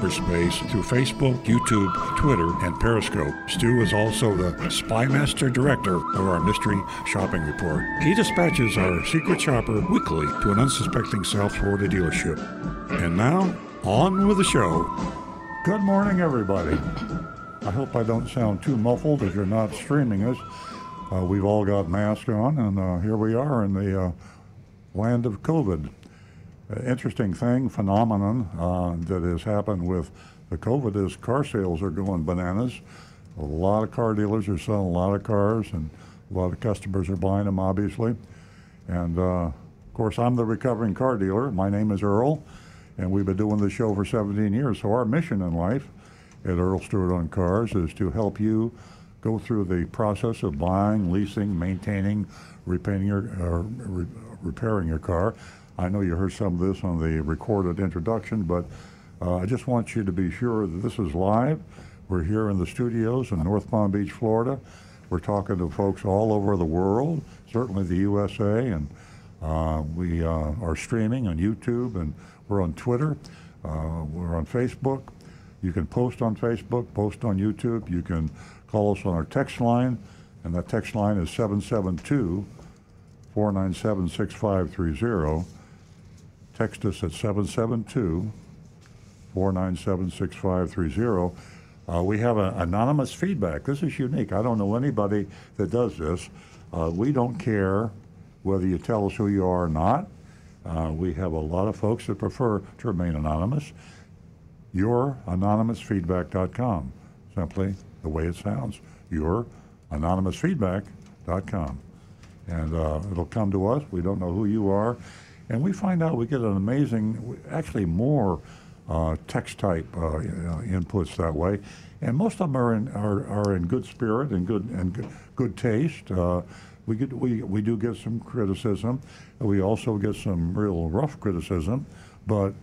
cyberspace through Facebook, YouTube, Twitter, and Periscope. Stu is also the spy master director of our mystery shopping report. He dispatches our secret shopper weekly to an unsuspecting South Florida dealership. And now, on with the show. Good morning, everybody. I hope I don't sound too muffled if you're not streaming us. Uh, we've all got masks on, and uh, here we are in the uh, land of COVID. Interesting thing, phenomenon uh, that has happened with the COVID is car sales are going bananas. A lot of car dealers are selling a lot of cars, and a lot of customers are buying them, obviously. And uh, of course, I'm the recovering car dealer. My name is Earl, and we've been doing this show for 17 years. So our mission in life at Earl Stewart on Cars is to help you go through the process of buying, leasing, maintaining, your, uh, re- repairing your car. I know you heard some of this on the recorded introduction, but uh, I just want you to be sure that this is live. We're here in the studios in North Palm Beach, Florida. We're talking to folks all over the world, certainly the USA, and uh, we uh, are streaming on YouTube and we're on Twitter. Uh, we're on Facebook. You can post on Facebook, post on YouTube. You can call us on our text line, and that text line is 772 497 6530. Text us at 772 497 6530. Uh, we have an anonymous feedback. This is unique. I don't know anybody that does this. Uh, we don't care whether you tell us who you are or not. Uh, we have a lot of folks that prefer to remain anonymous. YourAnonymousFeedback.com. Simply the way it sounds. YourAnonymousFeedback.com. And uh, it'll come to us. We don't know who you are. And we find out we get an amazing, actually more uh, text type uh, inputs that way. And most of them are in, are, are in good spirit and good, and good, good taste. Uh, we, get, we, we do get some criticism. We also get some real rough criticism. But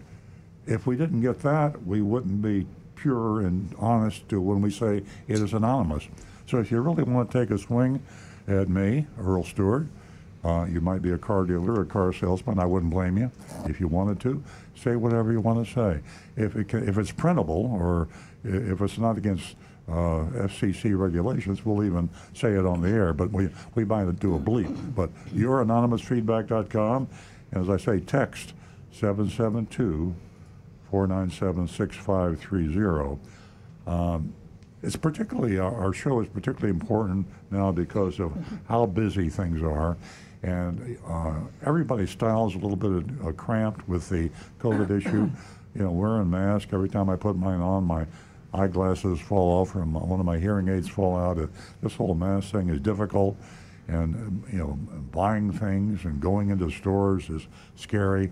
if we didn't get that, we wouldn't be pure and honest to when we say it is anonymous. So if you really want to take a swing at me, Earl Stewart, uh, you might be a car dealer, a car salesman. I wouldn't blame you if you wanted to. Say whatever you want to say. If, it can, if it's printable or if it's not against uh, FCC regulations, we'll even say it on the air, but we, we might do a bleep. But your youranonymousfeedback.com, and as I say, text 772 497 6530. Um, it's particularly, our show is particularly important now because of how busy things are. And uh, everybody's style is a little bit uh, cramped with the COVID issue. You know, wearing masks, every time I put mine on, my eyeglasses fall off, or one of my hearing aids fall out. This whole mask thing is difficult. And, um, you know, buying things and going into stores is scary.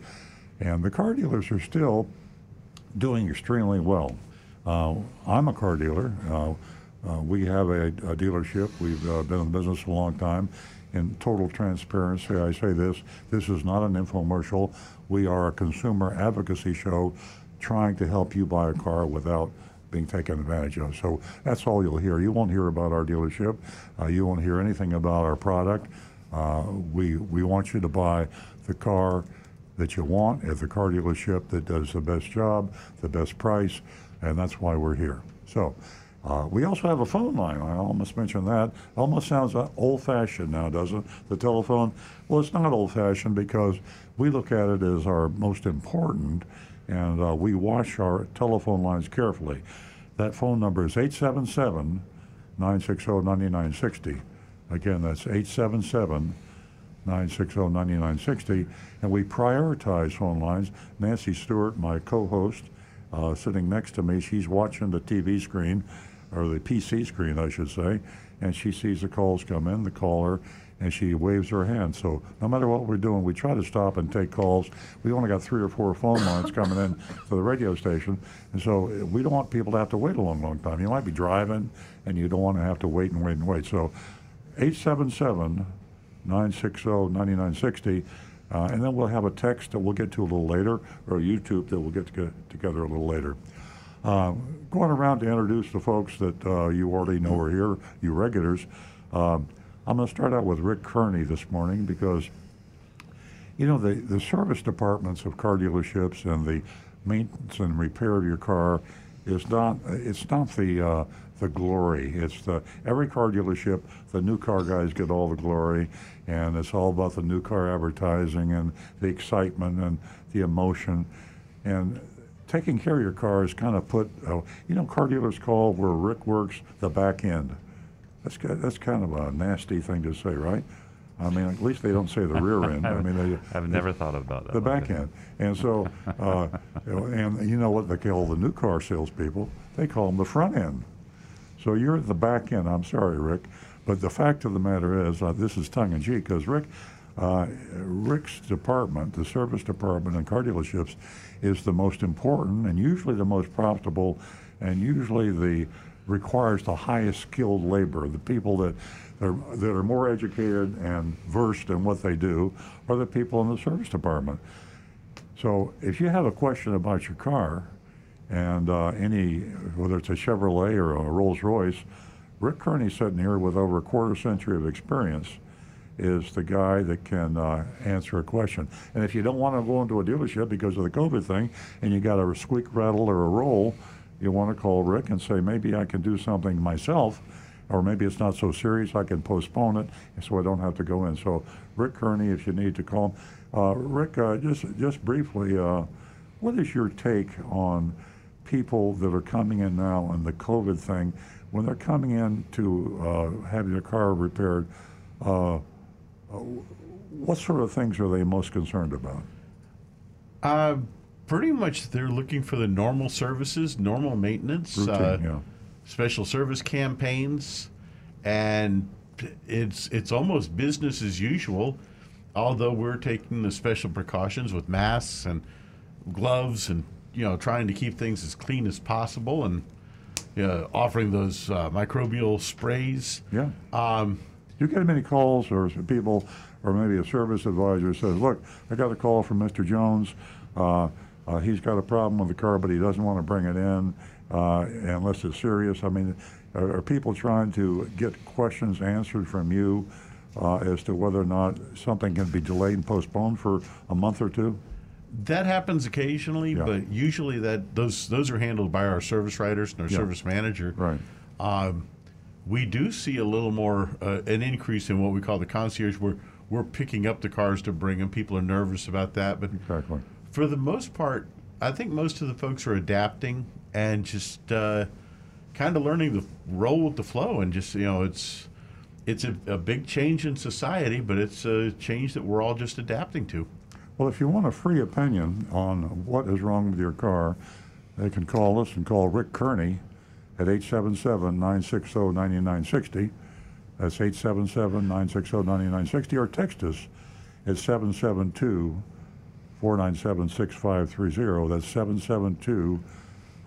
And the car dealers are still doing extremely well. Uh, I'm a car dealer. Uh, uh, we have a, a dealership. We've uh, been in the business a long time. In total transparency, I say this this is not an infomercial. We are a consumer advocacy show trying to help you buy a car without being taken advantage of. So that's all you'll hear. You won't hear about our dealership. Uh, you won't hear anything about our product. Uh, we, we want you to buy the car that you want at the car dealership that does the best job, the best price, and that's why we're here. So uh, we also have a phone line. I almost mentioned that. Almost sounds uh, old-fashioned now, doesn't it? The telephone. Well, it's not old-fashioned because we look at it as our most important, and uh, we watch our telephone lines carefully. That phone number is 877 960 9960. Again, that's 877 960 9960. And we prioritize phone lines. Nancy Stewart, my co host, uh, sitting next to me, she's watching the TV screen or the PC screen, I should say, and she sees the calls come in, the caller, and she waves her hand. So no matter what we're doing, we try to stop and take calls. We only got three or four phone lines coming in to the radio station, and so we don't want people to have to wait a long, long time. You might be driving, and you don't want to have to wait and wait and wait. So 877 960 9960. Uh, and then we'll have a text that we'll get to a little later, or a YouTube that we'll get, to get together a little later. Uh, going around to introduce the folks that uh, you already know are here, you regulars. Um, I'm going to start out with Rick Kearney this morning because, you know, the, the service departments of car dealerships and the maintenance and repair of your car is not it's not the uh, the glory. It's the every car dealership, the new car guys get all the glory, and it's all about the new car advertising and the excitement and the emotion, and taking care of your car is kind of put. Uh, you know, car dealers call where Rick works the back end. That's that's kind of a nasty thing to say, right? I mean, at least they don't say the rear end. I mean, they, I've never thought about that. the back end. And so, uh, and you know what they call the new car salespeople? They call them the front end. So you're at the back end. I'm sorry, Rick, but the fact of the matter is, uh, this is tongue in cheek because Rick, uh, Rick's department, the service department in car dealerships, is the most important and usually the most profitable, and usually the requires the highest skilled labor. The people that are, that are more educated and versed in what they do are the people in the service department. So if you have a question about your car, and uh, any whether it's a Chevrolet or a Rolls Royce, Rick Kearney sitting here with over a quarter century of experience is the guy that can uh, answer a question. And if you don't want to go into a dealership because of the COVID thing, and you got a squeak rattle or a roll, you want to call Rick and say maybe I can do something myself. Or maybe it's not so serious, I can postpone it, so I don't have to go in. So, Rick Kearney, if you need to call him. Uh, Rick, uh, just just briefly, uh, what is your take on people that are coming in now and the COVID thing? When they're coming in to uh, have their car repaired, uh, what sort of things are they most concerned about? Uh, pretty much, they're looking for the normal services, normal maintenance, Routine, uh, yeah. special service campaigns, and it's it's almost business as usual. Although we're taking the special precautions with masks and gloves, and you know, trying to keep things as clean as possible, and you know, offering those uh, microbial sprays. Yeah. Um, you get many calls or people, or maybe a service advisor says, "Look, I got a call from Mr. Jones. Uh, uh, he's got a problem with the car, but he doesn't want to bring it in uh, unless it's serious." I mean, are, are people trying to get questions answered from you uh, as to whether or not something can be delayed and postponed for a month or two? That happens occasionally, Yeah. but usually that those those are handled by our service writers and our Yeah. service manager. Right. Um, we do see a little more uh, an increase in what we call the concierge, where we're picking up the cars to bring them. People are nervous about that, but Exactly. for the most part, I think most of the folks are adapting and just uh, kind of learning to roll with the flow, and just you know, it's it's a, a big change in society, but it's a change that we're all just adapting to. Well, if you want a free opinion on what is wrong with your car, they can call us and call Rick Kearney at 877-960-9960. That's 877-960-9960 or text us at 772-497-6530. That's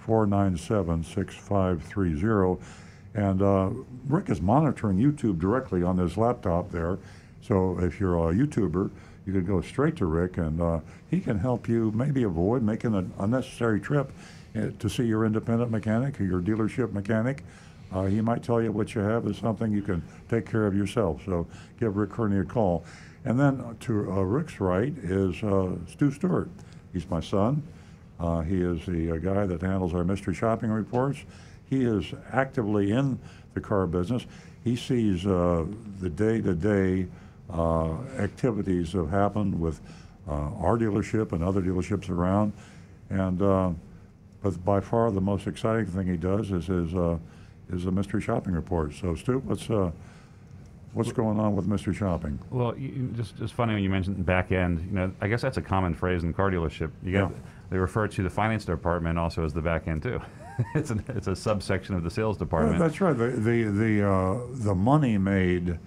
772-497-6530. And uh, Rick is monitoring YouTube directly on his laptop there. So if you're a YouTuber, you can go straight to Rick and uh, he can help you maybe avoid making an unnecessary trip to see your independent mechanic or your dealership mechanic. Uh, he might tell you what you have is something you can take care of yourself. So give Rick Kearney a call. And then to uh, Rick's right is uh, Stu Stewart. He's my son. Uh, he is the uh, guy that handles our mystery shopping reports. He is actively in the car business. He sees uh, the day-to-day uh, activities that have happened with uh, our dealership and other dealerships around. And uh, but by far the most exciting thing he does is his uh, is the mystery shopping report. So Stu, what's uh, what's going on with mystery shopping? Well, you, just just funny when you mentioned back end. You know, I guess that's a common phrase in car dealership. You got Yeah. they refer to the finance department also as the back end too. it's, an, it's a subsection of the sales Well, department. That's right. The, the, the, uh, the money made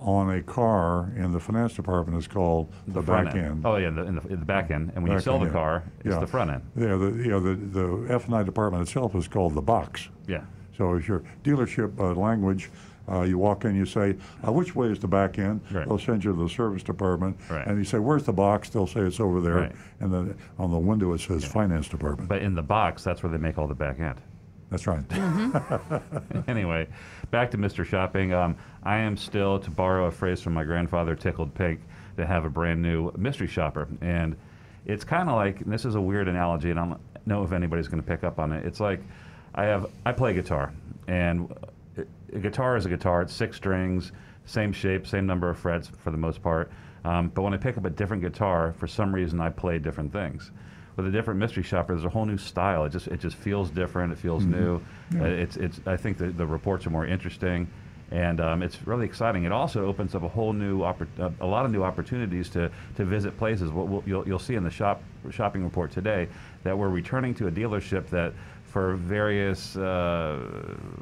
on a car in the finance department is called the front back end. Oh yeah, the, in the, in the back end, and when you sell end, the yeah. car, it's Yeah. the front end. Yeah, the, you know, the, the F and I department itself is called the box. Yeah. So as your dealership uh, language, uh, you walk in, you say, uh, which way is the back end? Right. They'll send you to the service department. Right. And you say, where's the box? They'll say it's over there. Right. And then on the window it says finance department. But in the box, that's where they make all the back end. That's right. anyway, back to Mr. Shopping. Um, I am still, to borrow a phrase from my grandfather, tickled pink, to have a brand new mystery shopper. And it's kind of like, and this is a weird analogy, and I don't know if anybody's going to pick up on it. It's like I have, I play guitar, and a guitar is a guitar. It's six strings, same shape, same number of frets for the most part. Um, but when I pick up a different guitar, for some reason I play different things. With a different mystery shopper, there's a whole new style. It just it just feels different. It feels new. Uh, it's it's. I think the, the reports are more interesting, and um, it's really exciting. It also opens up a whole new oppor- uh, a lot of new opportunities to to visit places. What we'll, you'll you'll see in the shop shopping report today that we're returning to a dealership that for various uh,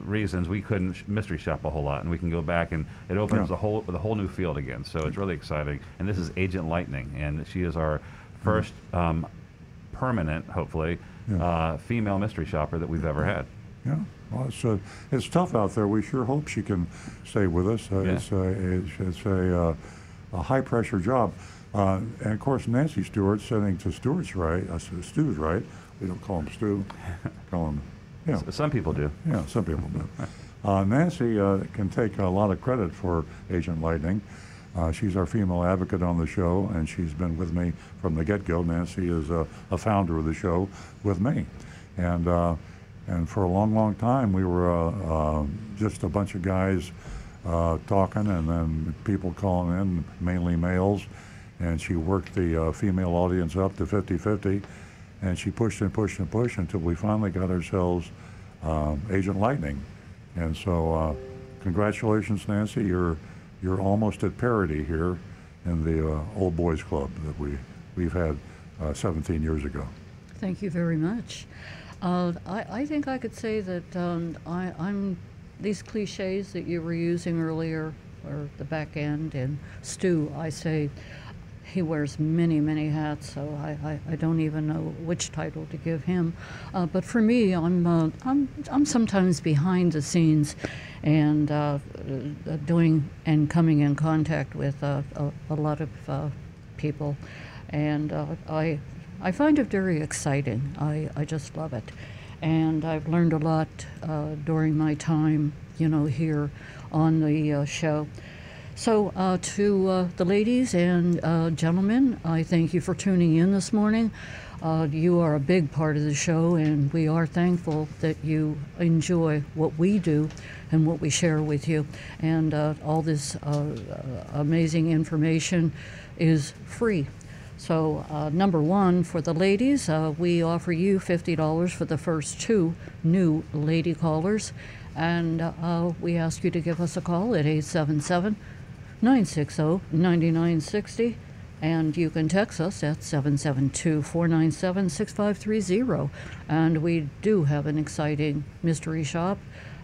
reasons we couldn't sh- mystery shop a whole lot, and we can go back and it opens Yeah. a whole the whole new field again. So it's really exciting. And this is Agent Lightning, and she is our first um, permanent, hopefully, Yeah. uh, female mystery shopper that we've ever had. Yeah, well, it's, uh, it's tough out there. We sure hope she can stay with us. Uh, Yeah. It's, uh, it's, it's a, uh, a high pressure job. Uh, and of course, Nancy Stewart, sitting to Stewart's right, uh, Stu's right. We don't call him Stu, call him, yeah. S- Some people do. Yeah, some people do. Uh, Nancy uh, can take a lot of credit for Agent Lightning. Uh, she's our female advocate on the show, and she's been with me from the get-go. Nancy is a, a founder of the show with me, and uh, and for a long, long time we were uh, uh, just a bunch of guys uh, talking, and then people calling in, mainly males, and she worked the uh, female audience up to 50-50, and she pushed and pushed and pushed until we finally got ourselves um, Agent Lightning. And so, uh, congratulations, Nancy. You're you're almost at parity here in the uh, Old Boys Club that we we've had uh, 17 years ago. Thank you very much. Uh, I, I think I could say that um, I, I'm these cliches that you were using earlier, or the back end, and Stu. I say he wears many, many hats, so I, I, I don't even know which title to give him. Uh, but for me, I'm, uh, I'm, I'm sometimes behind the scenes and uh, uh, doing and coming in contact with uh, a, a lot of uh, people. And I, I find it very exciting. I, I just love it. And I've learned a lot uh, during my time, you know, here on the uh, show. So, uh, to uh, the ladies and uh, gentlemen, I thank you for tuning in this morning. Uh, you are a big part of the show, and we are thankful that you enjoy what we do and what we share with you. And all this amazing information is free. So, uh, number one, for the ladies, uh, we offer you $50 for the first two new lady callers. And uh, we ask you to give us a call at 877 960 9960. And you can text us at 772 497 6530. And we do have an exciting mystery shop,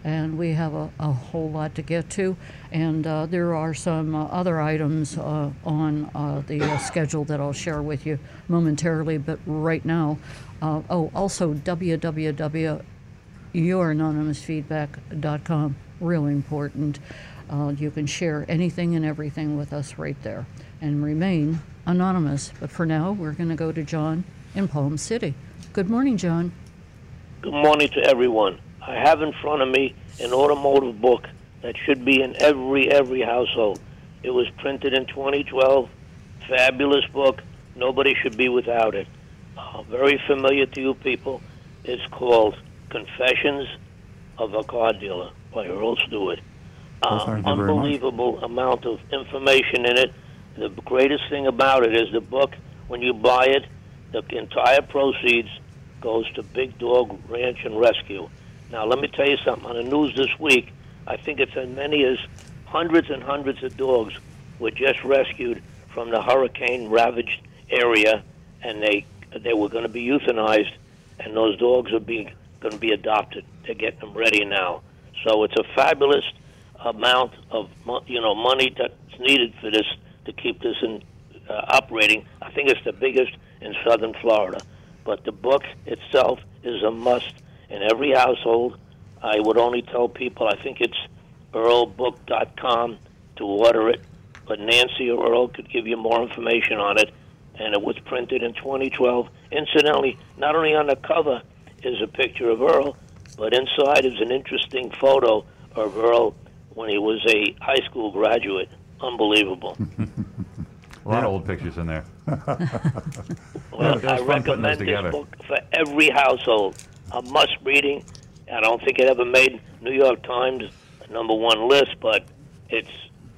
and we have a, a whole lot to get to. And uh, there are some uh, other items uh, on uh, the uh, schedule that I'll share with you momentarily, but right now, oh, also www youranonymousfeedback.com. Really important. You can share anything and everything with us right there and remain anonymous. But for now, we're going to go to John in Palm City. Good morning, John. Good morning to everyone. I have in front of me an automotive book that should be in every every household. It was printed in 2012. Fabulous book. Nobody should be without it. Uh, very familiar to you people. It's called Confessions of a Car Dealer by Earl Stewart. Uh, thank you very much. unbelievable amount of information in it. The greatest thing about it is the book. When you buy it, the entire proceeds goes to Big Dog Ranch and Rescue. Now, let me tell you something. On the news this week, I think it's as many as hundreds and hundreds of dogs were just rescued from the hurricane ravaged area, and they they were going to be euthanized, and those dogs are being going to be adopted. They're getting them ready now. So it's a fabulous amount of you know money that's needed for this to keep this in uh, operating. I think it's the biggest in southern Florida. But the book itself is a must in every household. I would only tell people I think it's earlbook.com to order it, but Nancy or Earl could give you more information on it. And it was printed in 2012. Incidentally, not only on the cover is a picture of Earl, but inside is an interesting photo of Earl when he was a high school graduate. Unbelievable. A lot of old pictures in there. Well, I fun putting those recommend this book for every household. A must reading. I don't think it ever made New York Times number one list, but it's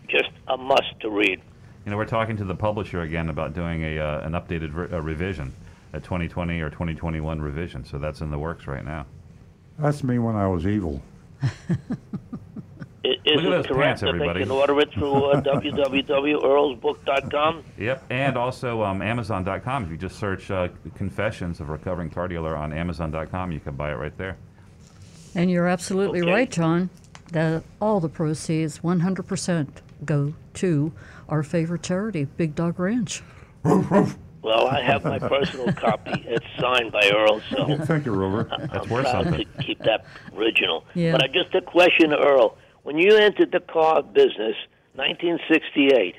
just a must to read. You know, we're talking to the publisher again about doing a uh, an updated re- uh, revision, a 2020 or 2021 revision. So that's in the works right now. That's me when I was evil. I- Is Look at it those correct pants, that everybody. they can order it through uh, www.earlsbook.com? Yep, and also um, Amazon.com. If you just search uh, "Confessions of a Recovering Car Dealer" on Amazon.com, you can buy it right there. And you're absolutely Okay. right, John, that all the proceeds, 100%, go to our favorite charity, Big Dog Ranch. Well, I have my personal copy. It's signed by Earl, so Thank you, Rover. That's I'm worth proud something. to keep that original. Yeah. But I just a question, Earl. When you entered the car business, 1968,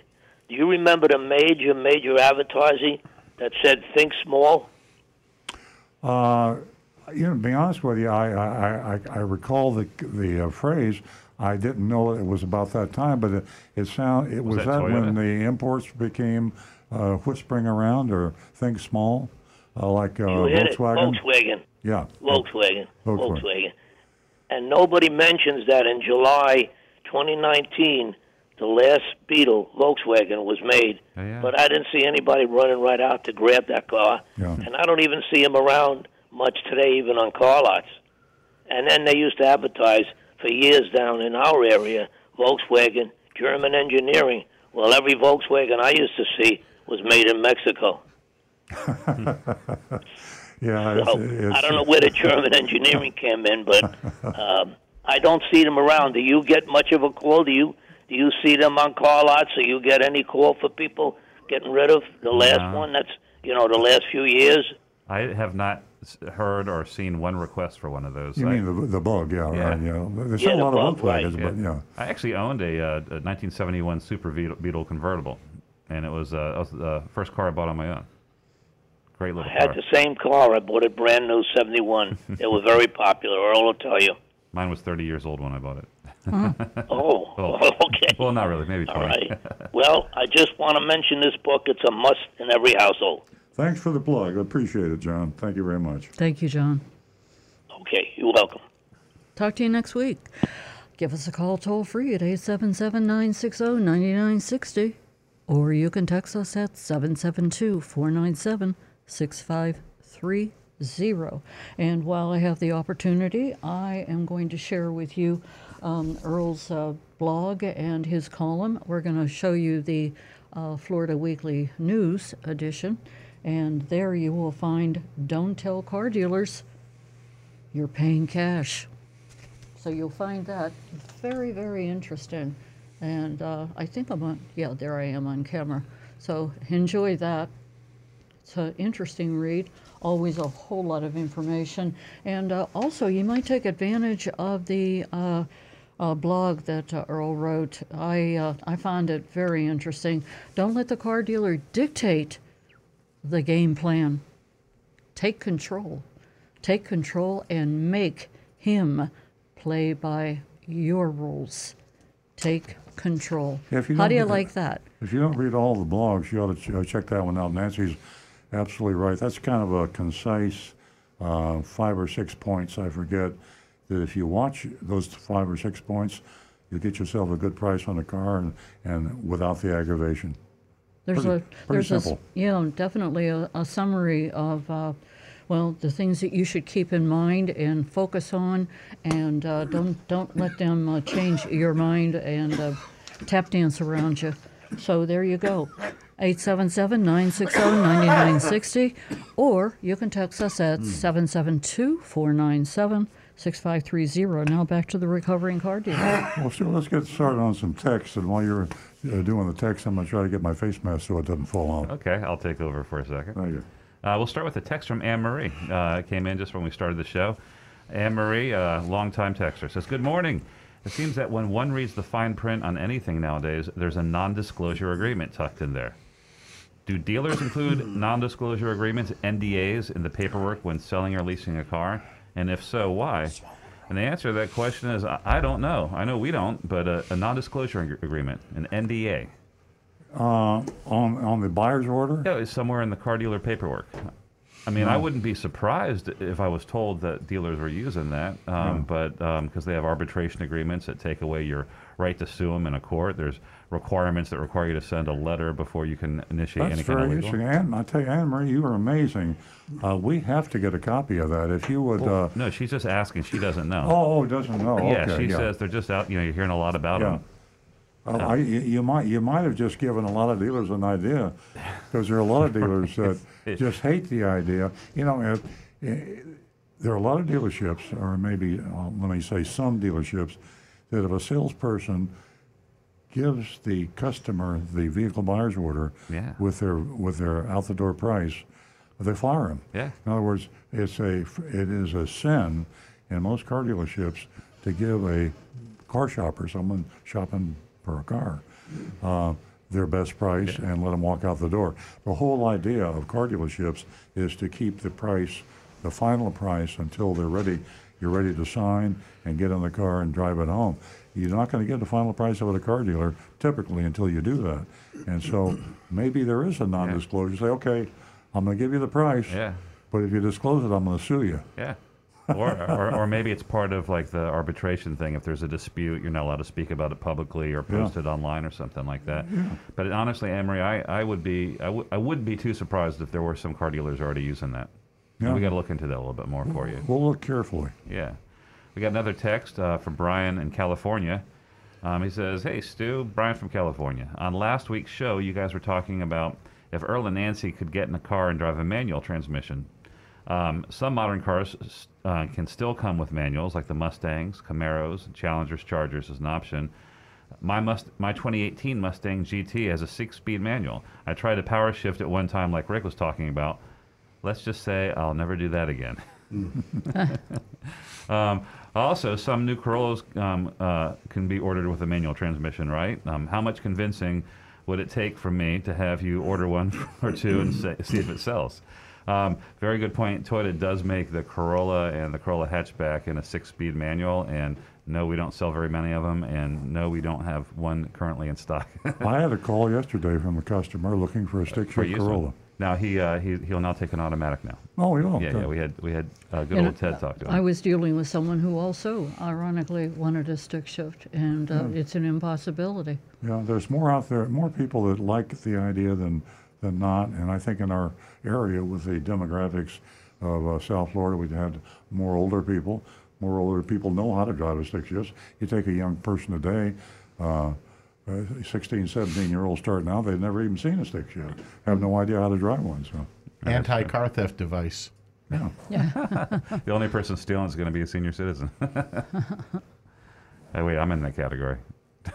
do you remember the major, major advertising that said "Think Small"? Uh, you know, to be honest with you, I, I, I, I recall the, the uh, phrase. I didn't know it was about that time, but it, it sound it was, that that, when the imports became uh, whispering around or think small, uh, like uh, You hit it. Volkswagen. Volkswagen. Yeah. Volkswagen. Volkswagen. Volkswagen. And nobody mentions that in July 2019, the last Beetle Volkswagen was made. Oh, yeah. But I didn't see anybody running right out to grab that car. Yeah. And I don't even see them around much today, even on car lots. And then they used to advertise for years down in our area Volkswagen, German engineering. Well, every Volkswagen I used to see was made in Mexico. Yeah. It's, So it's, I don't know where the German engineering came in, but um, I don't see them around. Do you get much of a call? Do you do you see them on car lots? Do you get any call for people getting rid of the last No. one? That's you know the last few years. I have not heard or seen one request for one of those. You I, mean the, the bug? Yeah. Yeah. Right, yeah. There's Yeah, still a the lot of bug, right. But yeah. I actually owned a, uh, a 1971 Super Beetle, Beetle convertible, and it was, uh, it was the first car I bought on my own. Great I little had car. the same car. I bought it brand new, seventy one. they were very popular. Earl will tell you. Mine was 30 years old when I bought it. Oh, Well, okay. Well, not really, maybe 20. All right. Well, I just want to mention this book. It's a must in every household. Thanks for the plug. I appreciate it, John. Thank you very much. Thank you, John. Okay, you're welcome. Talk to you next week. Give us a call toll free at 877 960 9960, or you can text us at 772 497 6530. And while I have the opportunity, I am going to share with you um, Earl's uh, blog and his column. We're going to show you the uh, Florida Weekly News edition, and there you will find Don't Tell Car Dealers You're Paying Cash. So you'll find that very, very interesting. And uh, I think I'm on, yeah, there I am on camera. So enjoy that. It's an interesting read, always a whole lot of information. And uh, also, you might take advantage of the uh, uh, blog that uh, Earl wrote. I, uh, I found it very interesting. Don't let the car dealer dictate the game plan. Take control. Take control and make him play by your rules. Take control. Yeah, if you How don't you like that? If you don't read all the blogs, you ought to ch- uh, check that one out. Nancy's absolutely right. That's kind of a concise uh, five or six points, I forget, that if you watch those five or six points, you get yourself a good price on a car and, and without the aggravation. There's Pretty- a pretty there's a simple. yeah definitely a, a summary of uh, well the things that you should keep in mind and focus on, and uh, don't don't let them uh, change your mind and uh, tap dance around you. So there you go. 877-960-9960 or you can text us at 772-497-6530. Now back to the recovering car dealer. Well, Stu, let's get started on some text. And while you're uh, doing the text, I'm going to try to get my face mask so it doesn't fall off. Okay, I'll take over for a second. Thank you. Uh, we'll start with a text from Anne Marie. Uh, it came in just when we started the show. Anne Marie, uh, longtime texter, says, Good morning. It seems that when one reads the fine print on anything nowadays, there's a non disclosure agreement tucked in there. Do dealers include non disclosure agreements, NDAs, in the paperwork when selling or leasing a car? And if so, why? And the answer to that question is I, I don't know. I know we don't, but a, a non disclosure agreement, an NDA, Uh, on, on the buyer's order? yeah, it's somewhere in the car dealer paperwork. I mean, I wouldn't be surprised if I was told that dealers were using that, um, but because they have arbitration agreements that take away your right to sue them in a court, there's requirements that require you to send a letter before you can initiate That's any kind of very legal. interesting. Anne, I tell you, Anne Marie, you are amazing. Uh, we have to get a copy of that. If you would. Uh, No, she's just asking. She doesn't know. oh, oh, doesn't know. yeah, okay, she yeah. says they're just out. You know, you're hearing a lot about Yeah. them. Uh, I, you you might you might have just given a lot of dealers an idea, because there are a lot of dealers that just hate the idea. You know, if, eh, there are a lot of dealerships, or maybe uh, let me say some dealerships, that if a salesperson gives the customer the vehicle buyer's order Yeah. with their with their out the door price, they fire him. Yeah. In other words, it's a it is a sin in most car dealerships to give a car shopper, someone shopping for a car, uh, their best price and let them walk out the door. The whole idea of car dealerships is to keep the price, the final price, until they're ready. You're ready to sign and get in the car and drive it home. You're not going to get the final price of a car dealer typically until you do that. And so maybe there is a non-disclosure. Say, okay, I'm going to give you the price. Yeah. But if you disclose it, I'm going to sue you. Yeah. Or, or, or maybe it's part of like the arbitration thing. If there's a dispute, you're not allowed to speak about it publicly or Yeah. post it online or something like that. But honestly, Anne Marie, I, I would be I, w- I wouldn't be too surprised if there were some car dealers already using that. And Yeah. We got to look into that a little bit more for you. We'll look carefully. Yeah. We got another text uh, from Brian in California. Um, he says, Hey, Stu, Brian from California. On last week's show, you guys were talking about if Earl and Nancy could get in a car and drive a manual transmission. Um, some modern cars uh, can still come with manuals, like the Mustangs, Camaros, Challengers, Chargers as an option. My must my 2018 Mustang GT has a six-speed manual. I tried to power shift at one time, like Rick was talking about. Let's just say I'll never do that again. Um, also, some new Corollas um, uh, can be ordered with a manual transmission, right? Um, how much convincing would it take for me to have you order one or two and say, see if it sells? Um, very good point. Toyota does make the Corolla and the Corolla hatchback in a six-speed manual, and no, we don't sell very many of them, and no, we don't have one currently in stock. I had a call yesterday from a customer looking for a stick For shift used one. Corolla. Now he, uh, he he'll now take an automatic now. Oh, we don't. Yeah, yeah. We had we had uh, good And old Ted talk to him. I was dealing with someone who also, ironically, wanted a stick shift, and uh, Hmm. it's an impossibility. Yeah, there's more out there, more people that like the idea than, than not. And I think in our area with the demographics of uh, South Florida, we've had more older people. More older people know how to drive a stick shift. You take a young person today, uh, uh, 16, 17 year old starting out, they've never even seen a stick shift, have no idea how to drive one. So, Anti car theft device. yeah. The only person stealing is going to be a senior citizen. hey, wait, I'm in that category. All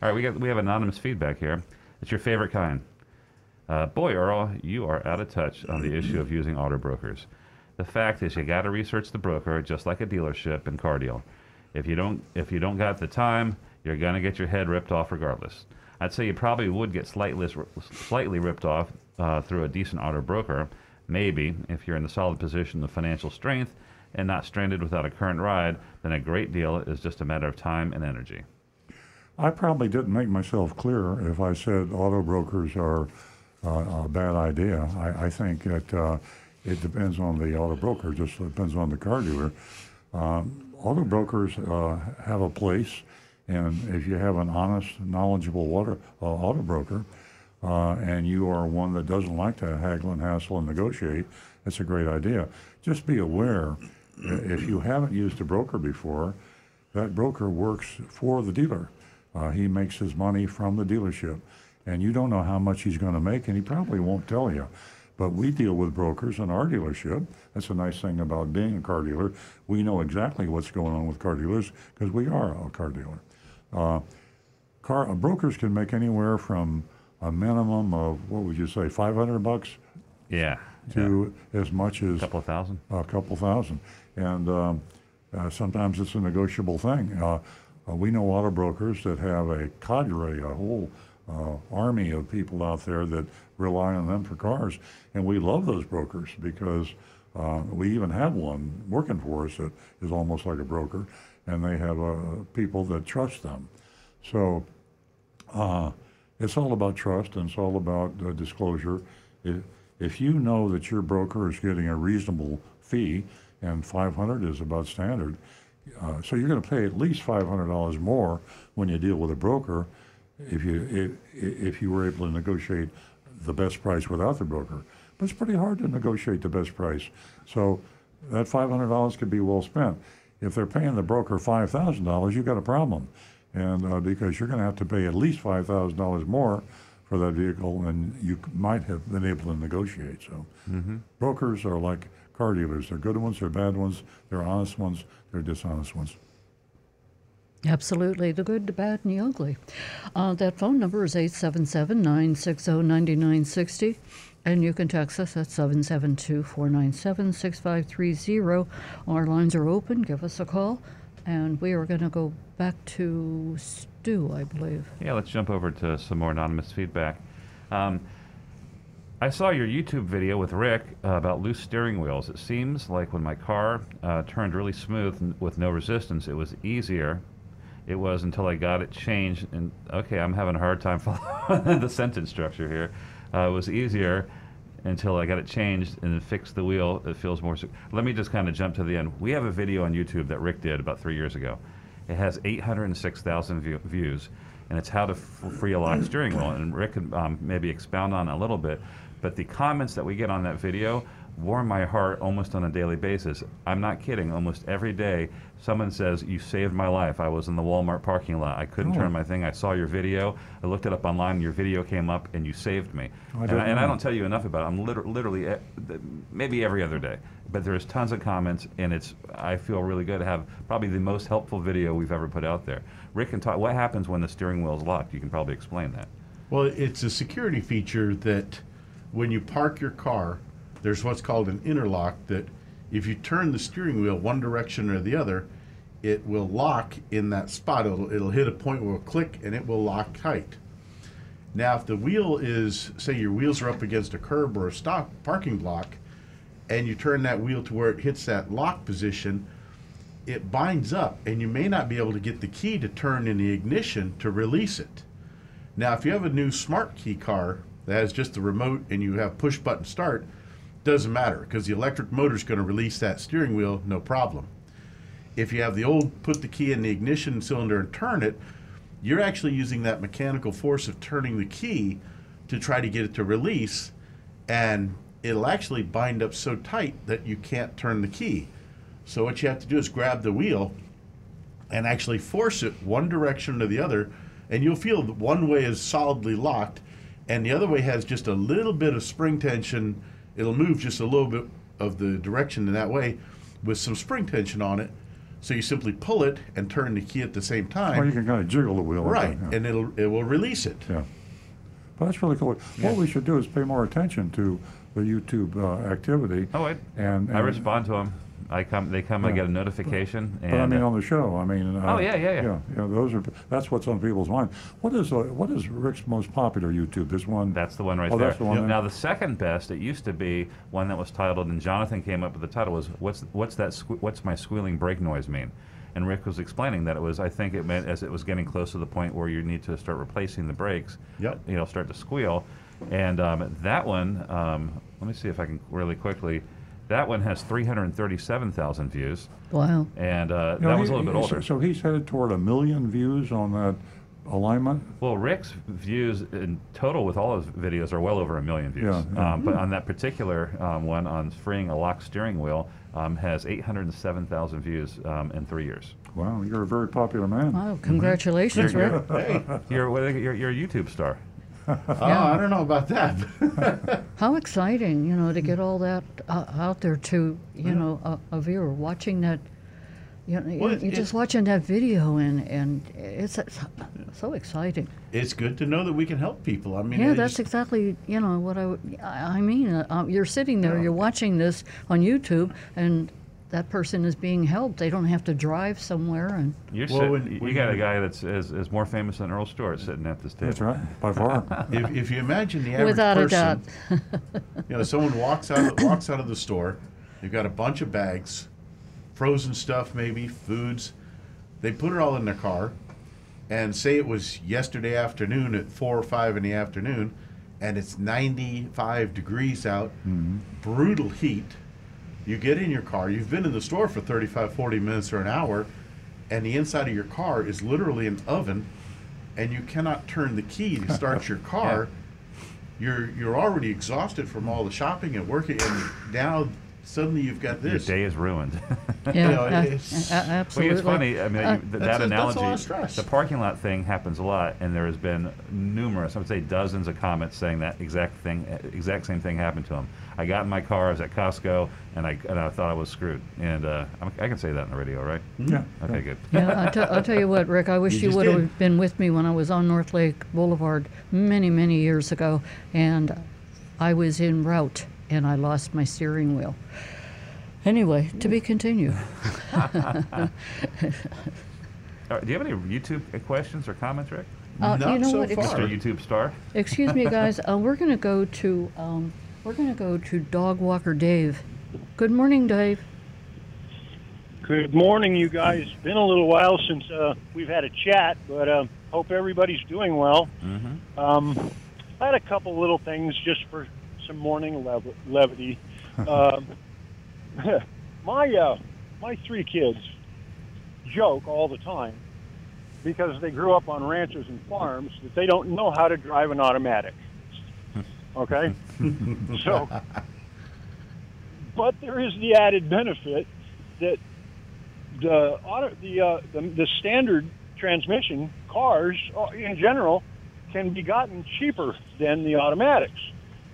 right, we got we have anonymous feedback here. It's your favorite kind. Uh, boy, Earl, you are out of touch on the issue of using auto brokers. The fact is, you got to research the broker just like a dealership and car deal. If you don't, if you don't got the time, you're gonna get your head ripped off regardless. I'd say you probably would get slightly slightly ripped off uh, through a decent auto broker, maybe if you're in the solid position of financial strength and not stranded without a current ride. Then a great deal is just a matter of time and energy. I probably didn't make myself clear if I said auto brokers are a bad idea. I, I think that uh, it depends on the auto broker, just depends on the car dealer. Um, auto brokers uh, have a place, and if you have an honest, knowledgeable water, uh, auto broker, uh, and you are one that doesn't like to haggle and hassle and negotiate, that's a great idea. Just be aware, if you haven't used a broker before, that broker works for the dealer. Uh, he makes his money from the dealership. And you don't know how much he's going to make, and he probably won't tell you. But we deal with brokers in our dealership. That's a nice thing about being a car dealer. We know exactly what's going on with car dealers because we are a car dealer. Uh, car uh, brokers can make anywhere from a minimum of what would you say, 500 bucks Yeah. to as much as A couple of thousand. a couple thousand. And um, uh, sometimes it's a negotiable thing. Uh, uh, we know a lot of brokers that have a cadre, a whole uh, army of people out there that rely on them for cars. And we love those brokers because uh, we even have one working for us that is almost like a broker, and they have uh, people that trust them. So uh, it's all about trust and it's all about uh, disclosure. If, if you know that your broker is getting a reasonable fee, and 500 is about standard, uh, so you're going to pay at least $500 more when you deal with a broker if you if, if you were able to negotiate the best price without the broker. But it's pretty hard to negotiate the best price. So that $500 could be well spent. If they're paying the broker $5,000, you've got a problem. And uh, because you're going to have to pay at least $5,000 more for that vehicle than you might have been able to negotiate. So brokers are like car dealers. They're good ones, they're bad ones, they're honest ones, they're dishonest ones. Absolutely, the good, the bad, and the ugly. Uh, that phone number is 877 960 9960, and you can text us at 772 497 6530. Our lines are open. Give us a call, and we are going to go back to Stu, I believe. Yeah, let's jump over to some more anonymous feedback. Um, I saw your YouTube video with Rick uh, about loose steering wheels. It seems like when my car uh, turned really smooth with no resistance, it was easier. It was until I got it changed. And okay, I'm having a hard time following the sentence structure here. Uh, it was easier until I got it changed and fixed the wheel. It feels more. Let me just kind of jump to the end. We have a video on YouTube that Rick did about three years ago. It has 806,000 view- views, and it's how to f- free a lock steering wheel. And Rick could um, maybe expound on a little bit. But the comments that we get on that video warm my heart almost on a daily basis. I'm not kidding. Almost every day, someone says, "You saved my life. I was in the Walmart parking lot. I couldn't Oh. turn my thing. I saw your video. I looked it up online. Your video came up, and you saved me." Oh, I and, I, and I don't tell you enough about it. I'm liter- literally eh, th- maybe every other day, but there's tons of comments, and it's I feel really good to have probably the most helpful video we've ever put out there. Rick can talk. What happens when the steering wheel is locked? You can probably explain that. Well, it's a security feature that when you park your car, there's what's called an interlock that if you turn the steering wheel one direction or the other, it will lock in that spot. It'll, it'll hit a point where it'll click and it will lock tight. Now, if the wheel is, say your wheels are up against a curb or a stop parking block, and you turn that wheel to where it hits that lock position, it binds up and you may not be able to get the key to turn in the ignition to release it. Now, if you have a new smart key car that has just the remote and you have push button start, doesn't matter because the electric motor is going to release that steering wheel, no problem. If you have the old put the key in the ignition cylinder and turn it, you're actually using that mechanical force of turning the key to try to get it to release, and it'll actually bind up so tight that you can't turn the key. So what you have to do is grab the wheel and actually force it one direction or the other, and you'll feel that one way is solidly locked, and the other way has just a little bit of spring tension. It'll move just a little bit of the direction in that way with some spring tension on it. So you simply pull it and turn the key at the same time. Or you can kind of jiggle the wheel. right, that, yeah. and it'll it will release it. Yeah. But that's really cool. What we should do is pay more attention to the YouTube uh, activity. Oh, I, And, I and- respond to them. I come. They come. I Yeah. get a notification. But I and, mean, uh, on the show, I mean. Uh, Oh, yeah, yeah, yeah. Yeah, yeah, those are, that's what's on people's mind. What is, uh, what is Rick's most popular YouTube? There's one. That's the one right Oh, there. that's the one there. Now the second best, it used to be one that was titled, and Jonathan came up with the title was "What's What's that? Sque- what's my squealing brake noise mean?" And Rick was explaining that it was. I think it meant as it was getting close to the point where you need to start replacing the brakes. Yep. You know, start to squeal, and um, that one. Um, let me see if I can really quickly. That one has 337,000 views, Wow. and uh, You know, that was a little bit older. So he's headed toward a million views on that alignment? Well, Rick's views in total with all his videos are well over a million views. Yeah, yeah. Um, but on that particular um, one on freeing a locked steering wheel um, has 807,000 views um, in three years. Wow, you're a very popular man. Wow. Congratulations, Rick. Hey, You're, what- you're, you're a YouTube star. Oh, I don't know about that. How exciting, you know, to get all that uh, out there to, you know, a, a viewer watching that. You know, Well, you're just watching that video and, and it's, it's so exciting. it's good to know that we can help people. I mean, Yeah, that's exactly, you know, what I, I mean. Uh, you're sitting there, you're watching this on YouTube, and that person is being helped. They don't have to drive somewhere and. You're Well, sit- when- you when got a guy that's is, is more famous than Earl Stewart sitting at this table. That's right, by far. if, if you imagine the average Without a person, doubt. you know, someone walks out walks out of the store, they've got a bunch of bags, frozen stuff maybe, foods. They put it all in their car, and say it was yesterday afternoon at four or five in the afternoon, and it's 95 degrees out, mm-hmm. brutal heat. You get in your car, you've been in the store for 35, 40 minutes or an hour, and the inside of your car is literally an oven, and you cannot turn the key to start your car. You're you're already exhausted from all the shopping and working, and now suddenly you've got this. Your day is ruined. Yeah, know, uh, it's- a- Well, absolutely. it's funny. I mean, Uh, you- th- That's that a- that's a lot analogy, of stress. the parking lot thing happens a lot, and there has been numerous, I would say dozens of comments saying that exact thing, uh, exact same thing happened to them. I got in my car, I was at Costco, and I and I thought I was screwed. And uh, I'm, I can say that on the radio, right? Yeah. Okay, good. Yeah, I'll, t- I'll tell you what, Rick. I wish You you, would did. have been with me when I was on North Lake Boulevard many, many years ago, and I was en route and I lost my steering wheel. Anyway, to be continued. Uh, do you have any YouTube questions or comments, Rick? Uh, Not you know so what? far. Mr. YouTube star. excuse me, guys. Uh, we're going to go to um, we're going to go to Dog Walker Dave. Good morning, Dave. Good morning, you guys. Been a little while since uh, we've had a chat, but uh, hope everybody's doing well. Mm-hmm. Um, I had a couple little things just for some morning lev- levity. um, my uh, my three kids joke all the time because they grew up on ranches and farms that they don't know how to drive an automatic. Okay, so but there is the added benefit that the auto, the, uh, the the standard transmission cars uh, in general can be gotten cheaper than the automatics,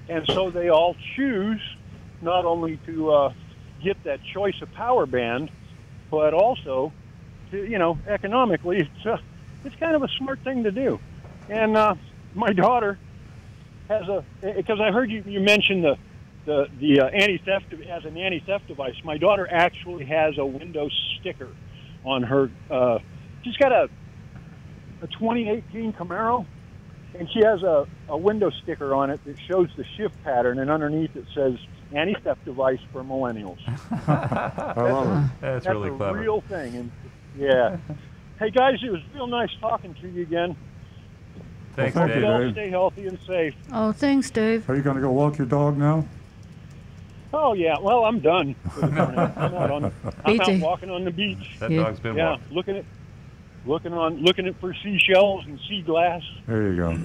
and so they all choose not only to uh, get that choice of power band, but also to you know economically it's uh, it's kind of a smart thing to do, and uh, my daughter has a because I heard you you mention the the the uh, anti-theft as an anti-theft device. My daughter actually has a Windows sticker on her. Uh, she's got a a 2018 Camaro, and she has a a window sticker on it that shows the shift pattern, and underneath it says anti-theft device for millennials. I love it. That's, That's really a clever. real thing, and yeah. hey guys, it was real nice talking to you again. Thanks, Well, thank Dave. you, Y'all Dave. stay healthy and safe. Oh, thanks, Dave. Are you going to go walk your dog now? Oh yeah, well I'm done. for the morning. I'm out, on, I'm out walking on the beach. That Yeah. dog's been Yeah, walking. looking at looking on looking at for seashells and sea glass. There you go.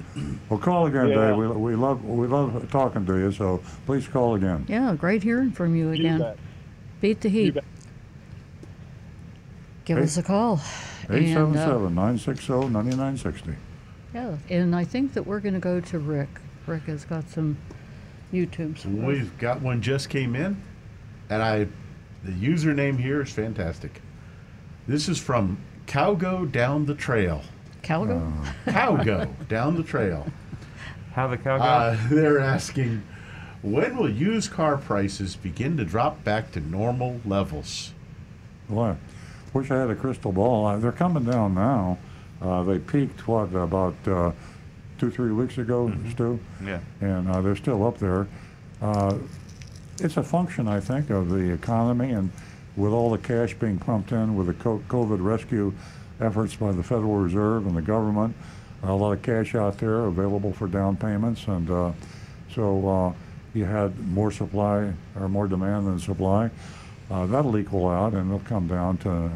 Well, call again, Yeah. Dave. We, we love we love talking to you. So please call again. Yeah, great hearing from you You again. bet. Beat the heat. Give Eight- us a call. Eight seven And, uh, seven nine six zero ninety nine sixty. Yeah, and I think that we're going to go to Rick. Rick has got some YouTubes. for. We've got one just came in, and I, the username here is fantastic. This is from Cowgo Down the Trail. Calgo? Cowgo Down the Trail. How the cow go? Uh, they're asking, when will used car prices begin to drop back to normal levels? Well, I wish I had a crystal ball. Uh, They're coming down now. Uh, they peaked what about uh, two three weeks ago, Stu? yeah. and uh, they're still up there. Uh, it's a function, I think, of the economy and with all the cash being pumped in with the COVID rescue efforts by the Federal Reserve and the government, a lot of cash out there available for down payments, and uh, so uh, you had more supply or more demand than supply. Uh, that'll equal out and it'll come down to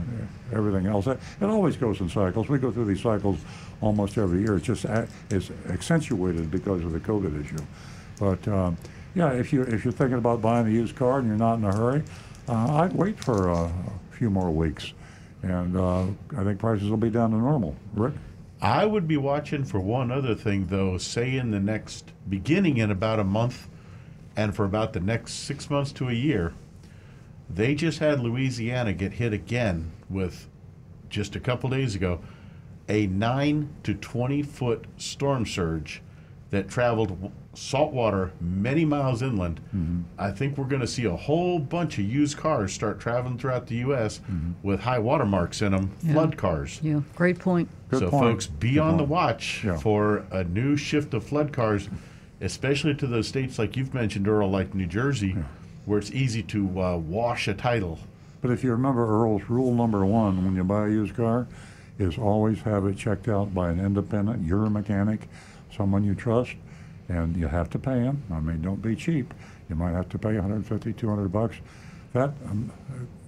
everything else. It, always goes in cycles. We go through these cycles almost every year. It's just it's accentuated because of the COVID issue. But um, yeah, if you if you're thinking about buying a used car and you're not in a hurry, uh, I'd wait for uh, a few more weeks, and uh, I think prices will be down to normal. Rick, I would be watching for one other thing, though. Say in the next beginning in about a month, and for about the next six months to a year, they just had Louisiana get hit again with just a couple days ago a nine to twenty foot storm surge that traveled w- saltwater many miles inland. I think we're going to see a whole bunch of used cars start traveling throughout the U.S. with high water marks in them, Yeah. flood cars. Yeah, great point. Good so, point. folks, be Good on the watch Yeah. for a new shift of flood cars, especially to those states like you've mentioned, Earl, like New Jersey, where it's easy to uh, wash a title. But if you remember Earl's rule number one when you buy a used car is always have it checked out by an independent, you're a mechanic, someone you trust, and you have to pay them. I mean, don't be cheap. You might have to pay 150, 200 bucks. That um,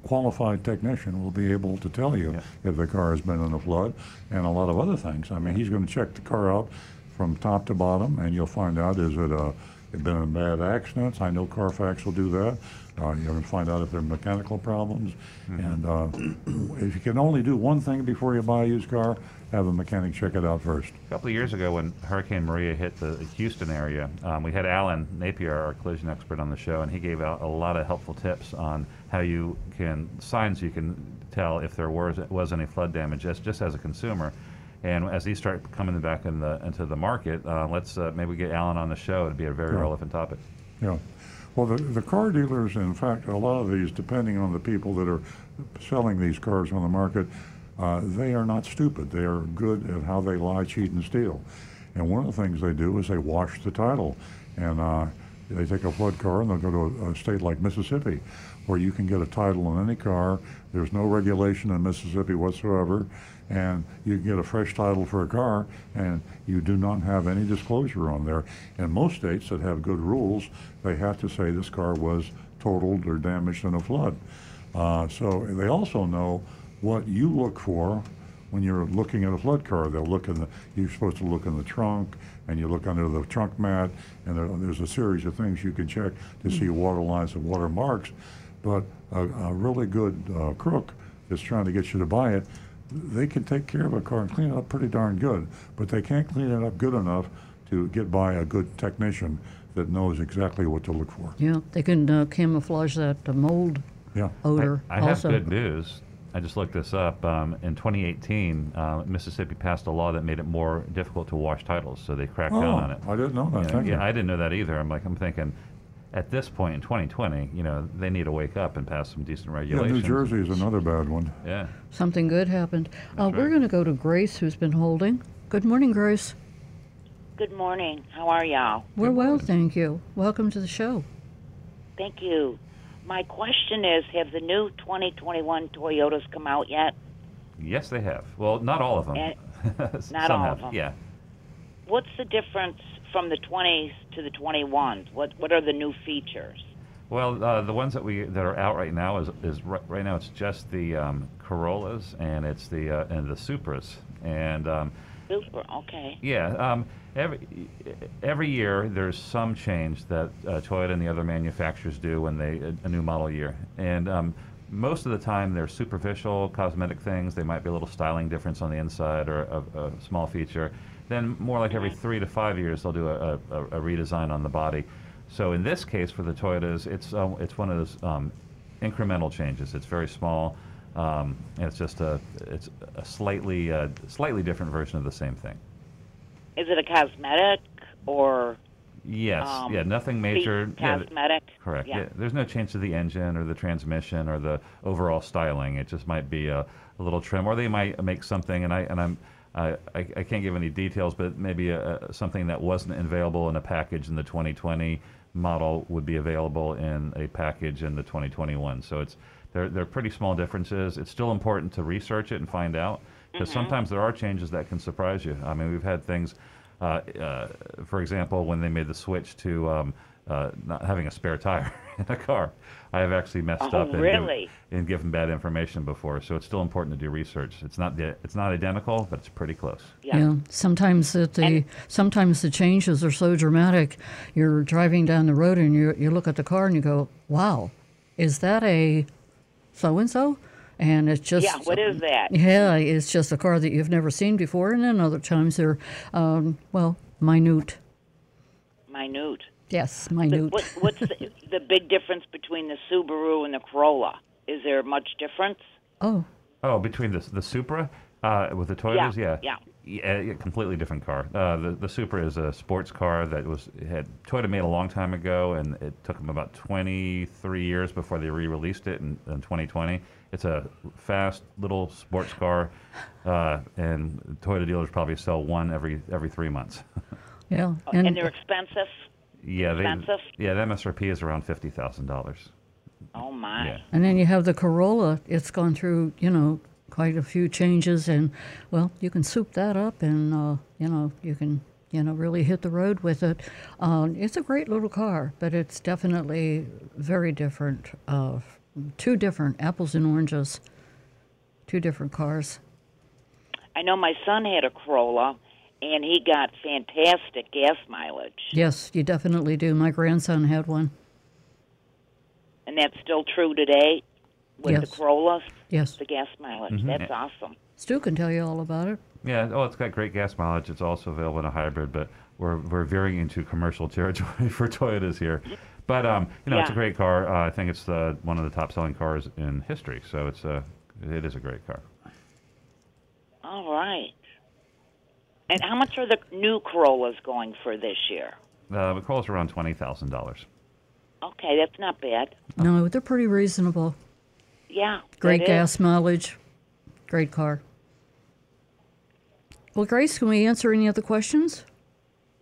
qualified technician will be able to tell you Yeah. if the car has been in a flood and a lot of other things. I mean, he's going to check the car out from top to bottom, and you'll find out is it uh, it been in bad accidents. I know Carfax will do that. Uh, you're going to find out if there are mechanical problems, and uh, if you can only do one thing before you buy a used car, have a mechanic check it out first. A couple of years ago, when Hurricane Maria hit the Houston area, um, we had Alan Napier, our collision expert, on the show, and he gave out a lot of helpful tips on how you can signs you can tell if there was was any flood damage, just just as a consumer. And as these start coming back in the into the market, uh, let's uh, maybe get Alan on the show. It'd be a very Yeah. relevant topic. Yeah. Well, the, the car dealers, in fact, a lot of these, depending on the people that are selling these cars on the market, uh, they are not stupid. They are good at how they lie, cheat, and steal. And one of the things they do is they wash the title. And uh, they take a flood car and they'll go to a, a state like Mississippi, where you can get a title on any car. There's no regulation in Mississippi whatsoever. And you can get a fresh title for a car, and you do not have any disclosure on there. In most states that have good rules, they have to say this car was totaled or damaged in a flood. Uh, so they also know what you look for when you're looking at a flood car. They'll look in the, you're supposed to look in the trunk, and you look under the trunk mat, and there, there's a series of things you can check to see water lines and water marks. But a, a really good uh, crook that's trying to get you to buy it, they can take care of a car and clean it up pretty darn good, but they can't clean it up good enough to get by a good technician that knows exactly what to look for. Yeah, they can uh, camouflage that uh, mold Yeah. odor I, I have also. good news. I just looked this up. Um, in 2018, uh, Mississippi passed a law that made it more difficult to wash titles, so they cracked Oh, down on it. I didn't know that. Yeah, Thank yeah, you. I didn't know that either. I'm like, I'm thinking, at this point in 2020, you know, they need to wake up and pass some decent regulations. Yeah, regulations. New Jersey is another bad one. Yeah. Something good happened. Uh, That's we're going to go to Grace, who's been holding. Good morning, Grace. Good morning. How are y'all? We're well, thank you. Welcome to the show. Thank you. My question is Have the new 2021 Toyotas come out yet? Yes, they have. Well, not all of them. Not all have. of them. Yeah. What's the difference from the 20s to the 21s? What What are the new features? Well, uh, the ones that we that are out right now is is right, right now it's just the um, Corollas and it's the uh, and the Supras and um, Super. Okay. yeah. Um, every every year there's some change that uh, Toyota and the other manufacturers do when they a, a new model year and. Um, most of the time, they're superficial cosmetic things. They might be a little styling difference on the inside or a, a small feature. Then, more like every three to five years, they'll do a, a, a redesign on the body. So in this case, for the Toyotas, it's um, it's one of those um, incremental changes. It's very small, um, it's just a it's a slightly uh, slightly different version of the same thing. Is it a cosmetic or Yes, um, yeah, nothing major. Yeah, cosmetic? correct. Yeah. Yeah. there's no change to the engine or the transmission or the overall styling. It just might be a, a little trim, or they might make something. And I and I'm I, I, I can't give any details, but maybe a, a, something that wasn't available in a package in the 2020 model would be available in a package in the 2021. So it's they're they're pretty small differences. It's still important to research it and find out because sometimes there are changes that can surprise you. I mean, we've had things. Uh, uh, for example, when they made the switch to um, uh, not having a spare tire in a car, I have actually messed Oh, up and, really? given, and given bad information before. So it's still important to do research. It's not the, it's not identical, but it's pretty close. Yeah. Sometimes that the And- sometimes the changes are so dramatic. You're driving down the road and you you look at the car and you go, "Wow, is that a so and so?" and it's just Yeah, what is that? Yeah, it's just a car that you've never seen before, and then other times they're, um, well, minute. Minute. Yes, minute. what, what's the, the big difference between the Subaru and the Corolla? Is there much difference? Oh, Oh, between the the Supra uh, with the Toyotas, yeah, yeah. yeah, yeah, completely different car. Uh, the the Supra is a sports car that was had Toyota made a long time ago, and it took them about 23 years before they re-released it in, in 2020. It's a fast little sports car, uh, and Toyota dealers probably sell one every every three months. yeah. Oh, And, they're expensive? yeah, they, Expensive? yeah, the MSRP is around fifty thousand dollars. Oh, my. Yeah. And then you have the Corolla. It's gone through, you know, quite a few changes, and well, you can soup that up, and uh, you know, you can, you know, really hit the road with it. Uh, it's a great little car, but it's definitely very different. Uh, two different apples and oranges. Two different cars. I know my son had a Corolla, and he got fantastic gas mileage. Yes, you definitely do. My grandson had one. And that's still true today with Yes. the Corollas? Yes, The gas mileage. That's awesome. Stu can tell you all about it. Yeah, oh, it's got great gas mileage. It's also available in a hybrid, but we're we're veering into commercial territory for Toyotas here. But um, you know, it's a great car. Uh, I think it's the one of the top selling cars in history. So it's a it is a great car. All right. And how much are the new Corollas going for this year? Uh, the Corolla's around twenty thousand dollars. Okay, that's not bad. No, they're pretty reasonable. Yeah. Great that is. gas mileage. Great car. Well, Grace, can we answer any other questions?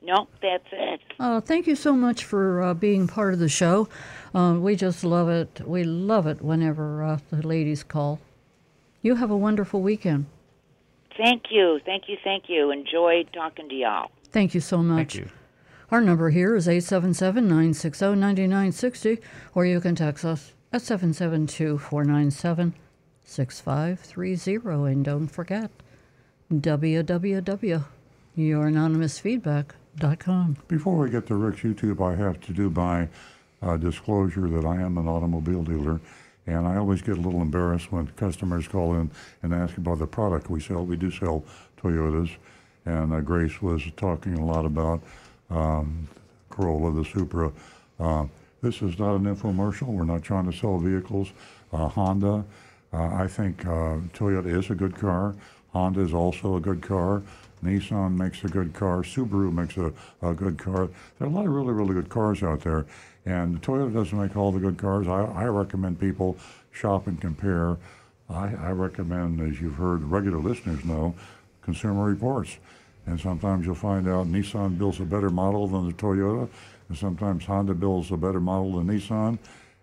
No, that's it. Uh, thank you so much for uh, being part of the show. Uh, we just love it. We love it whenever uh, the ladies call. You have a wonderful weekend. Thank you. Thank you. Thank you. Enjoyed talking to y'all. Thank you so much. Thank you. Our number here is 877 960 9960, or you can text us at 772 497 6530. And don't forget www.youranonymousfeedback.com. Before we get to Rick's YouTube, I have to do my uh, disclosure that I am an automobile dealer, and I always get a little embarrassed when customers call in and ask about the product we sell. We do sell Toyotas, and uh, Grace was talking a lot about um, Corolla, the Supra. Uh, this is not an infomercial. We're not trying to sell vehicles. Uh, Honda, uh, I think uh, Toyota is a good car. Honda is also a good car. Nissan makes a good car. Subaru makes a, a good car. There are a lot of really, really good cars out there. And Toyota doesn't make all the good cars. I, I recommend people shop and compare. I, I recommend, as you've heard regular listeners know, Consumer Reports. And sometimes you'll find out Nissan builds a better model than the Toyota, and sometimes Honda builds a better model than Nissan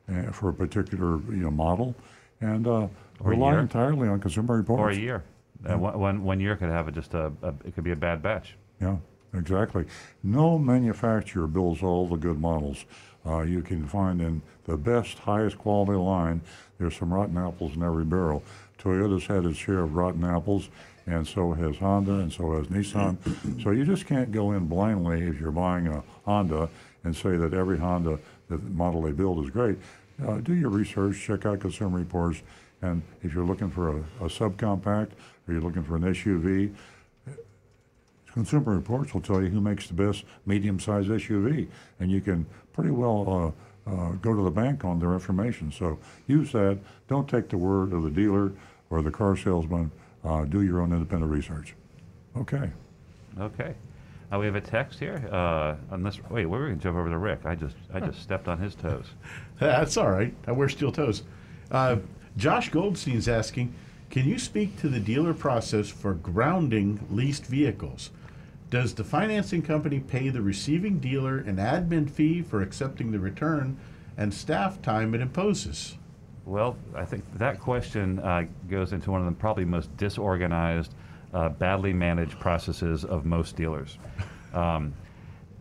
uh, for a particular you know, model. And uh, rely entirely on Consumer Reports. Or a year. Uh, one, one, one year could have a, just a, a it could be a bad batch. Yeah, exactly. No manufacturer builds all the good models. Uh, you can find in the best, highest quality line, there's some rotten apples in every barrel. Toyota's had its share of rotten apples, and so has Honda, and so has Nissan. so you just can't go in blindly if you're buying a Honda and say that every Honda model they build is great. Uh, do your research, check out Consumer Reports, and if you're looking for a, a subcompact or you're looking for an SUV, Consumer Reports will tell you who makes the best medium-sized SUV, and you can pretty well uh, uh, go to the bank on their information. So use that. Don't take the word of the dealer or the car salesman. Uh, do your own independent research. Okay. Okay. Uh, we have a text here. Uh, on this, wait, we're going to jump over to Rick. I just I just stepped on his toes. That's all right. I wear steel toes. Uh, Josh Goldstein's asking, can you speak to the dealer process for grounding leased vehicles? Does the financing company pay the receiving dealer an admin fee for accepting the return and staff time it imposes? Well, I think that question uh, goes into one of the probably most disorganized, uh, badly managed processes of most dealers. Um,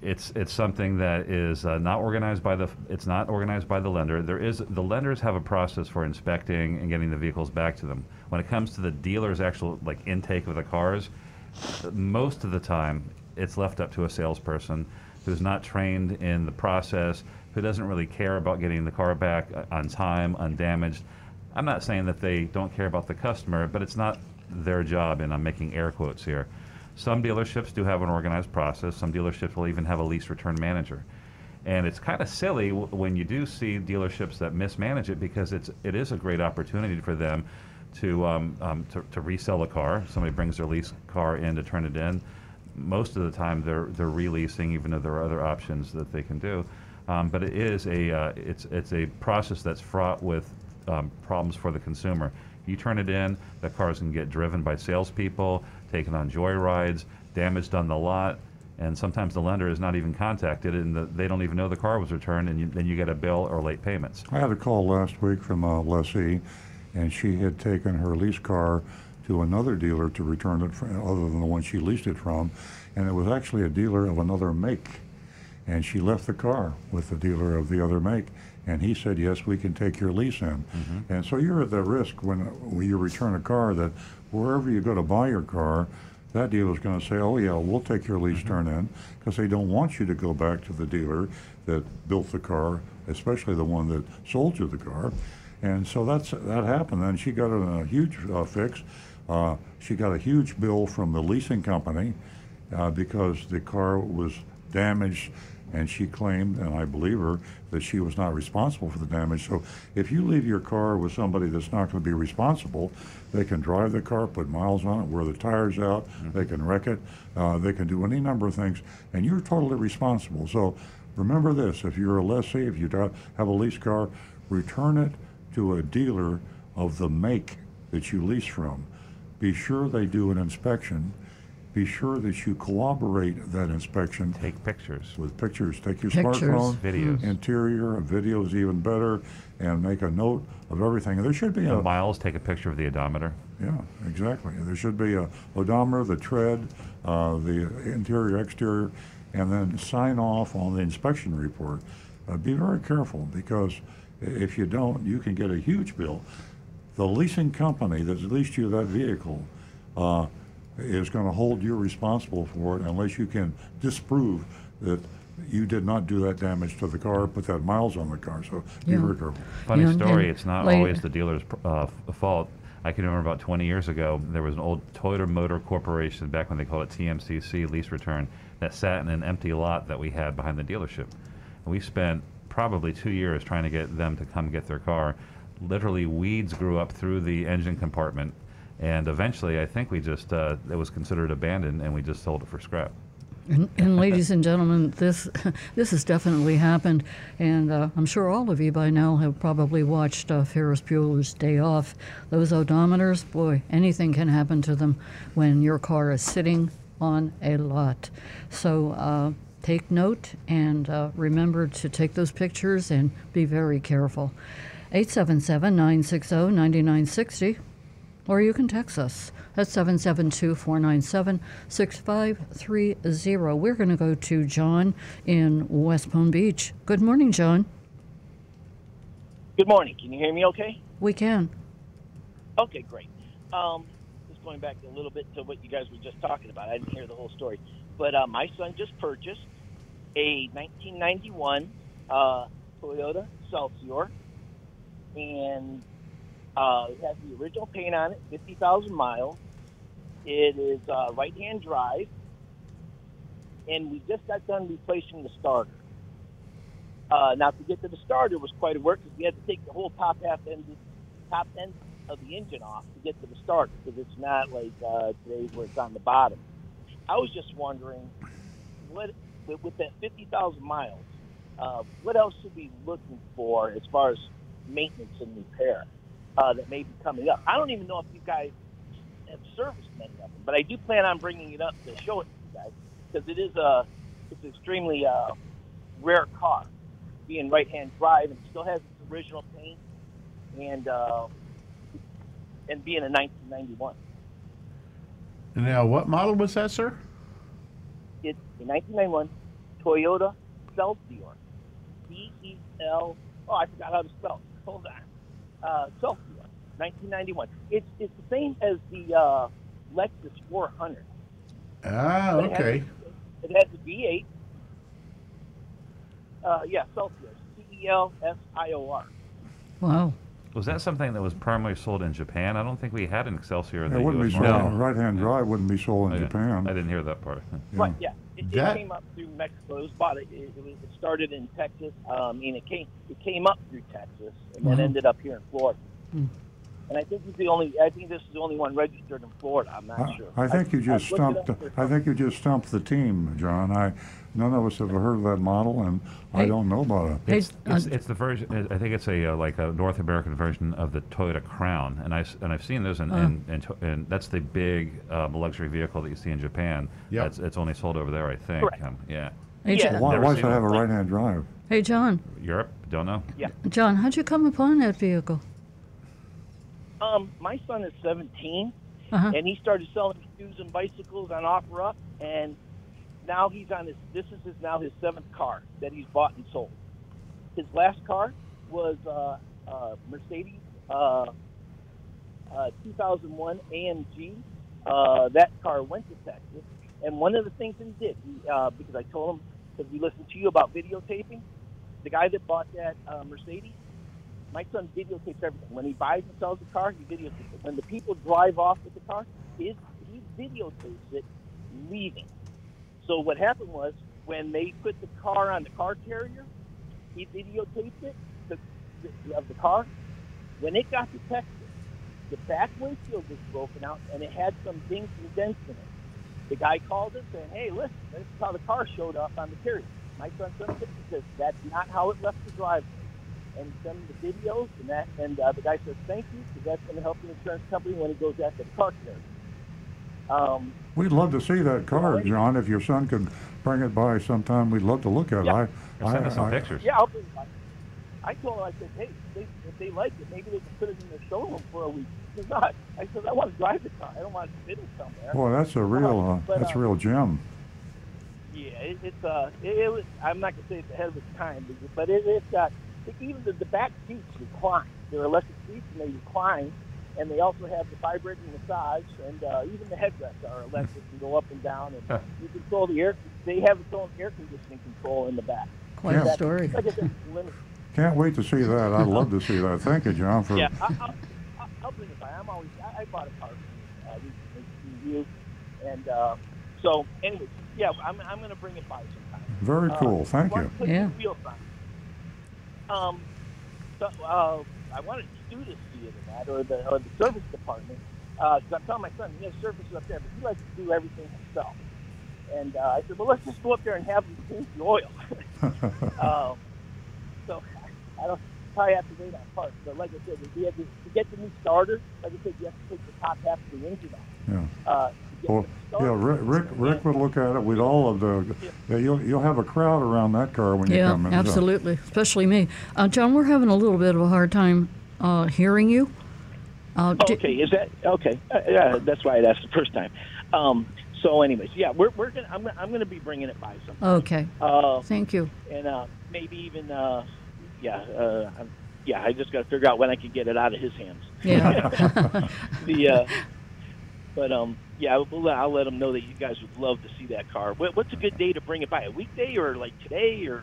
it's it's something that is uh, not organized by the it's not organized by the lender. There is the lenders have a process for inspecting and getting the vehicles back to them. When it comes to the dealer's actual like intake of the cars, most of the time it's left up to a salesperson who's not trained in the process, who doesn't really care about getting the car back uh, on time, undamaged. I'm not saying that they don't care about the customer, but it's not their job, and I'm making air quotes here. Some dealerships do have an organized process. Some dealerships will even have a lease return manager. And it's kind of silly w- when you do see dealerships that mismanage it because it's it is a great opportunity for them to um, um, to, to resell a car. Somebody brings their lease car in to turn it in. Most of the time, they're they're releasing, even though there are other options that they can do. Um, but it is a uh, it's it's a process that's fraught with um, problems for the consumer. You turn it in, the cars can get driven by salespeople, taken on joyrides, damaged on the lot, and sometimes the lender is not even contacted, and the, they don't even know the car was returned, and you, then you get a bill or late payments. I had a call last week from a lessee, and she had taken her lease car to another dealer to return it, fr other than the one she leased it from, and it was actually a dealer of another make. And she left the car with the dealer of the other make, and he said, "Yes, we can take your lease in." And so you're at the risk when, when you return a car that wherever you go to buy your car, that dealer's going to say, "Oh yeah, we'll take your lease turn in," because they don't want you to go back to the dealer that built the car, especially the one that sold you the car. And so that's that happened. And she got in a huge uh, fix. Uh, she got a huge bill from the leasing company uh, because the car was damaged, and she claimed, and I believe her, that she was not responsible for the damage. So if you leave your car with somebody that's not going to be responsible, they can drive the car, put miles on it, wear the tires out, they can wreck it, uh, they can do any number of things, and you're totally responsible. So remember this: if you're a lessee, if you have a lease car, return it to a dealer of the make that you lease from. Be sure they do an inspection. Be sure that you corroborate that inspection Take pictures. with pictures. Take your Pictures. smartphone, Videos. interior, video is even better, and make a note of everything. And there should be The a miles, take a picture of the odometer. yeah, exactly. There should be a odometer, the tread, uh, the interior, exterior, and then sign off on the inspection report. Uh, be very careful because if you don't, you can get a huge bill. The leasing company that's leased you that vehicle uh, is going to hold you responsible for it unless you can disprove that you did not do that damage to the car, put that miles on the car. So be Yeah. very careful. Funny Yeah, story. It's not like- always the dealer's uh, fault. I can remember about 20 years ago, there was an old Toyota Motor Corporation, back when they called it TMCC, lease return, that sat in an empty lot that we had behind the dealership. And we spent probably two years trying to get them to come get their car. Literally, weeds grew up through the engine compartment. And eventually, I think we just, uh, it was considered abandoned, and we just sold it for scrap. And, and ladies and gentlemen, this this has definitely happened, and uh, I'm sure all of you by now have probably watched uh, Ferris Bueller's Day Off. Those odometers, boy, anything can happen to them when your car is sitting on a lot. So uh, take note and uh, remember to take those pictures and be very careful. 877-960-9960 or you can text us at 772 497 6530. We're going to go to John in West Palm Beach. Good morning, John. Good morning. Can you hear me okay? We can. Okay, great. Um, just going back a little bit to what you guys were just talking about. I didn't hear the whole story. But uh, my son just purchased a 1991 uh, Toyota Celsior. And uh, it has the original paint on it, 50,000 miles. It is uh, right hand drive. And we just got done replacing the starter. Uh, now, to get to the starter was quite a work because we had to take the whole top half end, top end of the engine off to get to the starter because it's not like uh, today's where it's on the bottom. I was just wondering, what with, with that fifty thousand miles, uh, what else should we be looking for as far as maintenance and repair uh, that may be coming up? I don't even know if you guys have serviced many of them, but I do plan on bringing it up to show it to you guys because it is a it's an extremely uh, rare car being right-hand drive and still has its original paint and uh, and being a 1991. Now, what model was that, sir? It's a 1991 Toyota Celsior. C E L. Oh, I forgot how to spell. it. Hold on. Uh, Celsior, 1991. It's it's the same as the uh, Lexus 400. Ah, But it has- okay. It has a V8. Uh, yeah, Celsior. C E L S I O R. Wow. Was that something that was primarily sold in Japan? I don't think we had an Excelsior in It the wouldn't be U.S. sold. No. right-hand drive wouldn't be sold in I- Japan. I didn't hear that part. Right, yeah. It, That- it came up through Mexico. It was bought. It, it, was, it started in Texas. Um, and it came it came up through Texas and then ended up here in Florida. Hmm. And I think it's the only. I think this is the only one registered in Florida. I'm not I- sure. I think you just I've looked it stumped, I think you just stumped the team, John. I, none of us have heard of that model, and I don't know about it. Hey, It's, uh, it's, it's the version. I think it's a uh, like a North American version of the Toyota Crown, and I s- and I've seen those, and Uh. and, and, and that's the big um, luxury vehicle that you see in Japan. Yep. It's, it's only sold over there, I think. Correct. Um, yeah, Hey, Yeah. Why, Never why seen should I it. have a right-hand drive? hey, John. Europe, don't know. Yeah. John, how'd you come upon that vehicle? Um, my son is 17, Uh-huh. and he started selling shoes and bicycles on OfferUp, and now he's on his. This is his now his seventh car that he's bought and sold. His last car was uh, uh, Mercedes uh, uh, 2001 AMG. Uh, that car went to Texas, and one of the things that he did, he, uh, because I told him because we listened to you about videotaping, the guy that bought that uh, Mercedes my son videotapes everything. When he buys and sells a car, he videotapes it. When the people drive off with the car, his, he videotapes it leaving. So what happened was when they put the car on the car carrier, he videotaped it to, the, of the car. When it got to Texas, the back windshield was broken out and it had some dings and dents in it. The guy called us saying, "Hey, listen, this is how the car showed up on the carrier." My son sent it because that's not how it left the driveway and send him the videos and that. And uh, the guy says, "Thank you, because that's going to help the insurance company when he goes after the car carrier." Um, We'd love to see that car, John. If your son could bring it by sometime, we'd love to look at it. Yeah. I, Or send I- us some I- pictures. yeah, I'll bring it by. I told him, I said, "Hey, if they, if they like it, maybe they can put it in their showroom for a week." He says, "Not." I said, "I want to drive the car. I don't want to it sitting somewhere." Boy, that's a real, uh, But, that's a uh, real gem. Yeah, it, it's uh, it, it was. I'm not gonna say it's ahead of its time, but- but it, it's got even the, the back seats recline. They're electric seats and they recline, and they also have the vibrating massage, and uh, even the headrests are electric and go up and down, Huh. and you control the air. They have its own air conditioning control in the back. Quite Yeah. a story. Like I said. Can't wait to see that. I'd love to see that. Thank you, John, for Yeah, I, I'll, I'll- I'll bring it by. I'm always. I, I bought a car from uh, recently you, and uh, so anyways, yeah, I'm I'm gonna bring it by sometime. very Uh, cool. Thank you. Yeah. Some wheels on. Um, so, uh, I wanted Stu to see it in that, or the or the service department, because I'm telling my son he has services up there, but he likes to do everything himself. And uh, I said, well, let's just go up there and have him change the oil. um, so I don't probably have to wait on parts, but like I said, you have to, to get the new starter, like I said, you have to take the top half of the engine off. Yeah. Uh, Well, yeah. Rick, Rick, Rick would look at it. We'd all of the, yeah, you'll, you'll have a crowd around that car when you Yeah, come in. so- absolutely. Especially me. Uh, John, we're having a little bit of a hard time uh, hearing you. Uh, di- Okay, is that okay? Uh, yeah, that's why I asked the first time. Um, so, anyways, yeah, we're, we're gonna I'm, gonna- I'm gonna be bringing it by some, okay. uh, Thank you. and uh, maybe even uh, yeah, uh, I'm- yeah. I just got to figure out when I can get it out of his hands. Yeah. The uh, but um, yeah, I'll, I'll let them know that you guys would love to see that car. What, what's a good day to bring it by? A weekday or like today or?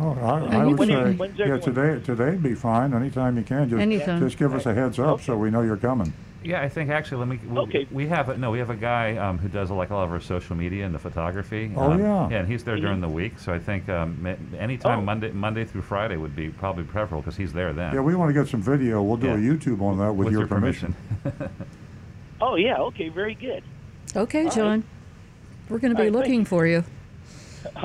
Oh, I, Yeah, I would can- say, When- when's yeah, today, today'd be fine, anytime you can. Just, Anytime. just give us a heads up so we know you're coming. Yeah, I think actually, let me. We, Okay. We have a, no, we have a guy um, who does like all of our social media and the photography. Oh, um, yeah. Yeah, and he's there during the week, so I think um, anytime Oh. Monday, Monday through Friday would be probably preferable because he's there then. Yeah, we want to get some video. We'll do a YouTube on that with, your, permission. Oh yeah, okay, very good. Okay, right. John. We're going to be All right, thank looking you. for you.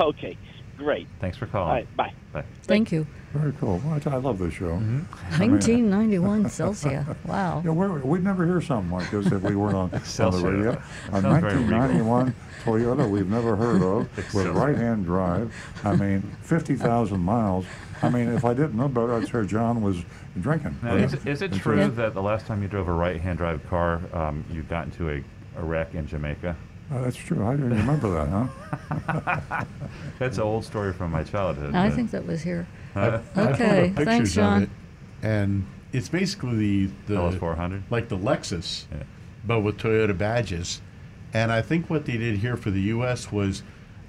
Okay, great. Thanks for calling. right, bye. Bye. Thank you. Very cool. Well, I, I love this show. Mm-hmm. 1991 Celsius. Wow. Yeah, we're, we'd never hear something like this if we weren't on, on the radio. A Sounds very regal. 1991 Toyota we've never heard of with Excelsior. right-hand drive. I mean, 50,000 miles. I mean, if I didn't know better, I'd say John was drinking. Now, is, is it true Yeah. that the last time you drove a right-hand drive car, um, you got into a, a wreck in Jamaica? Uh, that's true. I didn't remember that, huh? That's an old story from my childhood. I think that was here. I Okay, thanks, pictures of John. it, and it's basically the LS400? like the Lexus, Yeah. but with Toyota badges. And I think what they did here for the U.S. was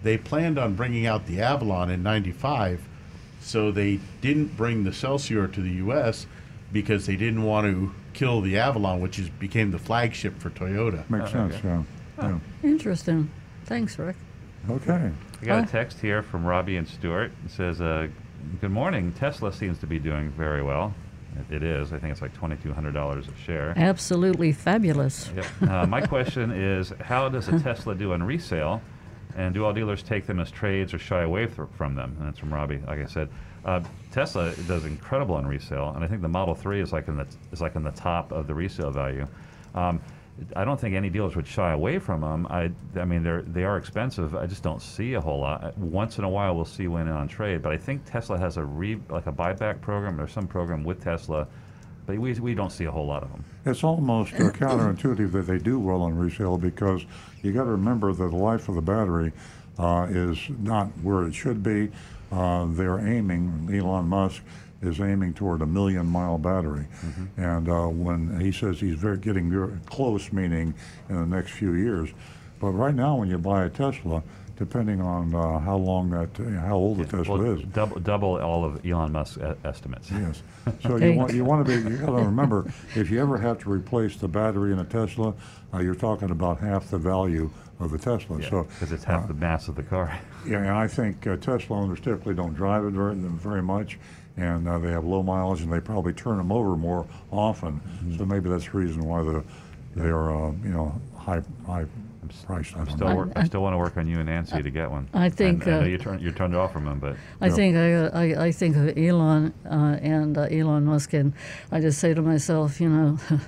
they planned on bringing out the Avalon in '95, so they didn't bring the Celsior to the U.S. because they didn't want to kill the Avalon, which is became the flagship for Toyota. Makes sense, yeah. yeah. Interesting. Thanks, Rick. Okay. I got a text here from Robbie and Stuart. It says, uh, "Good morning. Tesla seems to be doing very well. It- It is. I think it's like twenty-two hundred dollars a share." Absolutely fabulous. Yep. Uh, my question is, how does a Tesla do on resale, and do all dealers take them as trades or shy away th- from them? And that's from Robbie. Like I said, uh, Tesla does incredible on resale, and I think the Model Three is like in the is like in the top of the resale value. Um, I don't think any dealers would shy away from them. I, I mean, they're they are expensive. I just don't see a whole lot. Once in a while, we'll see one on trade, but I think Tesla has a re like a buyback program or some program with Tesla, but we we don't see a whole lot of them. It's almost uh, counterintuitive that they do well on resale because you got to remember that the life of the battery uh, is not where it should be. Uh, they're aiming, Elon Musk is aiming toward a million mile battery. And uh, when he says he's very, getting very close, meaning in the next few years. But right now, when you buy a Tesla, depending on uh, how long that, how old the Tesla Well, is, double, double all of Elon Musk's e- estimates. Yes. So you want you want to be you got to remember if you ever have to replace the battery in a Tesla, uh, you're talking about half the value of the Tesla. so because it's half uh, the mass of the car. yeah, and I think uh, Tesla owners typically don't drive it very very much, and uh, they have low mileage, and they probably turn them over more often. Mm-hmm. So maybe that's the reason why the they are uh, you know high high priced. I I'm don't still, know. wor- I still want to work on you and Nancy to get one. I think, I, I know uh, you turned you turned off from them, but I Yeah. think I, uh, I, I think of Elon uh, and uh, Elon Musk, and I just say to myself, you know,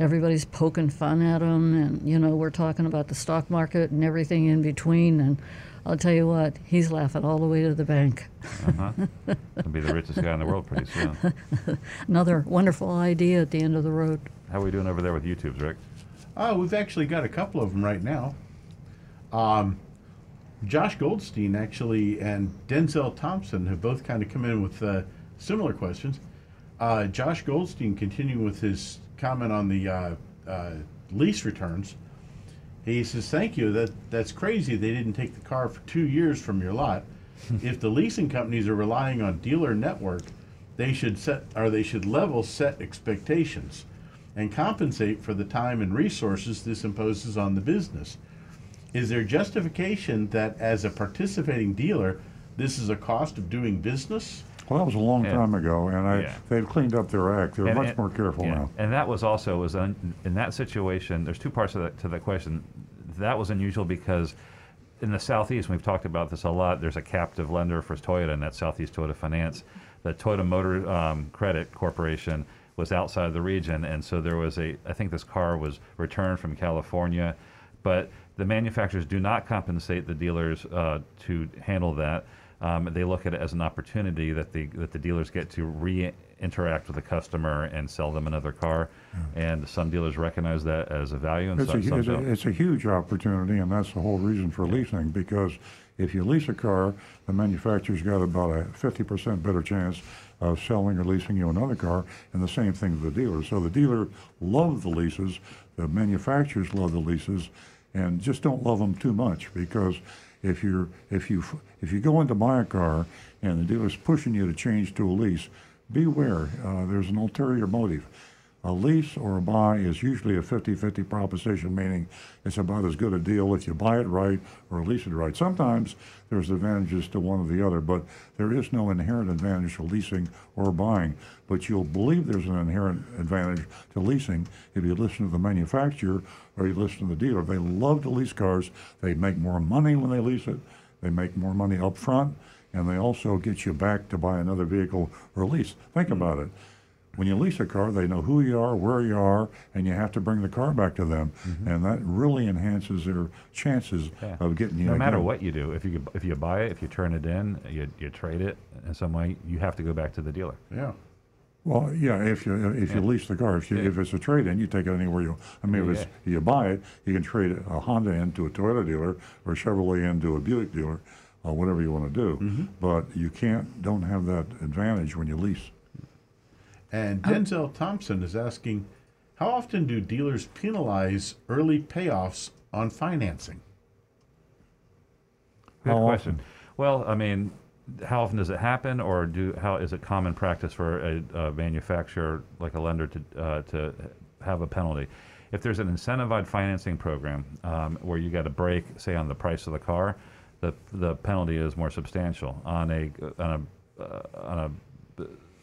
everybody's poking fun at him, and you know, we're talking about the stock market and everything in between, and I'll tell you what, he's laughing all the way to the bank. uh-huh. he'll be the richest guy in the world pretty soon. Another wonderful idea at the end of the road. How are we doing over there with YouTube's, Rick? Oh, we've actually got a couple of them right now. Um, Josh Goldstein actually and Denzel Thompson have both kind of come in with uh, similar questions. Uh, Josh Goldstein, continuing with his comment on the uh, uh, lease returns, he says, "Thank you. That that's crazy. They didn't take the car for two years from your lot. if the leasing companies are relying on dealer network, they should set or they should level set expectations." And compensate for the time and resources this imposes on the business. Is there justification that as a participating dealer, this is a cost of doing business? Well, that was a long Yeah. time ago, and I, Yeah. they've cleaned up their act. They're And- much and- more careful yeah. now. And that was also was un, in that situation. There's two parts of that, to that question. That was unusual because in the southeast, we've talked about this a lot. There's a captive lender for Toyota, and that's Southeast Toyota Finance. The Toyota Motor um, Credit Corporation was outside the region, and so there was a. I think this car was returned from California, but the manufacturers do not compensate the dealers uh, to handle that. Um, they look at it as an opportunity that the that the dealers get to re-interact with the customer and sell them another car, and some dealers recognize that as a value, and It's a, some, some it's, a, it's a huge opportunity, and that's the whole reason for leasing. Because if you lease a car, the manufacturer's got about a 50% better chance of selling or leasing you another car, and the same thing with the dealer. So the dealer loves the leases, the manufacturers love the leases, and just don't love them too much because if you're if you if you go in to buy a car and the dealer's pushing you to change to a lease, beware. Uh, there's an ulterior motive. A lease or a buy is usually a 50-50 proposition, meaning it's about as good a deal if you buy it right or lease it right. Sometimes there's advantages to one or the other, but there is no inherent advantage to leasing or buying. But you'll believe there's an inherent advantage to leasing if you listen to the manufacturer or you listen to the dealer. They love to lease cars. They make more money when they lease it. They make more money up front, and they also get you back to buy another vehicle or lease. Think about it. When you lease a car, they know who you are, where you are, and you have to bring the car back to them, mm-hmm. and that really enhances their chances Yeah. of getting you. no matter what you do, if you if you buy it, if you turn it in, you, you trade it in some way, you have to go back to the dealer. Yeah. Well, yeah, if you if you lease the car, if you, Yeah. if it's a trade-in, you take it anywhere you. I mean, if it's you buy it, you can trade a Honda into a Toyota dealer or a Chevrolet into a Buick dealer, or whatever you want to do. Mm-hmm. But you can't don't have that advantage when you lease. And Denzel Thompson is asking, how often do dealers penalize early payoffs on financing? Good How question. Well, I mean, how often does it happen, or do how is it common practice for a, a manufacturer like a lender to uh, to have a penalty? If there's an incentivized financing program um, where you get a break, say on the price of the car, the the penalty is more substantial. On a on a uh, on a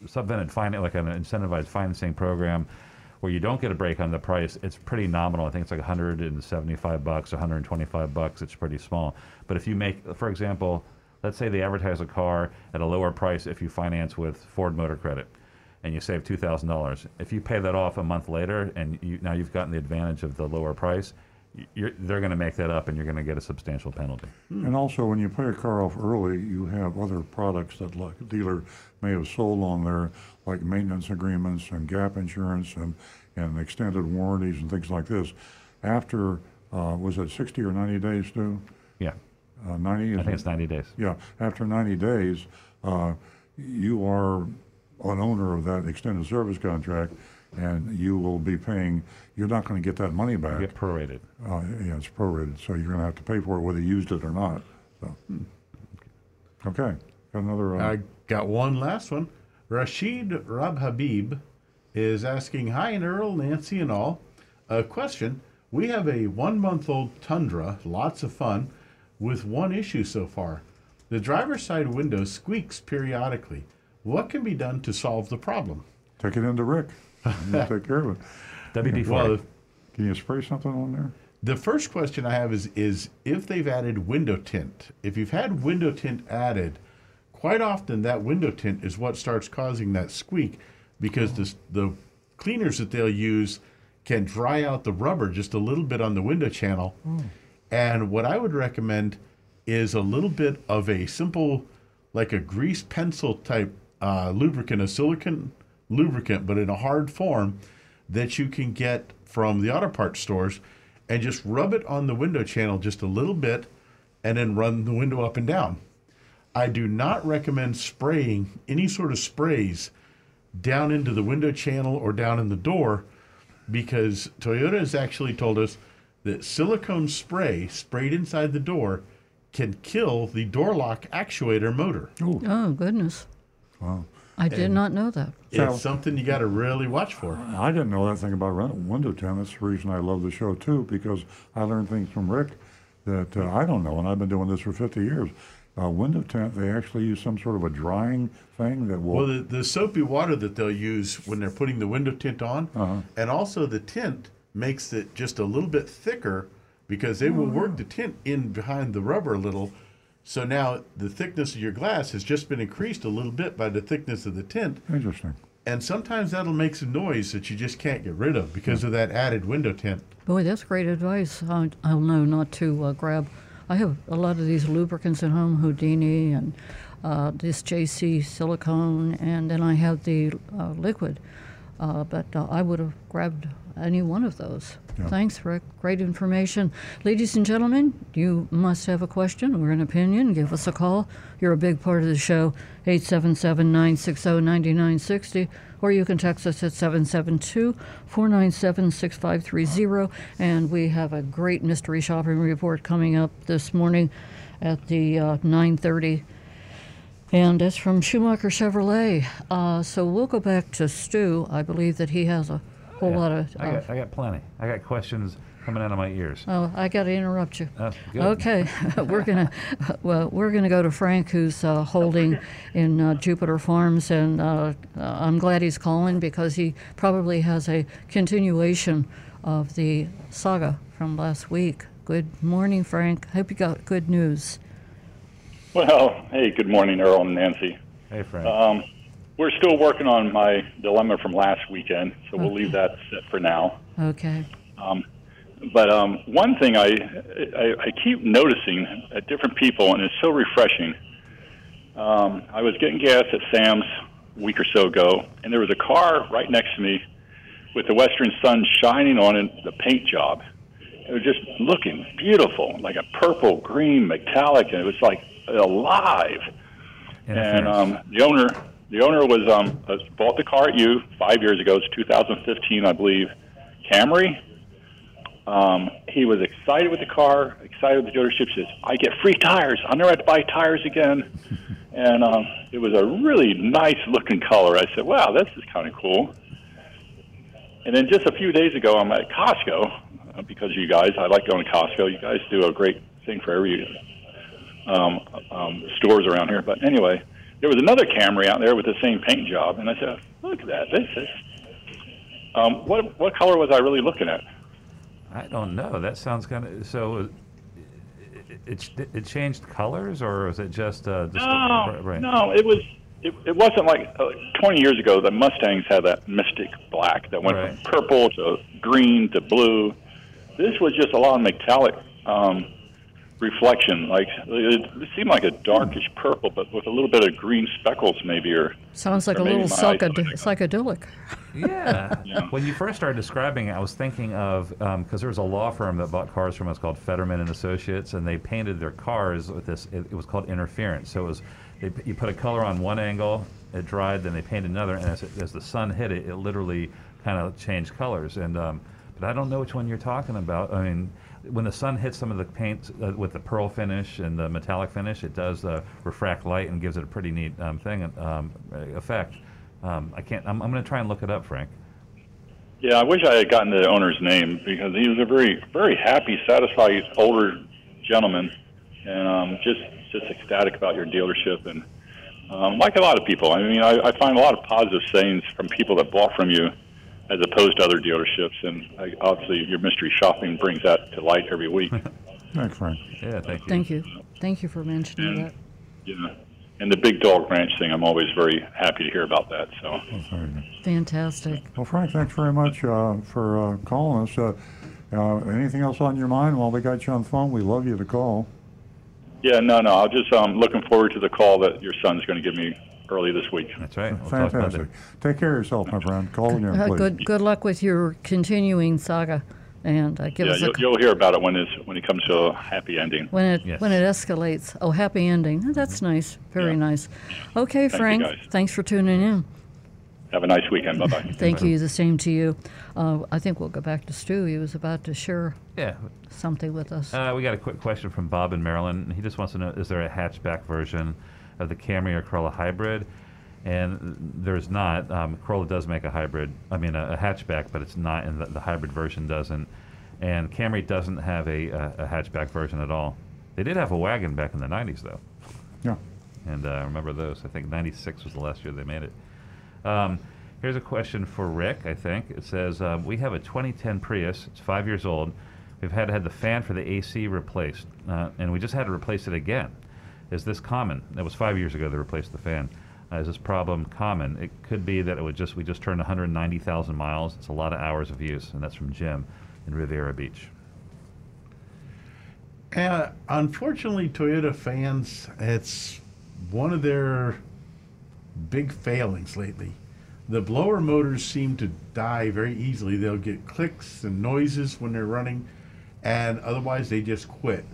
subvented finance like an incentivized financing program where you don't get a break on the price, it's pretty nominal. I think it's like 175 bucks, 125 bucks. It's pretty small. But if you make, for example, let's say they advertise a car at a lower price if you finance with Ford Motor Credit, and you save two thousand dollars. If you pay that off a month later, and you, now you've gotten the advantage of the lower price, they're going to make that up, and you're going to get a substantial penalty. And also, when you pay a car off early, you have other products that like a dealer may have sold on there, like maintenance agreements and gap insurance and, and extended warranties and things like this. After, uh, was it 60 or 90 days, Stu? Yeah, Uh, 90? I is think it's 90 days. Yeah, after 90 days, uh, you are an owner of that extended service contract, and you will be paying, you're not going to get that money You back. get prorated. Uh, yeah, it's prorated, so you're going to have to pay for it whether you used it or not. So, okay, got another. Uh, I got one last one. Rashid Rab Habib is asking Hi, and Earl, Nancy, and all. A question. We have a one month old Tundra, lots of fun, with one issue so far. The driver's side window squeaks periodically. What can be done to solve the problem? take it into Rick. Take care of it. WD-40. Well, Can you spray something on there? The first question I have is is if they've added window tint. If you've had window tint added, quite often that window tint is what starts causing that squeak because the the cleaners that they'll use can dry out the rubber just a little bit on the window channel. And what I would recommend is a little bit of a simple, like a grease pencil type uh, lubricant, a silicone lubricant, but in a hard form that you can get from the auto parts stores and just rub it on the window channel just a little bit and then run the window up and down. I do not recommend spraying any sort of sprays down into the window channel or down in the door because Toyota has actually told us that silicone spray sprayed inside the door can kill the door lock actuator motor. Oh, goodness. Wow. I did not know that. So- It's something you got to really watch for. I didn't know that thing about window tint. That's the reason I love the show too, because I learned things from Rick that uh, I don't know, and I've been doing this for 50 years. Uh, window tint, they actually use some sort of a drying thing that will. Well, the, the soapy water that they'll use when they're putting the window tint on, Uh-huh. and also the tint makes it just a little bit thicker because they will work the tint in behind the rubber a little. So now the thickness of your glass has just been increased a little bit by the thickness of the tint. Interesting. And sometimes that'll make some noise that you just can't get rid of because of that added window tint. Boy, that's great advice. I, I'll know not to uh, grab. I have a lot of these lubricants at home, Houdini and uh, this JC silicone, and then I have the uh, liquid. Uh, but uh, I would have grabbed any one of those. Yeah. Thanks, Rick. Great information. Ladies and gentlemen, you must have a question or an opinion. Give us a call. You're a big part of the show. 877 960 9960. Or you can text us at 772 497 6530. And we have a great mystery shopping report coming up this morning at the uh, 930 and it's from Schumacher Chevrolet. Uh, so we'll go back to Stu. I believe that he has a whole Yeah, lot of. I got, I got plenty. I got questions coming out of my ears. oh, I got to interrupt you. Uh, good. Okay, we're gonna well, we're gonna go to Frank, who's uh, holding in uh, Jupiter Farms, and uh, uh, I'm glad he's calling because he probably has a continuation of the saga from last week. Good morning, Frank. Hope you got good news. Well, hey, good morning, Earl and Nancy. Hey, Frank. Um, we're still working on my dilemma from last weekend, so we'll leave that set for now. Okay. Um, but um, one thing I, I I keep noticing at different people, and it's so refreshing. Um, I was getting gas at Sam's a week or so ago, and there was a car right next to me with the Western Sun shining on it, the paint job. It was just looking beautiful, like a purple, green, metallic, and it was like alive. And Interference. um, the owner, the owner was um, uh, bought the car at you five years ago. It's 2015, I believe, Camry. Um, he was excited with the car, excited with the dealership. Says, "I get free tires. I'll never have to buy tires again." and um, it was a really nice looking color. I said, "Wow, this is kind of cool." And then just a few days ago, I'm at Costco uh, because you guys, I like going to Costco. You guys do a great thing for every um, um, stores around here. But anyway, there was another Camry out there with the same paint job, and I said, "Look at that! This is." Um, what what color was I really looking at? I don't know. That sounds kind of so. It, it, it changed colors, or was it just uh, just No, right? no, it was. It, it wasn't like uh, 20 years ago. The Mustangs had that mystic black that went Right. from purple to green to blue. This was just a lot of metallic um, reflection. Like it, it seemed like a darkish purple, but with a little bit of green speckles, maybe. Or Sounds like or a little my eyes psychedelic. Yeah. Yeah. When you first started describing it, I was thinking of because there was a law firm that bought cars from us called Fetterman and Associates, and they painted their cars with this. It, it was called interference. So it was they, you put a color on one angle, it dried, then they painted another, and as, it, as the sun hit it, it literally kind of changed colors. And um, but I don't know which one you're talking about. I mean. When the sun hits some of the paint uh, with the pearl finish and the metallic finish, it does uh, refract light and gives it a pretty neat um, thing um, effect. Um, I can't. I'm, I'm going to try and look it up, Frank. Yeah, I wish I had gotten the owner's name because he was a very, very happy, satisfied older gentleman, and um, just just ecstatic about your dealership. And um, like a lot of people, I mean, I, I find a lot of positive sayings from people that bought from you, as opposed to other dealerships. And I, obviously, your mystery shopping brings that to light every week. Thanks, Frank. Yeah, thank you. Thank you. Thank you for mentioning And- that. yeah. And the big dog ranch thing, I'm always very happy to hear about that. So. That's very good. Fantastic. Well, Frank, thanks very much uh, for uh, calling us. Uh, uh, anything else on your mind while we got you on the phone? We love you to call. Yeah, no, no. I'm just um looking forward to the call that your son's going to give me early this week. That's right. We'll Fantastic. Take care of yourself, my friend. Call again, Uh, please. good good luck with your continuing saga, and uh, give Yeah, us a you'll, you'll hear about it when it's when it comes to a happy ending. when it Yes. when it escalates. Oh, happy ending. That's nice. Very Yeah. nice. Okay, you, Frank. Thanks for tuning in. Have a nice weekend. Bye bye. Thank you. The same to you. Uh, I think we'll go back to Stu. He was about to share Yeah. something with us. Uh, we got a quick question from Bob in Maryland. He just wants to know: Is there a hatchback version of the Camry or Corolla hybrid? And there's not. Um, Corolla does make a hybrid. I mean, a, a hatchback, but it's not, and the, the hybrid version doesn't. And Camry doesn't have a, a, a hatchback version at all. They did have a wagon back in the '90s, though. Yeah. and uh, I remember those. I think '96 was the last year they made it. Um, here's a question for Rick. I think it says um, we have a 2010 Prius. It's five years old. We've had had the fan for the AC replaced, uh, and we just had to replace it again. Is this common? That was five years ago they replaced the fan. Uh, is this problem common? It could be that it would just we just turned 190,000 miles. It's a lot of hours of use, and that's from Jim in Riviera Beach. Uh, unfortunately, Toyota fans, it's one of their big failings lately. The blower motors seem to die very easily. They'll get clicks and noises when they're running, and otherwise they just quit.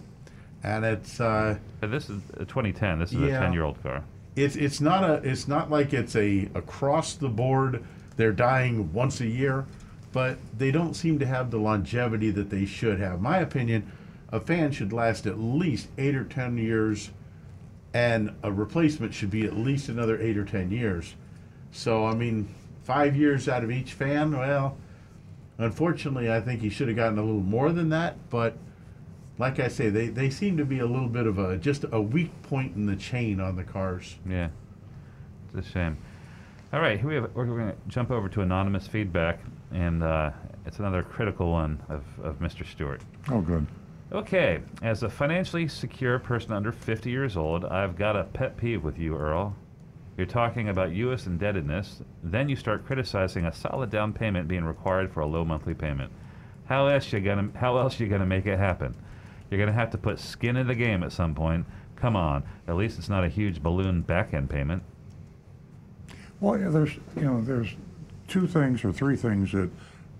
And it's uh, But this is a 2010. This is a 10 year old car. it's it's not a it's not like it's a across the board they're dying once a year but they don't seem to have the longevity that they should have my opinion a fan should last at least eight or ten years and a replacement should be at least another eight or ten years so i mean five years out of each fan well unfortunately i think he should have gotten a little more than that but like i say they, they seem to be a little bit of a just a weak point in the chain on the cars Yeah, it's a shame. All right, here we have, we're going to jump over to anonymous feedback, and uh, it's another critical one of, of Mr. Stewart. Oh, good. Okay, as a financially secure person under 50 years old, I've got a pet peeve with you, Earl. You're talking about U.S. indebtedness, then you start criticizing a solid down payment being required for a low monthly payment. How else you gonna How else you gonna make it happen? You're gonna have to put skin in the game at some point. Come on, at least it's not a huge balloon back end payment. Well, yeah, there's you know there's two things or three things that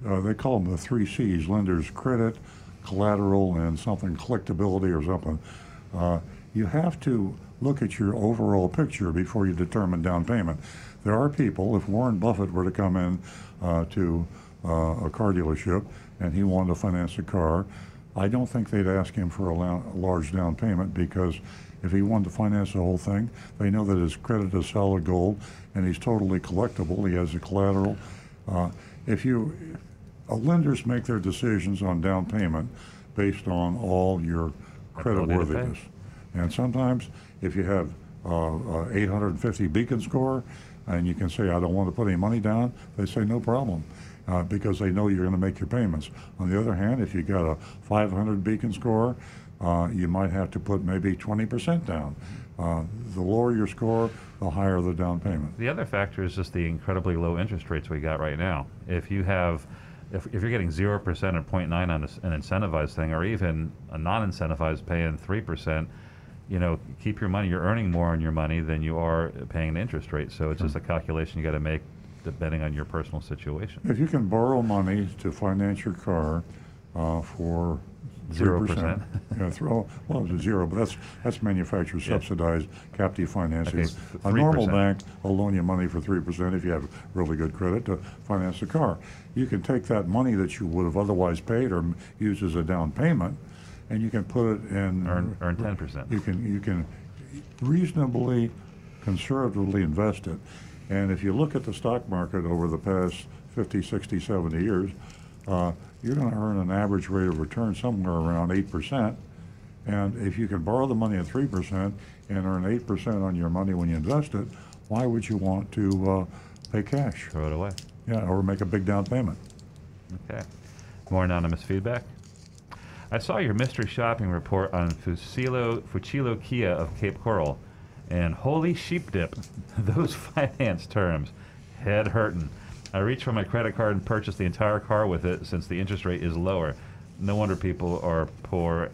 uh, they call them the three C's: lenders credit, collateral, and something collectability or something. Uh, you have to look at your overall picture before you determine down payment. There are people, if Warren Buffett were to come in uh, to uh, a car dealership and he wanted to finance a car, I don't think they'd ask him for a, la- a large down payment because if he wanted to finance the whole thing, they know that his credit is solid gold and he's totally collectible. He has the collateral. Uh, if you, uh, lenders make their decisions on down payment based on all your credit Ability to pay. worthiness. And sometimes, if you have uh, uh, 850 beacon score, and you can say, I don't want to put any money down, they say, no problem, uh, because they know you're going to make your payments. On the other hand, if you got a 500 beacon score, uh, you might have to put maybe 20% down. Uh, the lower your score, the higher the down payment. The other factor is just the incredibly low interest rates we got right now. If you have, if, if you're getting 0% or 0.9 on a an incentivized thing, or even a non incentivized paying 3%, you know, keep your money. You're earning more on your money than you are paying an interest rate. So it's just a calculation you got to make depending on your personal situation. If you can borrow money to finance your car uh, for Zero 3%, percent. yeah, throw, well, it's a zero, but that's, that's manufacturer subsidized captive financing. Okay, A normal 3%. bank will loan you money for 3% if you have really good credit to finance the car. You can take that money that you would have otherwise paid or used as a down payment, and you can put it in. Earn, earn 10%. You can, you can reasonably, conservatively invest it. And if you look at the stock market over the past 50, 60, 70 years, uh, you're going to earn an average rate of return somewhere around 8%. And if you can borrow the money at 3% and earn 8% on your money when you invest it, why would you want to uh, pay cash? Throw it away. Yeah, or make a big down payment. Okay. More anonymous feedback. I saw your mystery shopping report on Fuccillo, Fuccillo Kia of Cape Coral, and holy sheep dip, those finance terms, head hurting. I reached for my credit card and purchased the entire car with it since the interest rate is lower. No wonder people are poor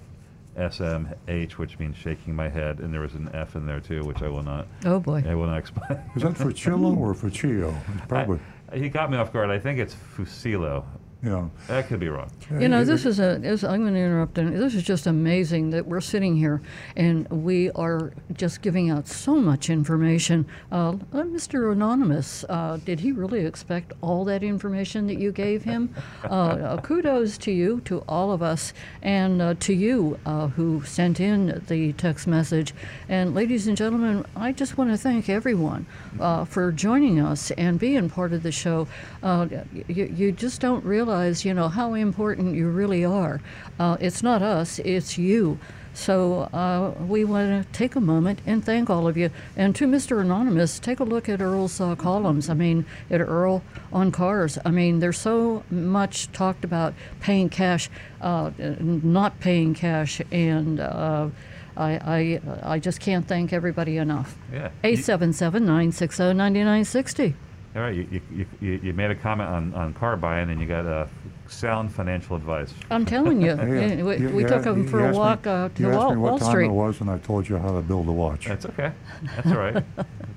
SMH, which means shaking my head, and there was an F in there too, which I will not. Oh, boy. I will not explain. Is that for Chilo or for Chio? Probably. I- he got me off guard. I think it's Fuccillo. Yeah. That could be wrong. You know, this is a. This, I'm going to interrupt. And this is just amazing that we're sitting here and we are just giving out so much information. Uh, uh, Mr. Anonymous, uh, did he really expect all that information that you gave him? uh, uh, kudos to you, to all of us, and uh, to you uh, who sent in the text message. And ladies and gentlemen, I just want to thank everyone uh, for joining us and being part of the show. Uh, you, you just don't realize, you know, how important you really are. Uh, it's not us, it's you. So uh, we want to take a moment and thank all of you. And to Mr. Anonymous, take a look at Earl's uh, columns. I mean, at Earl on cars. I mean, there's so much talked about paying cash, uh, not paying cash, and uh, I, I, I just can't thank everybody enough. Yeah. 877 960 9960. All right, you, you, you, you made a comment on, on car buying and you got uh, sound financial advice. I'm telling you, Hey, we, you- we you took a- him for a asked me- walk uh, to You asked Wall, me what time Street. it was, and I told you how to build a watch. That's okay. That's all right.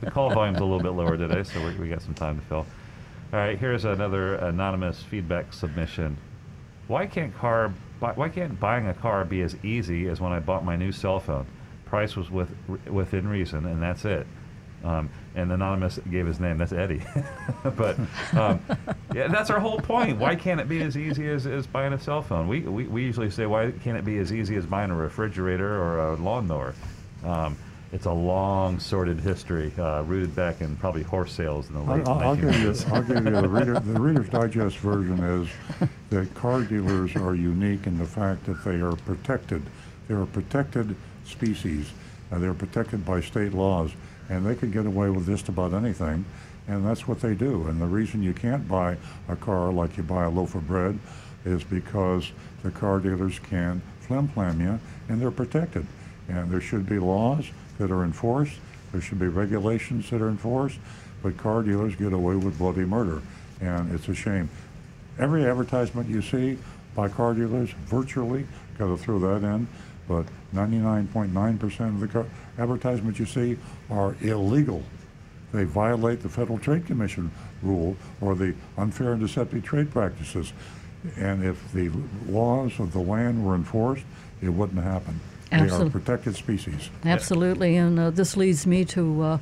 the call volume's a little bit lower today, so we, we got some time to fill. All right, here's another anonymous feedback submission. Why can't car buy, why can't buying a car be as easy as when I bought my new cell phone? Price was with, within reason, and that's it. Um, and anonymous gave his name. That's Eddie. but um, yeah, that's our whole point. Why can't it be as easy as, as buying a cell phone? We, we, we usually say, why can't it be as easy as buying a refrigerator or a lawnmower? Um, it's a long, sordid history, uh, rooted back in probably horse sales in the late I'll, I'll give you, 1900s. I'll give you the reader, the Reader's Digest version is that car dealers are unique in the fact that they are protected. They're a protected species. Uh, they're protected by state laws, and they can get away with just about anything, and that's what they do. And the reason you can't buy a car like you buy a loaf of bread is because the car dealers can flim-flam you, and they're protected. And there should be laws that are enforced. There should be regulations that are enforced. But car dealers get away with bloody murder, and it's a shame. Every advertisement you see by car dealers, virtually, got to throw that in, but 99.9% of the car advertisements you see are illegal. They violate the Federal Trade Commission rule or the unfair and deceptive trade practices. And if the laws of the land were enforced, it wouldn't happen. They are protected species. Absolutely, and uh, this leads me to uh,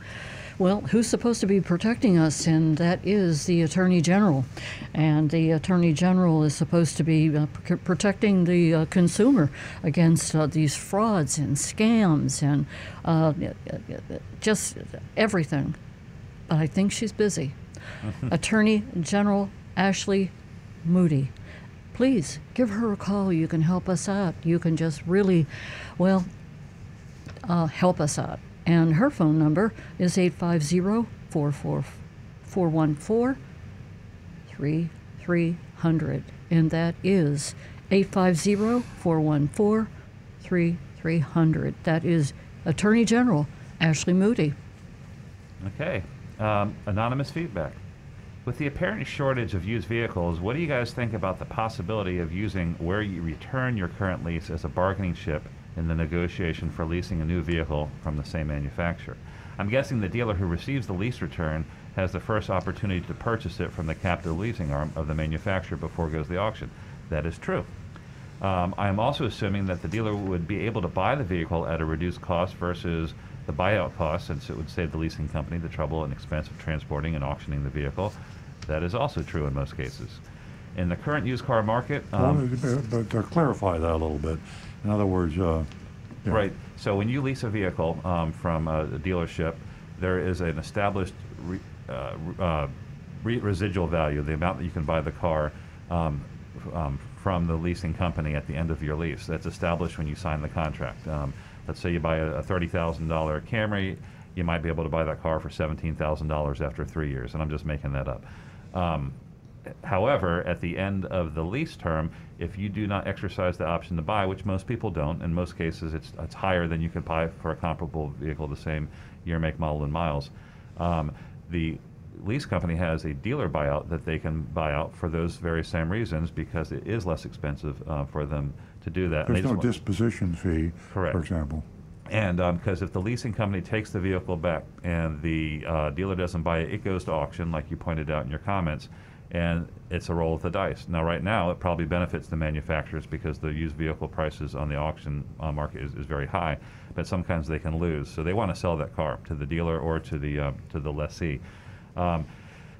Well, who's supposed to be protecting us? And that is the Attorney General. And the Attorney General is supposed to be uh, pr- protecting the uh, consumer against uh, these frauds and scams and uh, just everything. But I think she's busy. Attorney General Ashley Moody. Please give her a call. You can help us out. You can just really, well, uh, help us out. And her phone number is 850 414 3300. And that is 850 414 3300. That is Attorney General Ashley Moody. Okay. Um, anonymous feedback. With the apparent shortage of used vehicles, what do you guys think about the possibility of using where you return your current lease as a bargaining chip in the negotiation for leasing a new vehicle from the same manufacturer? I'm guessing the dealer who receives the lease return has the first opportunity to purchase it from the captive leasing arm of the manufacturer before it goes to the auction. That is true. Um, I am also assuming that the dealer would be able to buy the vehicle at a reduced cost versus the buyout cost, since it would save the leasing company the trouble and expense of transporting and auctioning the vehicle. That is also true in most cases. In the current used car market, um, Well, but to clarify that a little bit, in other words, uh, yeah. Right. So when you lease a vehicle um, from a, a dealership, there is an established re, uh, uh, re- residual value, the amount that you can buy the car um, um, from the leasing company at the end of your lease. That's established when you sign the contract. Um, let's say you buy a, a thirty thousand dollar Camry, you might be able to buy that car for seventeen thousand dollars after three years, and I'm just making that up. Um, However, at the end of the lease term, if you do not exercise the option to buy, which most people don't, in most cases it's, it's higher than you could buy for a comparable vehicle the same year, make, model, and miles, um, the lease company has a dealer buyout that they can buy out for those very same reasons because it is less expensive uh, for them to do that. There's no disposition fee, Correct. for example. and because if the leasing company takes the vehicle back and the uh, dealer doesn't buy it, it goes to auction, like you pointed out in your comments, and it's a roll of the dice. Now, right now, it probably benefits the manufacturers because the used vehicle prices on the auction uh, market is, is very high, but sometimes they can lose. So they want to sell that car to the dealer or to the uh, to the lessee. Um,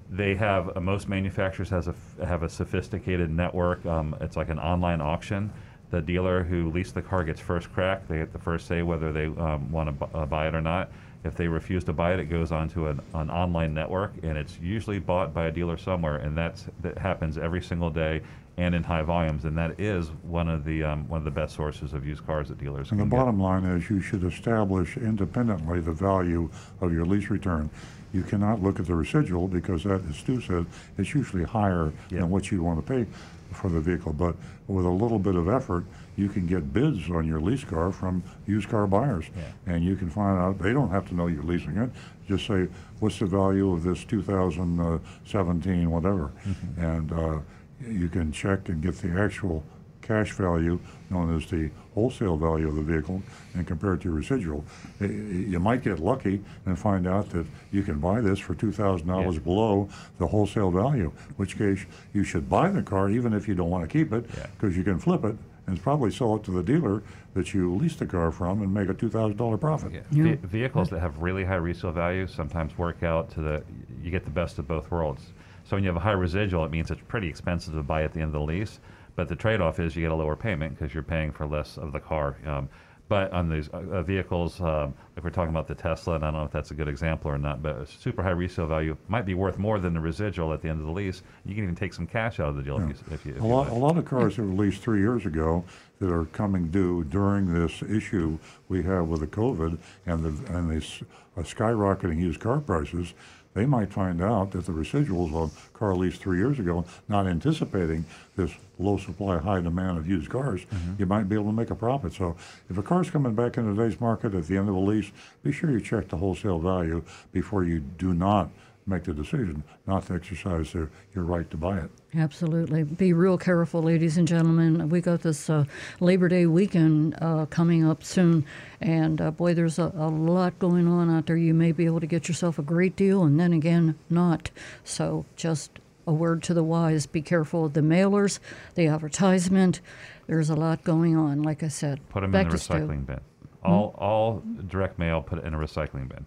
they have uh, most manufacturers has a have a sophisticated network. Um, it's like an online auction. The dealer who leased the car gets first crack. They get the first say whether they um, want to uh, buy it or not. If they refuse to buy it, it goes onto an, an online network, and it's usually bought by a dealer somewhere, and that's that happens every single day and in high volumes. And that is one of the um, one of the best sources of used cars that dealers And the can get. bottom line is you should establish independently the value of your lease return. You cannot look at the residual because that, as Stu said, it's usually higher Yeah. than what you want to pay for the vehicle. But with a little bit of effort, you can get bids on your lease car from used car buyers. Yeah. And you can find out, they don't have to know you're leasing it. Just say, what's the value of this 2017, whatever? And uh, you can check and get the actual cash value, known as the wholesale value of the vehicle, and compare it to your residual. You might get lucky and find out that you can buy this for two thousand dollars Yeah. below the wholesale value, which case you should buy the car even if you don't want to keep it, Yeah. because you can flip it and it's probably sell it to the dealer that you leased the car from and make a two thousand dollar profit. Yeah. Yeah. Ve- vehicles that have really high resale value sometimes work out to the you get the best of both worlds. So when you have a high residual, it means it's pretty expensive to buy at the end of the lease, but the trade-off is you get a lower payment because you're paying for less of the car. Um, but on these uh, uh, vehicles, um, if we're talking about the Tesla, and I don't know if that's a good example or not, but a super high resale value might be worth more than the residual at the end of the lease. You can even take some cash out of the deal if you, if you, if A you lot, a lot of cars that were leased three years ago that are coming due during this issue we have with the COVID and the, and the uh, skyrocketing used car prices, they might find out that the residuals on car leased three years ago, not anticipating this low supply, high demand of used cars, mm-hmm. you might be able to make a profit. So if a car's coming back in today's market at the end of a lease, be sure you check the wholesale value before you do not make the decision not to exercise their, your right to buy it. Absolutely. Be real careful, ladies and gentlemen. We got this uh, Labor Day weekend uh, coming up soon, and uh, boy, there's a, a lot going on out there. You may be able to get yourself a great deal, and then again, not. So, just a word to the wise be careful of the mailers, the advertisement. There's a lot going on, like I said. Put them Back in the to Stu. recycling bin. All all direct mail, put it in a recycling bin.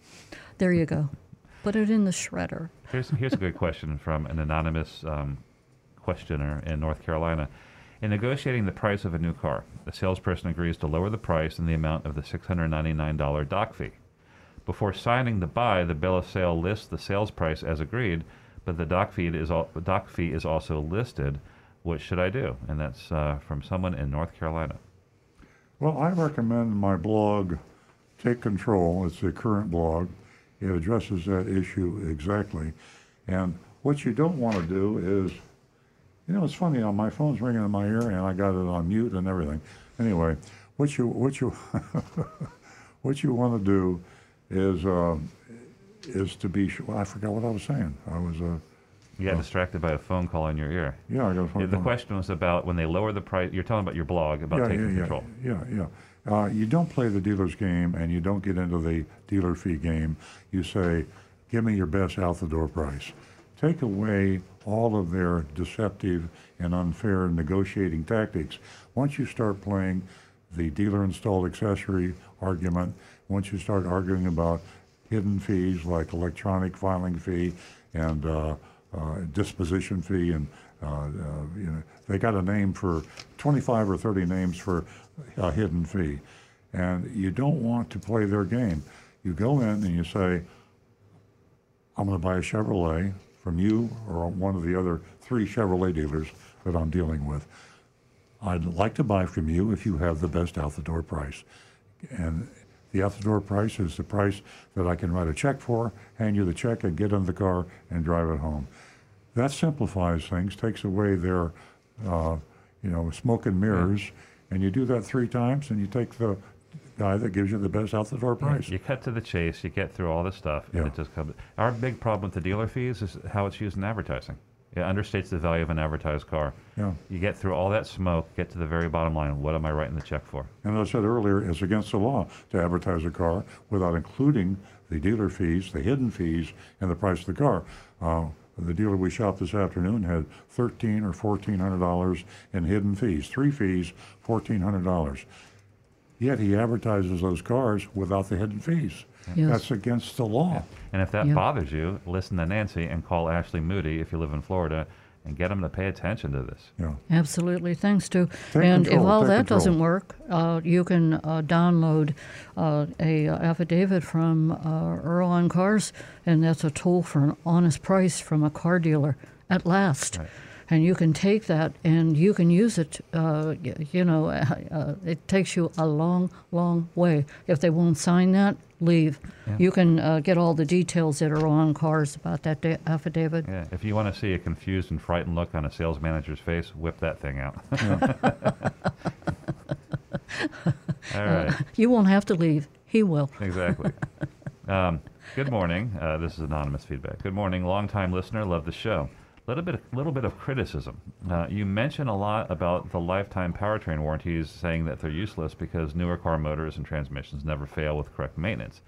There you go. Put it in the shredder. Here's, here's a good question from an anonymous um, questioner in North Carolina. In negotiating the price of a new car, the salesperson agrees to lower the price and the amount of the $699 doc fee. Before signing the buy, the bill of sale lists the sales price as agreed, but the doc fee is, al- doc fee is also listed. What should I do? And that's uh, from someone in North Carolina. Well, I recommend my blog, Take Control. It's the current blog. It addresses that issue exactly. And what you don't want to do is, you know, it's funny. uh, My phone's ringing in my ear, and I got it on mute and everything. Anyway, what you what you what you want to do is um, is to be. Well, I forgot what I was saying. I was. Uh, You got distracted by a phone call in your ear. yeah, I got a Yeah, phone the call. question was about when they lower the price. You're talking about your blog about yeah, taking yeah, control. Yeah, yeah, yeah. Uh, you don't play the dealer's game and you don't get into the dealer fee game. You say, give me your best out the door price. Take away all of their deceptive and unfair negotiating tactics. Once you start playing the dealer installed accessory argument, once you start arguing about hidden fees like electronic filing fee and uh, uh, disposition fee and uh, uh, you know they got a name for 25 or 30 names for a hidden fee. And you don't want to play their game. You go in and you say i'm going to buy a chevrolet from you or one of the other three chevrolet dealers that i'm dealing with. I'd like to buy from you if you have the best out the door price. And the out the door price is the price that I can write a check for, hand you the check, and get in the car and drive it home. That simplifies things, takes away their, uh, you know, smoke and mirrors, and you do that three times, and you take the guy that gives you the best out the door price. You cut to the chase. You get through all the stuff, and Yeah. it just comes. Our big problem with the dealer fees is how it's used in advertising. It understates the value of an advertised car. Yeah. You get through all that smoke, get to the very bottom line. What am I writing the check for? And as I said earlier, it's against the law to advertise a car without including the dealer fees, the hidden fees, and the price of the car. Uh, the dealer we shopped this afternoon had thirteen or fourteen hundred dollars in hidden fees, three fees, fourteen hundred dollars. Yet he advertises those cars without the hidden fees. Yes. That's against the law. And if that Yeah. bothers you, listen to Nancy and call Ashley Moody if you live in Florida, and get them to pay attention to this. Yeah. Absolutely, thanks to. Take and if all take that control. doesn't work, uh, you can uh, download uh, a uh, affidavit from uh, Earl on Cars, and that's a tool for an honest price from a car dealer at last. And you can take that and you can use it. Uh, you know, uh, it takes you a long, long way. If they won't sign that, leave. You can uh, get all the details that Earl on Cars about that da- affidavit. Yeah. If you want to see a confused and frightened look on a sales manager's face, whip that thing out. All right. You won't have to leave. He will. Exactly. um, good morning. Uh, this is anonymous feedback. Good morning, longtime listener. Love the show. Little bit, little bit of criticism. Uh, you mention a lot about the lifetime powertrain warranties, saying that they're useless because newer car motors and transmissions never fail with correct maintenance.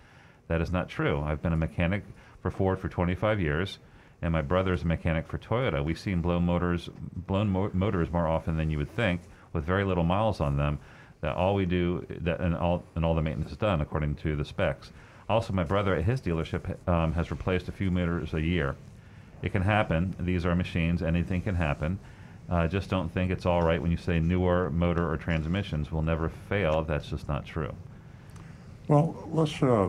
That is not true. I've been a mechanic for Ford for 25 years, and my brother is a mechanic for Toyota. We've seen blown motors, blown mo- motors more often than you would think, with very little miles on them. That all we do, that and all and all the maintenance is done according to the specs. Also, my brother at his dealership um, has replaced a few motors a year. It can happen. These are machines. Anything can happen. Uh, just don't think it's all right when you say newer motor or transmissions will never fail. That's just not true. Well, let's uh,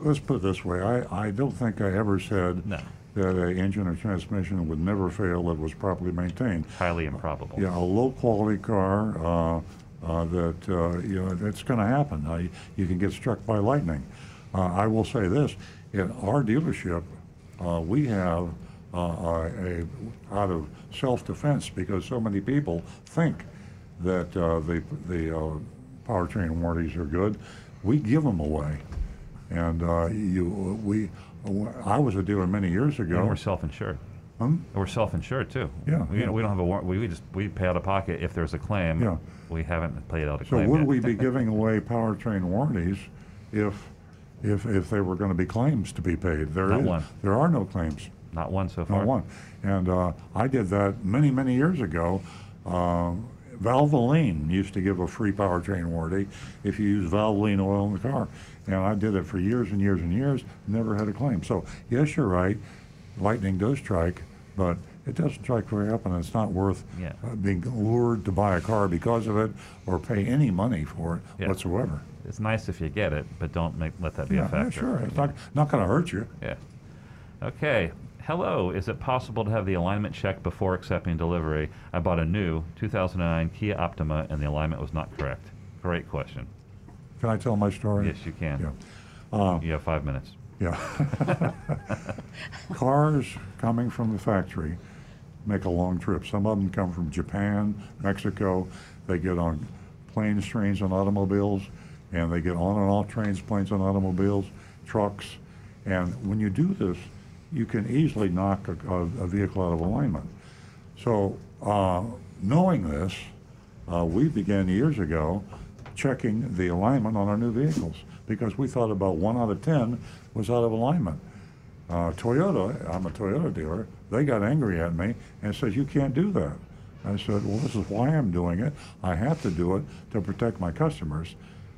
let's put it this way. I, I don't think I ever said No. that an engine or transmission would never fail that was properly maintained. Highly improbable. Yeah, a low quality car uh, uh, that uh, you know it's going to happen. Uh, you can get struck by lightning. Uh, I will say this: in our dealership, uh, we have uh, a, a out of self-defense because so many people think that uh, the the uh, powertrain warranties are good. We give them away, and uh, you we. I was a dealer many years ago. And we're self-insured. Hmm? We're self-insured too. Yeah, We, yeah. we don't have a warrant. We, we just we pay out of pocket if there's a claim. Yeah. We haven't paid out a So claim would yet. we be giving away powertrain warranties if, if, if there were going to be claims to be paid? There Not is- one. There are no claims, Not one so far. not one. And uh, I did that many, many years ago. Um, Valvoline used to give a free powertrain warranty if you use Valvoline oil in the car. And I did it for years and years and years, never had a claim. So, yes, you're right, lightning does strike, but it doesn't strike very often. and It's not worth Yeah. uh, being lured to buy a car because of it or pay any money for it Yeah. whatsoever. It's nice if you get it, but don't make let that be Yeah, a yeah, factor. sure. It's not, not going to hurt you. Yeah. Okay. Hello. Is it possible to have the alignment checked before accepting delivery? I bought a new 2009 Kia Optima, and the alignment was not correct. Great question. Can I tell my story? Yes, you can. Yeah. Uh, You have five minutes. Yeah. Cars coming from the factory make a long trip. Some of them come from Japan, Mexico. They get on planes, trains, and automobiles, and they get on and off trains, planes, and automobiles, trucks. And when you do this, you can easily knock a, a, a vehicle out of alignment. So, uh, knowing this, uh, we began years ago checking the alignment on our new vehicles because we thought about one out of ten was out of alignment. Uh, Toyota, I'm a Toyota dealer, they got angry at me and said, You can't do that. I said, Well, this is why I'm doing it. I have to do it to protect my customers.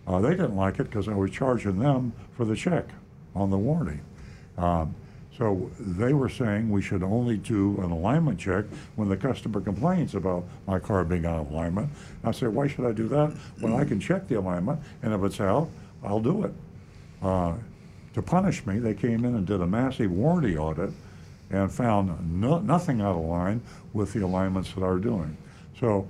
Uh, they didn't like it because I was charging them for the check on the warranty. Um, so they were saying we should only do an alignment check when the customer complains about my car being out of alignment. I said, why should I do that when I can check the alignment and if it's out, I'll do it. Uh, to punish me, they came in and did a massive warranty audit and found no, nothing out of line with the alignments that are doing. So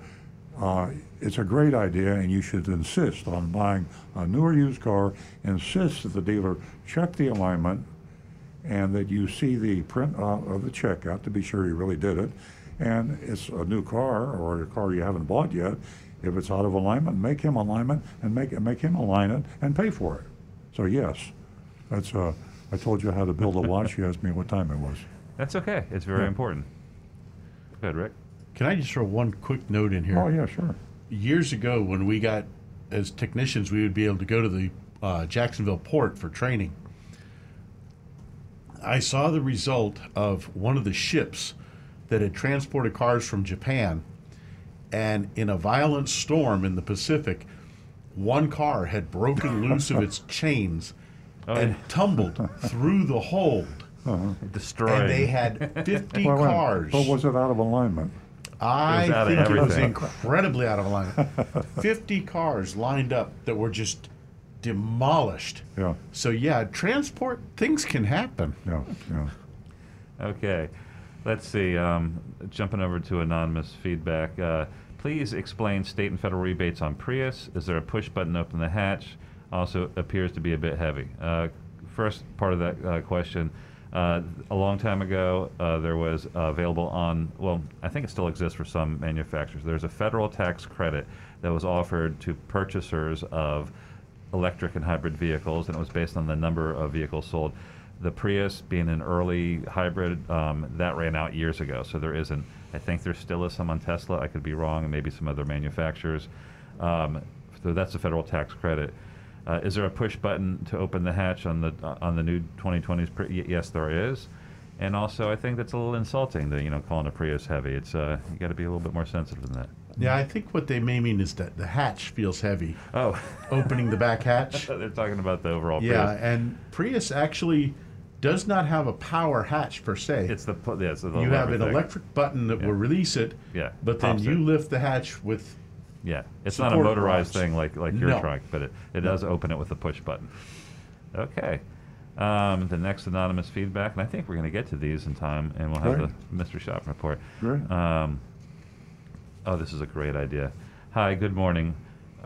uh, it's a great idea, and you should insist on buying a newer used car. Insist that the dealer check the alignment and that you see the print uh, of the check out to be sure you really did it. And it's a new car or a car you haven't bought yet. If it's out of alignment, make him alignment and make make him align it and pay for it. So yes, that's. Uh, I told you how to build a watch. You asked me what time it was. That's okay. It's very Yeah. important. Go ahead, Rick. Can I just throw one quick note in here? Oh yeah, sure. years ago when we got as technicians we would be able to go to the uh, jacksonville port for training i saw the result of one of the ships that had transported cars from japan and in a violent storm in the pacific one car had broken loose of its chains Oh, and yeah. tumbled through the hold oh, Destroyed. and they had 50 Well, cars But was it out of alignment? I It was out of think it was incredibly out of alignment. 50 cars lined up that were just demolished. Yeah, So, yeah, transport, things can happen. yeah, yeah. Okay. Let's see. Um, jumping over to anonymous feedback. Uh, please explain state and federal rebates on Prius. Is there a push button to open the hatch? Also appears to be a bit heavy. Uh, first part of that uh, question. Uh, a long time ago, uh, there was uh, available on, well, I think it still exists for some manufacturers. There's a federal tax credit that was offered to purchasers of electric and hybrid vehicles, and it was based on the number of vehicles sold. The Prius, being an early hybrid, um, that ran out years ago, so there isn't. I think there still is some on Tesla. I could be wrong, and maybe some other manufacturers. Um, so that's a federal tax credit. Uh, is there a push button to open the hatch on the uh, on the new 2020s? Pri- y- yes, there is. And also, I think that's a little insulting to you know calling a Prius heavy. It's uh, you got to be a little bit more sensitive than that. Yeah, I think what they may mean is that the hatch feels heavy, Oh, opening the back hatch. they're talking about the overall Yeah, Prius. and Prius actually does not have a power hatch per se. It's the yeah, it's the you have an everything. electric button that Yeah. will release it, Yeah, but then pops you it. lift the hatch with Yeah, it's not a motorized rods. thing like like your No. truck, but it, it does open it with a push button. Okay. Um, the next anonymous feedback, and I think we're going to get to these in time, and we'll have Great. the Mr. Shop report. Great. Um, oh, this is a great idea. Hi, good morning.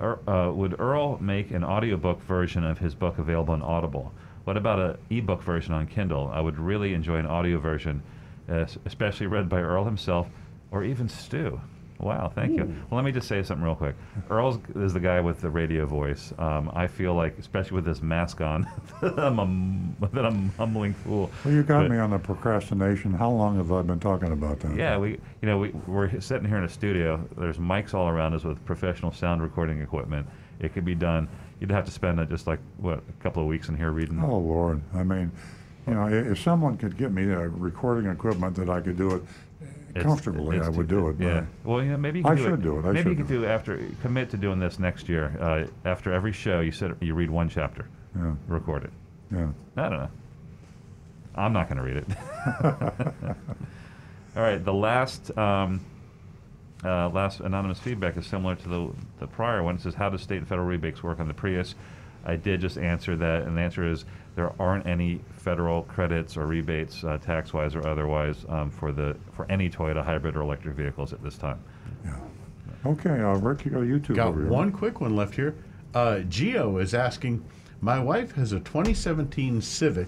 Er, uh, would Earl make an audiobook version of his book available on Audible? What about an ebook version on Kindle? I would really enjoy an audio version, uh, especially read by Earl himself or even Stu. Wow, thank you. Well, let me just say something real quick. Earl is the guy with the radio voice. Um, I feel like, especially with this mask on, that I'm a, that I'm a mumbling fool. Well, you got But- me on the procrastination. How long have I been talking about that? yeah, we you know we we're sitting here in a studio. There's mics all around us with professional sound recording equipment. It could be done. You'd have to spend just like what a couple of weeks in here reading. Oh Lord, I mean, you know, if someone could get me a recording equipment that I could do it It's- comfortably, I would do it. Yeah. Well, you know, maybe you I do should it. do it. I maybe you could do do after commit to doing this next year. Uh, after every show, you sit, you read one chapter, Yeah, record it. yeah. I don't know. I'm not going to read it. All right. The last um, uh, last anonymous feedback is similar to the the prior one. It says, "How does state and federal rebates work on the Prius?" I did just answer that, and the answer is there aren't any federal credits or rebates, uh, tax-wise or otherwise, um, for the for any Toyota hybrid or electric vehicles at this time. Yeah. Okay, uh, Rick, you got a YouTube Got over here. one quick one left here. Uh, Geo is asking, my wife has a 2017 Civic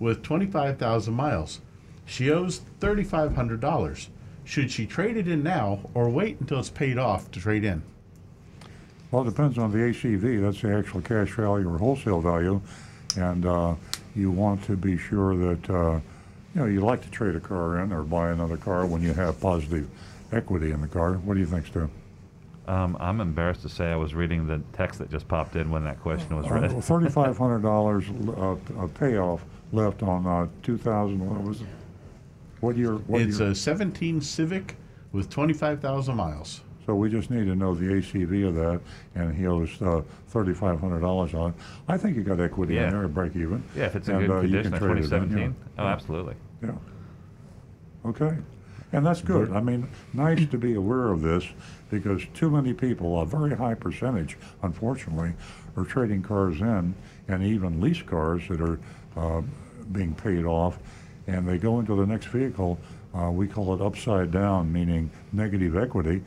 with 25,000 miles. She owes $3,500. Should she trade it in now or wait until it's paid off to trade in? Well, it depends on the ACV. That's the actual cash value or wholesale value, and uh, you want to be sure that uh, you know you like to trade a car in or buy another car when you have positive equity in the car. What do you think, Stu? Um, I'm embarrassed to say I was reading the text that just popped in when that question was read. Uh, Thirty-five hundred dollars uh, uh, payoff left on uh, two thousand. What was it? What year? What it's year? a 17 Civic with 25,000 miles. So we just need to know the ACV of that, and he owes uh, thirty-five hundred dollars on it. I think you got equity Yeah. in there, break even. Yeah, if it's in and, good uh, condition, can like trade it in, 2017. yeah. Oh, absolutely. Yeah. Okay. And that's good. I mean, nice to be aware of this because too many people, a very high percentage, unfortunately, are trading cars in and even lease cars that are uh, being paid off. And they go into the next vehicle. Uh, we call it upside down, meaning negative equity.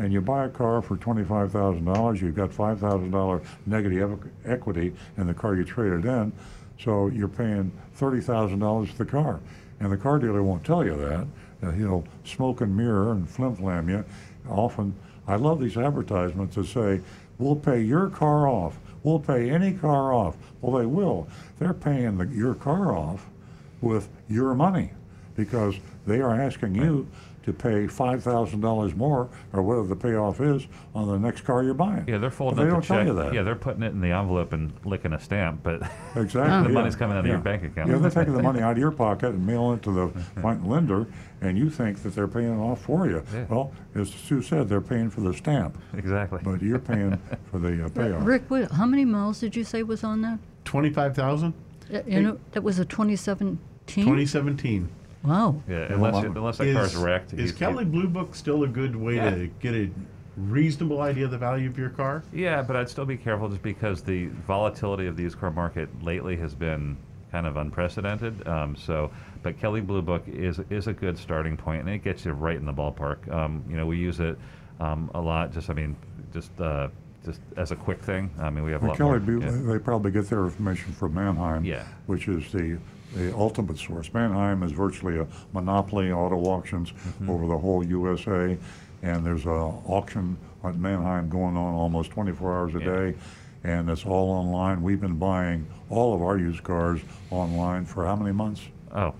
And you buy a car for $25,000, you've got $5,000 negative equity in the car you traded in. So you're paying $30,000 for the car. And the car dealer won't tell you that. Uh, he'll smoke and mirror and flim flam you. Often, I love these advertisements that say, we'll pay your car off. We'll pay any car off. Well, they will. They're paying the, your car off with your money because they are asking you to pay $5,000 more or whatever the payoff is on the next car you're buying. Yeah, they're But folding they up don't the check. tell you that. Yeah, they're putting it in the envelope and licking a stamp, but Exactly. the yeah. money's coming out of your bank account. Yeah, they're taking the money out of your pocket and mailing it to the lender, and you think that they're paying it off for you. Yeah. Well, as Sue said, they're paying for the stamp, exactly. but you're paying for the uh, payoff. Rick, what, how many miles did you say was on that? 25,000? Uh, You know, that was a 2017? 2017. Wow. yeah, Yeah, unless well, unless that car's wrecked. Is Kelley Blue Book still a good way Yeah. to get a reasonable idea of the value of your car? Yeah, but I'd still be careful just because the volatility of the used car market lately has been kind of unprecedented. Um, so, but Kelley Blue Book is is a good starting point, and it gets you right in the ballpark. Um, you know, we use it um, a lot. Just, I mean, just uh, just as a quick thing. I mean, we have a lot Kelly, more. Blue- yeah. they probably get their information from Manheim, Yeah. which is the, the ultimate source. Manheim is virtually a monopoly auto auctions Mm-hmm. over the whole USA, and there's a auction at Manheim going on almost 24 hours a Yeah. day, and it's all online. We've been buying all of our used cars online for how many months? Oh,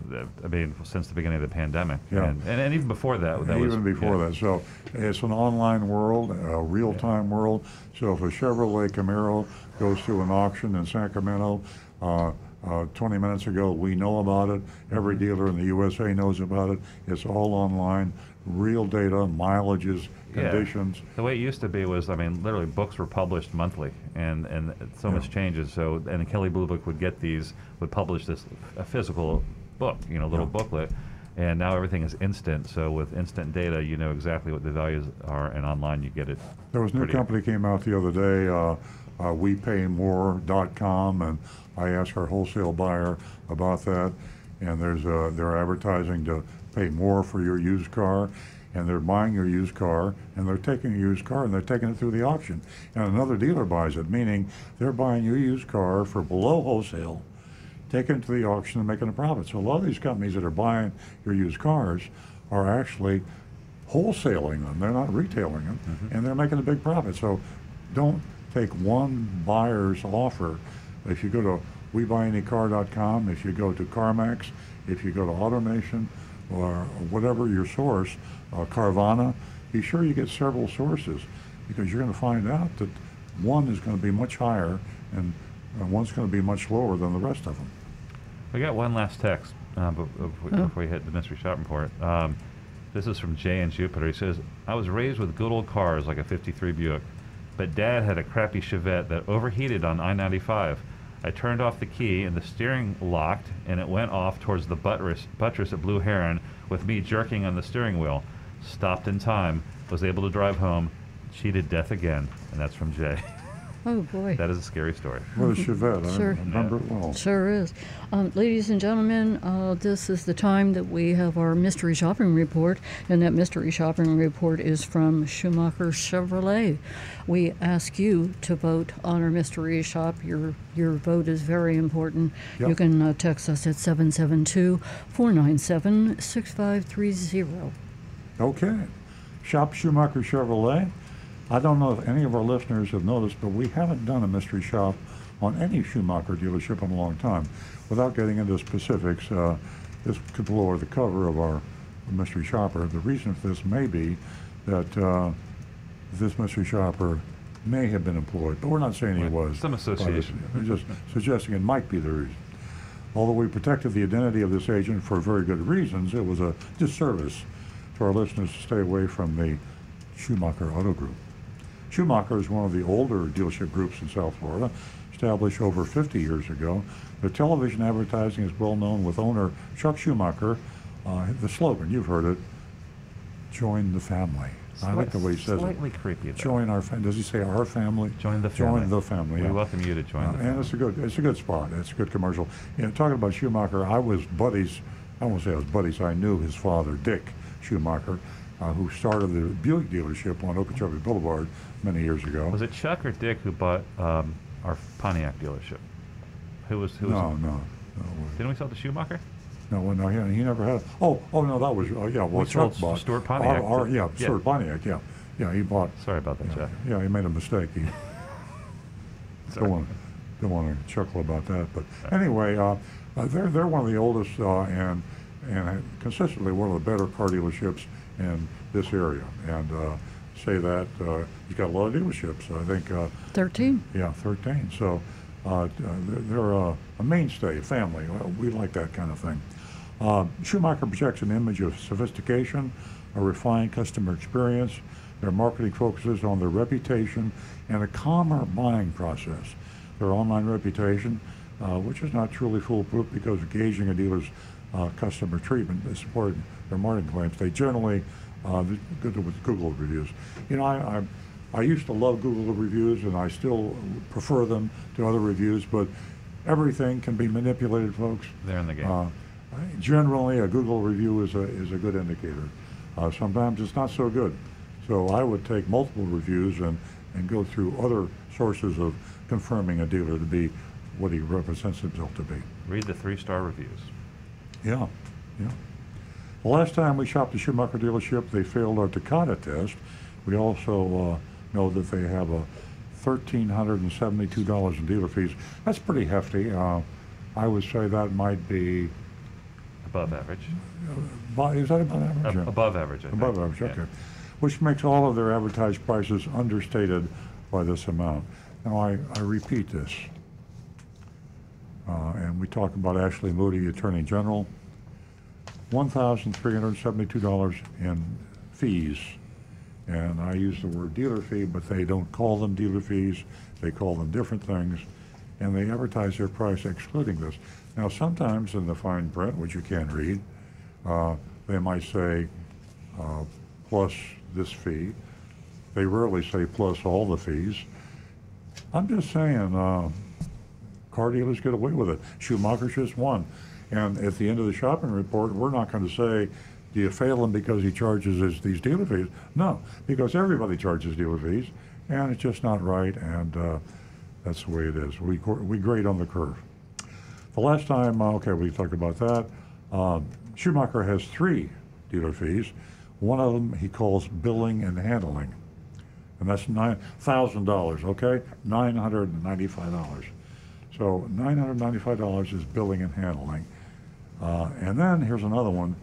I mean, since the beginning of the pandemic, Yeah. and, and, and even before that, that was even before yeah. that. So it's an online world, a real-time world. So if a Chevrolet Camaro goes to an auction in Sacramento, uh, uh, 20 minutes ago, we know about it. Every dealer in the USA knows about it. It's all online, real data, mileages, Yeah. conditions. The way it used to be was, I mean, literally books were published monthly, and and so much changes. So and Kelley Blue Book would get these, would publish this a physical book, you know, little Yeah. booklet, and now everything is instant. So with instant data, you know exactly what the values are, and online you get it. There was a new company came out the other day, uh, uh, WePayMore.com, and I asked our wholesale buyer about that. And there's uh, they're advertising to pay more for your used car, and they're buying your used car, and they're taking your used car and they're taking it through the auction, and another dealer buys it, meaning they're buying your used car for below wholesale, taking it to the auction and making a profit. So a lot of these companies that are buying your used cars are actually wholesaling them. They're not retailing them, and they're making a big profit. So don't take one buyer's offer. If you go to WeBuyAnyCar.com, if you go to CarMax, if you go to AutoNation, or whatever your source, uh, Carvana, be sure you get several sources because you're going to find out that one is going to be much higher and uh, one's going to be much lower than the rest of them. We got one last text uh, before, Oh. before we hit the mystery shopping report. Um, This is from Jay in Jupiter. He says, I was raised with good old cars like a 53 Buick, but dad had a crappy Chevette that overheated on I 95. I turned off the key and the steering locked and it went off towards the buttress, buttress at Blue Heron with me jerking on the steering wheel. Stopped in time, was able to drive home, cheated death again. And that's from Jay. Oh, boy. that is a scary story. What a Chevette. I Sure. remember it well. Sure is. Um, ladies and gentlemen, uh, this is the time that we have our mystery shopping report, and that mystery shopping report is from Schumacher Chevrolet. We ask you to vote on our mystery shop. Your your vote is very important. You can uh, text us at 772 497 6530. Okay. Shop Schumacher Chevrolet. I don't know if any of our listeners have noticed, but we haven't done a mystery shop on any Schumacher dealership in a long time. Without getting into specifics, uh, this could lower the cover of our mystery shopper. The reason for this may be that uh, this mystery shopper may have been employed, but we're not saying he was. Some association. We're just suggesting it might be the reason. Although we protected the identity of this agent for very good reasons, it was a disservice to our listeners to stay away from the Schumacher Auto Group. Schumacher is one of the older dealership groups in South Florida, established over 50 years ago. Their television advertising is well known with owner Chuck Schumacher. Uh, the slogan, you've heard it, join the family. I like the way he says it. Slightly creepy. Though. Join our family. Does he say our family? Join the family. Join the family. We yeah. welcome you to join Uh, the and family. it's a good, it's a good spot. It's a good commercial. You know, talking about Schumacher, I was buddies. I won't say I was buddies. I knew his father, Dick Schumacher, uh, who started the Buick dealership on Okeechobee Boulevard many years ago. Was it Chuck or Dick who bought um, our Pontiac dealership? Who was who was? no, no, no, Didn't we sell to Schumacher? no, well, no. He, he never had. Oh, oh no, that was uh, yeah. Well, We sold Chuck bought Stuart Pontiac Our, our, yeah, yeah. Stuart Pontiac. Yeah, yeah. He bought. Sorry about that, Yeah, Chuck. yeah, he made a mistake. He don't want don't want to chuckle about that, but anyway, uh, uh, they're they're one of the oldest uh, and and consistently one of the better car dealerships in this area. And uh, say that uh, he's got a lot of dealerships. I think uh, 13. yeah, 13. So uh, uh, they're, they're uh, a mainstay family. We like that kind of thing. Uh, Schumacher projects an image of sophistication, a refined customer experience. Their marketing focuses on their reputation and a calmer buying process. Their online reputation, uh, which is not truly foolproof because gauging a dealer's uh, customer treatment is important. Their marketing claims. They generally uh, good with Google reviews. You know, I, I I used to love Google reviews, and I still prefer them to other reviews, but everything can be manipulated, folks. They're in the game. Uh, generally, a Google review is a, is a good indicator. Uh, sometimes it's not so good. So I would take multiple reviews and, and go through other sources of confirming a dealer to be what he represents himself to be. Read the three-star reviews. Yeah, yeah. The last time we shopped a Schumacher dealership, they failed our Takata test. We also uh, know that they have a $1,372 in dealer fees. That's pretty hefty. Uh, I would say that might be, Above average. is that about average? Ab- above average. I think. Above average, Yeah. okay. Which makes all of their advertised prices understated by this amount. Now, I, I repeat this. Uh, and we talk about Ashley Moody, Attorney General. $1,372 in fees. And I use the word dealer fee, but they don't call them dealer fees. They call them different things. And they advertise their price excluding this. Now, sometimes in the fine print, which you can't read, uh, they might say uh, plus this fee. They rarely say plus all the fees. I'm just saying, uh, car dealers get away with it. Schumacher's just one. And at the end of the shopping report, we're not going to say, do you fail him because he charges us these dealer fees? No, because everybody charges dealer fees, and it's just not right, and uh, that's the way it is. We, we grade on the curve. The last time, uh, okay, we talked about that. Um, Schumacher has three dealer fees. One of them he calls billing and handling, and that's nine thousand dollars. Okay, nine hundred and ninety-five dollars. So nine hundred ninety-five dollars is billing and handling, uh, and then here's another one.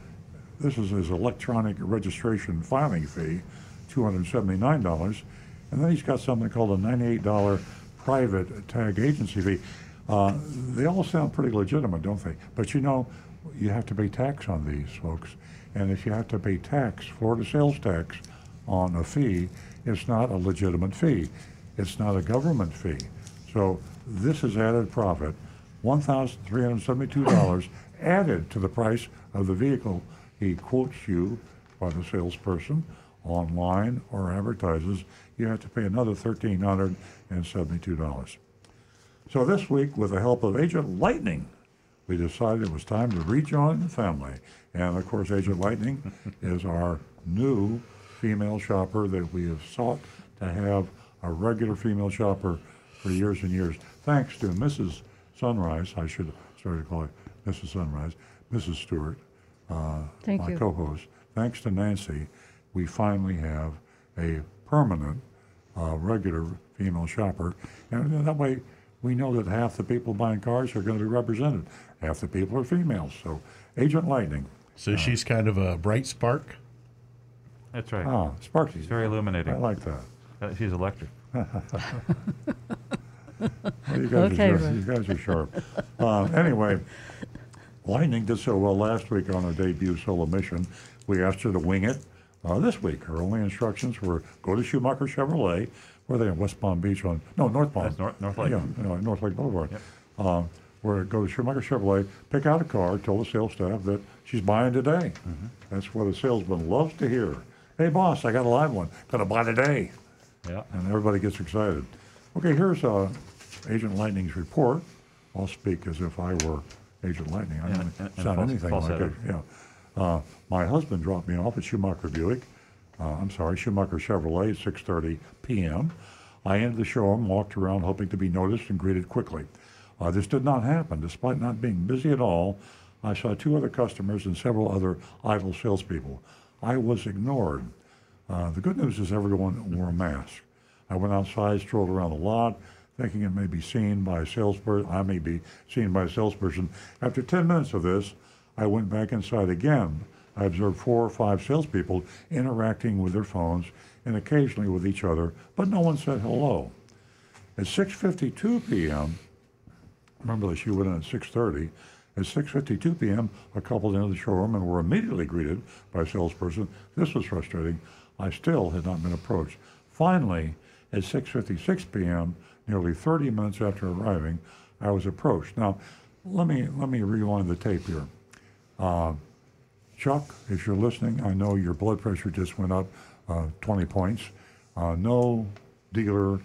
This is his electronic registration filing fee, two hundred seventy-nine dollars, and then he's got something called a ninety-eight dollar private tag agency fee. Uh, they all sound pretty legitimate, don't they? But you know, you have to pay tax on these, folks. And if you have to pay tax, Florida sales tax, on a fee, it's not a legitimate fee. It's not a government fee. So this is added profit, $1,372 added to the price of the vehicle he quotes you by the salesperson online or advertises. You have to pay another $1,372. So this week, with the help of Agent Lightning, we decided it was time to rejoin the family. And of course, Agent Lightning is our new female shopper that we have sought to have a regular female shopper for years and years. Thanks to Mrs. Sunrise, I should start to call her Mrs. Sunrise, Mrs. Stewart, uh, Thank my you. co-host. Thanks to Nancy, we finally have a permanent, uh, regular female shopper, and that way we know that half the people buying cars are going to be represented. Half the people are females. So, Agent Lightning. So she's kind of a bright spark. That's right. Ah, Sparky. It's very illuminating. I like that. Uh, she's electric. Well, you guys Okay, are sharp. You guys are sharp. Uh, anyway, Lightning did so well last week on her debut solo mission. We asked her to wing it uh, this week. Her only instructions were go to Schumacher Chevrolet, where they in West Palm Beach on no North Palm. That's North- North Lake. Yeah, you know, North Lake Boulevard. Yep. Uh, where go to Schumacher Chevrolet, pick out a car, tell the sales staff that she's buying today. Mm-hmm. That's what a salesman loves to hear. Hey, boss, I got a live one. Gonna buy today Yeah. and everybody gets excited. Okay, here's uh, Agent Lightning's report. I'll speak as if I were Agent Lightning. I And- don't and- and sound false- anything like it. Yeah. Uh, my husband dropped me off at Schumacher Buick. Uh, I'm sorry, Schumacher Chevrolet at 6:30 p.m. I entered the showroom, walked around, hoping to be noticed and greeted quickly. Uh, this did not happen. Despite not being busy at all, I saw two other customers and several other idle salespeople. I was ignored. Uh, the good news is everyone wore a mask. I went outside, strolled around the lot, thinking it may be seen by a salesperson. I may be seen by a salesperson. After 10 minutes of this, I went back inside again. I observed four or five salespeople interacting with their phones and occasionally with each other, but no one said hello. At 6:52 p.m., remember that she went in at 6:30. At 6:52 p.m., a couple entered the showroom and were immediately greeted by a salesperson. This was frustrating. I still had not been approached. Finally, at 6:56 p.m., nearly 30 minutes after arriving, I was approached. Now, let me let me rewind the tape here. Uh, Chuck, if you're listening, I know your blood pressure just went up uh, 20 points. Uh, no dealer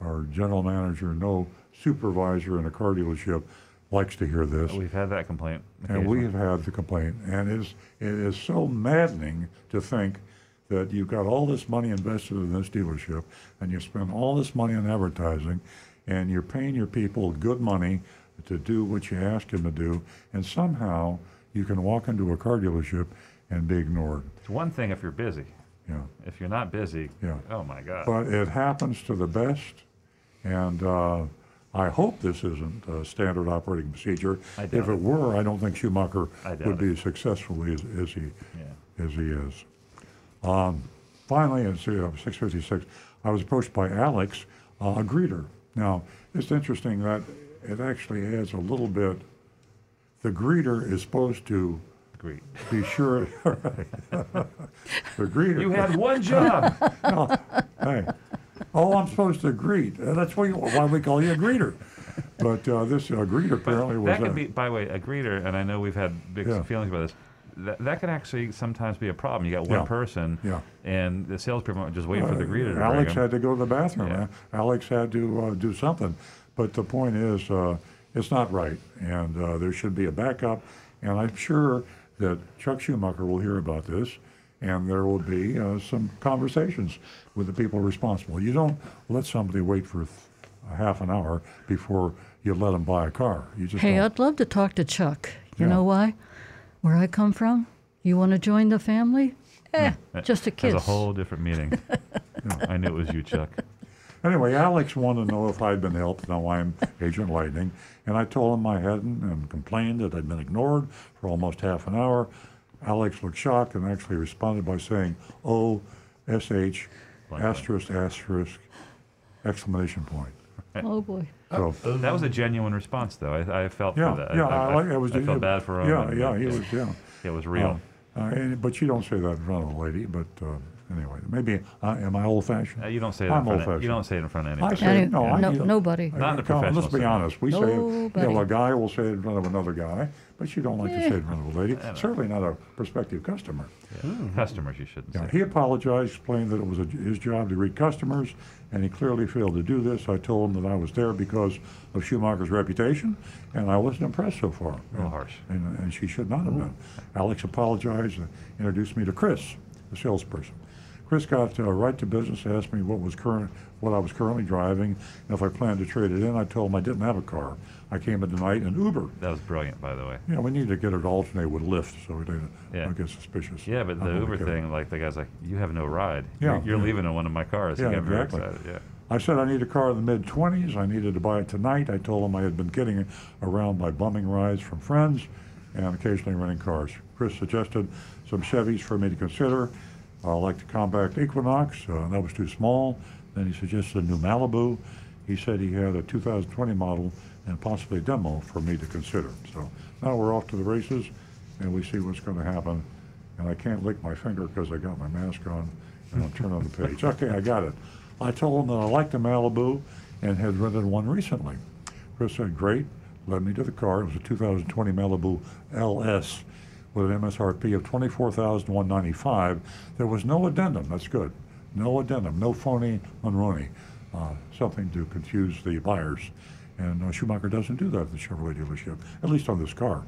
or general manager, no supervisor in a car dealership likes to hear this. We've had that complaint. And we have had the complaint, and it is, it is so maddening to think that you've got all this money invested in this dealership, and you spend all this money on advertising, and you're paying your people good money to do what you ask them to do, and somehow you can walk into a car dealership and be ignored. It's one thing if you're busy. Yeah. If you're not busy, Yeah. oh my God. But it happens to the best, and uh, I hope this isn't a standard operating procedure. If it it. were, I don't think Schumacher would be it. as successful as, as he Yeah. as he is. Um, finally, at uh, 6:56, I was approached by Alex, uh, a greeter. Now, it's interesting that it actually adds a little bit. The greeter is supposed to Great. be sure. the greeter. You had one job. No, hey, oh, I'm supposed to greet. Uh, That's why, you, why we call you a greeter. But uh, this uh, greeter apparently was. that could a- be, by the way, a greeter, and I know we've had big Yeah. feelings about this. That, that can actually sometimes be a problem. You got one Yeah. person, Yeah. and the salespeople are just waiting for the Uh, greeter to Alex bring 'em. had to go to the bathroom. Yeah. man. Alex had to uh, do something. But the point is, uh, it's not right, and uh, there should be a backup. And I'm sure that Chuck Schumacher will hear about this, and there will be uh, some conversations with the people responsible. You don't let somebody wait for th- a half an hour before you let them buy a car. You just Hey, don't. I'd love to talk to Chuck. You Yeah. know why? Where I come from? You want to join the family? Eh, That- just a kiss. That's a whole different meeting. I knew it was you, Chuck. Anyway, Alex wanted to know if I'd been helped. Now I'm Agent Lightning. And I told him I hadn't and complained that I'd been ignored for almost half an hour. Alex looked shocked and actually responded by saying, O S H asterisk asterisk exclamation point. Oh boy. So, That was a genuine response, though. I, I felt yeah, for that. yeah, I, I, like it was. I felt bad for him. Yeah, and yeah, it, he was, yeah. It was real. Uh, Uh, and, but you don't say that in front of a lady. But uh, anyway, maybe uh, am I old-fashioned? Uh, you don't say it in I'm front. Of, old-fashioned. you don't say it in front of I anybody. say Any- no. I, no- you know, nobody. Not in the Come on, Let's be honest. We say, you know, a guy will say it in front of another guy, but you don't like to eh. say it in front of a lady. know. Certainly not a prospective customer. Mm-hmm. Customers, you shouldn't Yeah, say. he apologized, explained that it was a, his job to read customers, and he clearly failed to do this. I told him that I was there because of Schumacher's reputation, and I wasn't impressed so far. A little harsh. And, and she should not have been. Alex apologized and introduced me to Chris, the salesperson. Chris got uh, right to business, asked me what was current, what I was currently driving, and if I planned to trade it in. I told him I didn't have a car. I came in tonight in Uber. That was brilliant, by the way. Yeah, we need to get it to alternate with Lyft so we don't, Yeah. don't get suspicious. Yeah, but the Uber thing, like the guy's like, you have no ride. Yeah, You're, you're yeah. leaving in one of my cars. Yeah, he got very exactly. excited. Yeah. I said I need a car in the mid 20s. I needed to buy it tonight. I told him I had been getting around by bumming rides from friends and occasionally renting cars. Chris suggested some Chevys for me to consider, uh, like the compact Equinox. Uh, that was too small. Then he suggested a new Malibu. He said he had a 2020 model and possibly demo for me to consider. So now we're off to the races and we see what's going to happen. And I can't lick my finger because I got my mask on and I'll turn on the page. Okay, I got it. I told him that I liked the Malibu and had rented one recently. Chris said, great, led me to the car. It was a 2020 Malibu LS with an MSRP of 24195 There was no addendum. That's good. No addendum, no phony Monroney, uh, something to confuse the buyers. And uh, Schumacher doesn't do that at the Chevrolet dealership, at least on this car.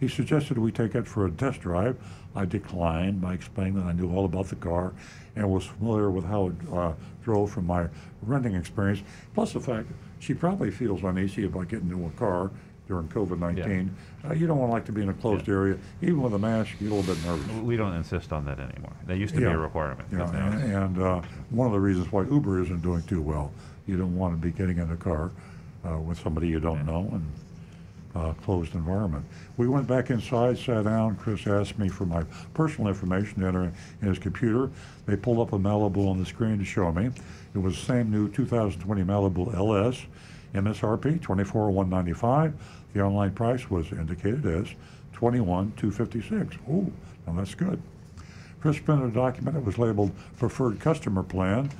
He suggested we take it for a test drive. I declined by explaining that I knew all about the car and was familiar with how it uh, drove from my renting experience. Plus the fact she probably feels uneasy about getting into a car during COVID-19. Uh, you don't want to like to be in a closed Yeah. area. Even with a mask, you get a little bit nervous. We don't insist on that anymore. That used to be a requirement. Yeah, and, and uh, one of the reasons why Uber isn't doing too well, you don't want to be getting in a car uh, with somebody you don't know and uh, closed environment. We went back inside, sat down. Chris asked me for my personal information to enter in his computer. They pulled up a Malibu on the screen to show me. It was the same new 2020 Malibu LS, MSRP 24195. The online price was indicated as 21256. Ooh, now that's good. Chris printed a document that was labeled Preferred Customer Plan,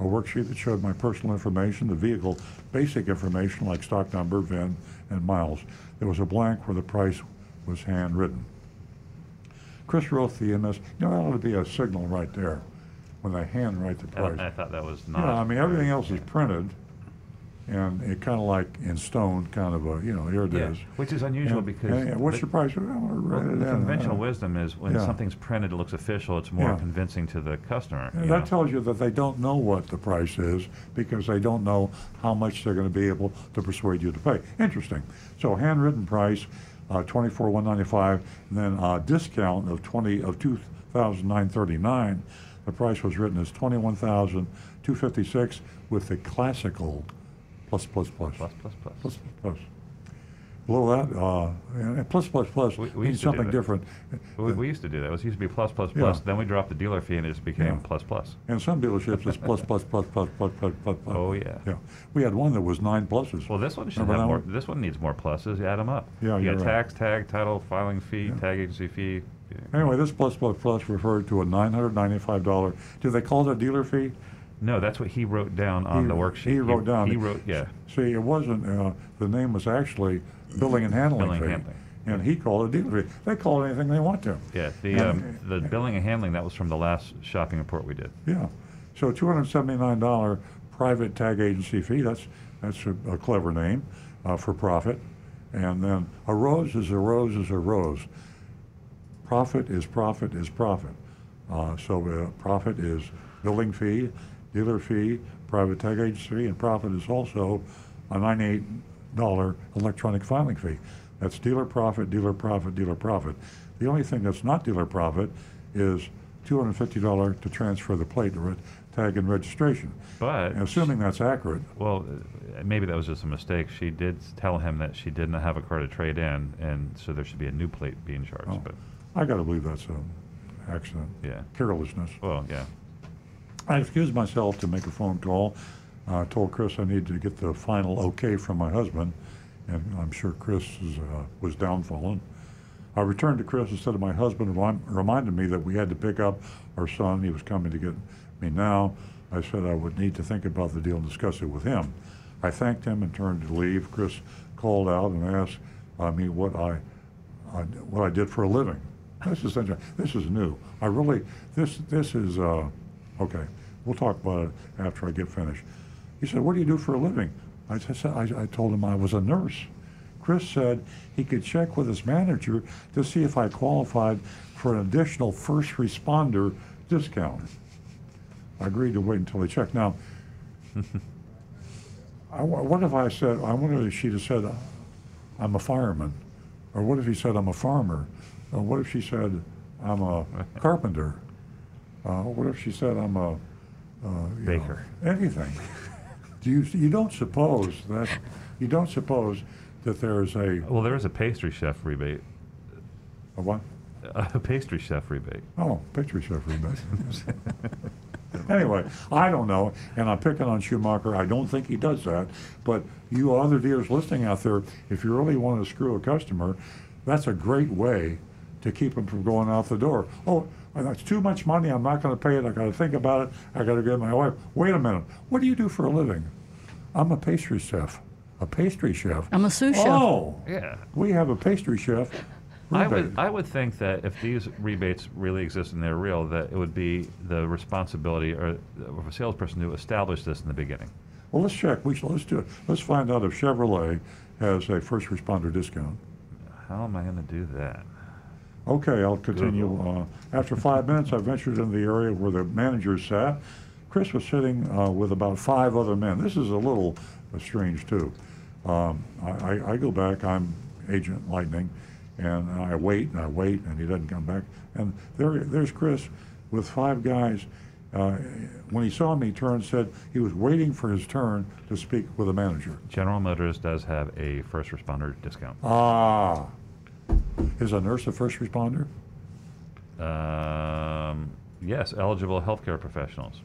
a worksheet that showed my personal information, the vehicle basic information like stock number, VIN, and miles. There was a blank where the price was handwritten. Chris wrote the MS, you know, that ought to be a signal right there when they handwrite the I, price. I thought that was not. Yeah, I mean, everything else is printed, and it kind of like in stone, kind of a, you know, here it Yeah, is. which is unusual And- because and- and what's the- your price? Well, Well, write it the conventional wisdom is when Yeah. something's printed, it looks official. It's more Yeah. convincing to the customer. That know? tells you that they don't know what the price is because they don't know how much they're going to be able to persuade you to pay. Interesting. So handwritten price, uh, twenty four one ninety five, and then a discount of twenty of two thousand nine thirty nine. The price was written as twenty one thousand two fifty six with the classical plus plus plus plus plus plus. plus plus. Below that, uh, and plus plus plus We- we means used to do something that. different. We, we used to do that. It was used to be plus plus Yeah. plus. Then we dropped the dealer fee and it just became Yeah. plus plus. And some dealerships it's plus plus plus plus plus plus plus. plus. Oh, yeah. Yeah, we had one that was nine pluses. Well, this one should Remember have that more. one? This one needs more pluses. You add them up. Yeah, you you're got right. tax, tag, title, filing fee, Yeah. tag agency fee. Anyway, this plus plus plus referred to a nine hundred ninety-five dollar. Do they call it a dealer fee? No, that's what he wrote down on He- the worksheet. He wrote down. He wrote, yeah. See, it wasn't. Uh, the name was actually billing and handling Billing and handling. and he called it a dealer fee. They call it anything they want to. Yeah, the And- um, the billing and handling that was from the last shopping report we did. Yeah. So two hundred seventy-nine dollar private tag agency fee. That's that's a, a clever name uh, for profit. And then a rose is a rose is a rose. Profit is profit is profit. Uh, so uh, profit is billing fee, dealer fee, private tag agency and profit is also a ninety-eight dollar electronic filing fee. That's dealer profit, dealer profit, dealer profit. The only thing that's not dealer profit is two hundred fifty dollar to transfer the plate, to tag and registration. But And assuming that's accurate, Well, maybe that was just a mistake. She did tell him that she didn't have a car to trade in, and so there should be a new plate being charged. Oh. But I got to believe that's an accident, yeah, carelessness. well, yeah. I excused myself to make a phone call. I told Chris I needed to get the final okay from my husband, and I'm sure Chris is, uh, was downfallen. I returned to Chris and said my husband reminded me that we had to pick up our son. He was coming to get me now. I said I would need to think about the deal and discuss it with him. I thanked him and turned to leave. Chris called out and asked uh, me what I, I what I did for a living. This is this is new. I really this this is uh, okay. We'll talk about it after I get finished. He said, "What do you do for a living?" I said, I, I told him I was a nurse. Chris said he could check with his manager to see if I qualified for an additional first responder discount. I agreed to wait until he checked. Now, I, what if I said, I wonder if she'd have said, I'm a fireman? Or what if he said, I'm a farmer? Or what if she said, I'm a carpenter? Uh, what if she said, I'm a uh, you know, Baker. anything. Do you, you don't suppose that, you don't suppose that there's a, Well, there is a pastry chef rebate. a what? A pastry chef rebate. Oh, pastry chef rebate. anyway, I don't know, and I'm picking on Schumacher. I don't think he does that. But you other dealers listening out there, if you really want to screw a customer, that's a great way to keep them from going out the door. Oh, that's too much money. I'm not going to pay it. I got to think about it. I got to get my wife. Wait a minute. What do you do for a living? I'm a pastry chef. A pastry chef. I'm a sous chef. Oh, Yeah. we have a pastry chef. I would. I would think that if these rebates really exist and they're real, that it would be the responsibility or of a salesperson to establish this in the beginning. Well, let's check. We should, let's do it. Let's find out if Chevrolet has a first responder discount. How am I going to do that? Okay, I'll continue. Uh, after five minutes, I ventured into the area where the manager sat. Chris was sitting uh, with about five other men. This is a little uh, strange, too. Um, I, I, I go back, I'm Agent Lightning, and I wait and I wait, and he doesn't come back. And there, there's Chris with five guys. Uh, when he saw me, he turned said he was waiting for his turn to speak with the manager. General Motors does have a first responder discount. Ah. Is a nurse a first responder? Um, yes, eligible healthcare professionals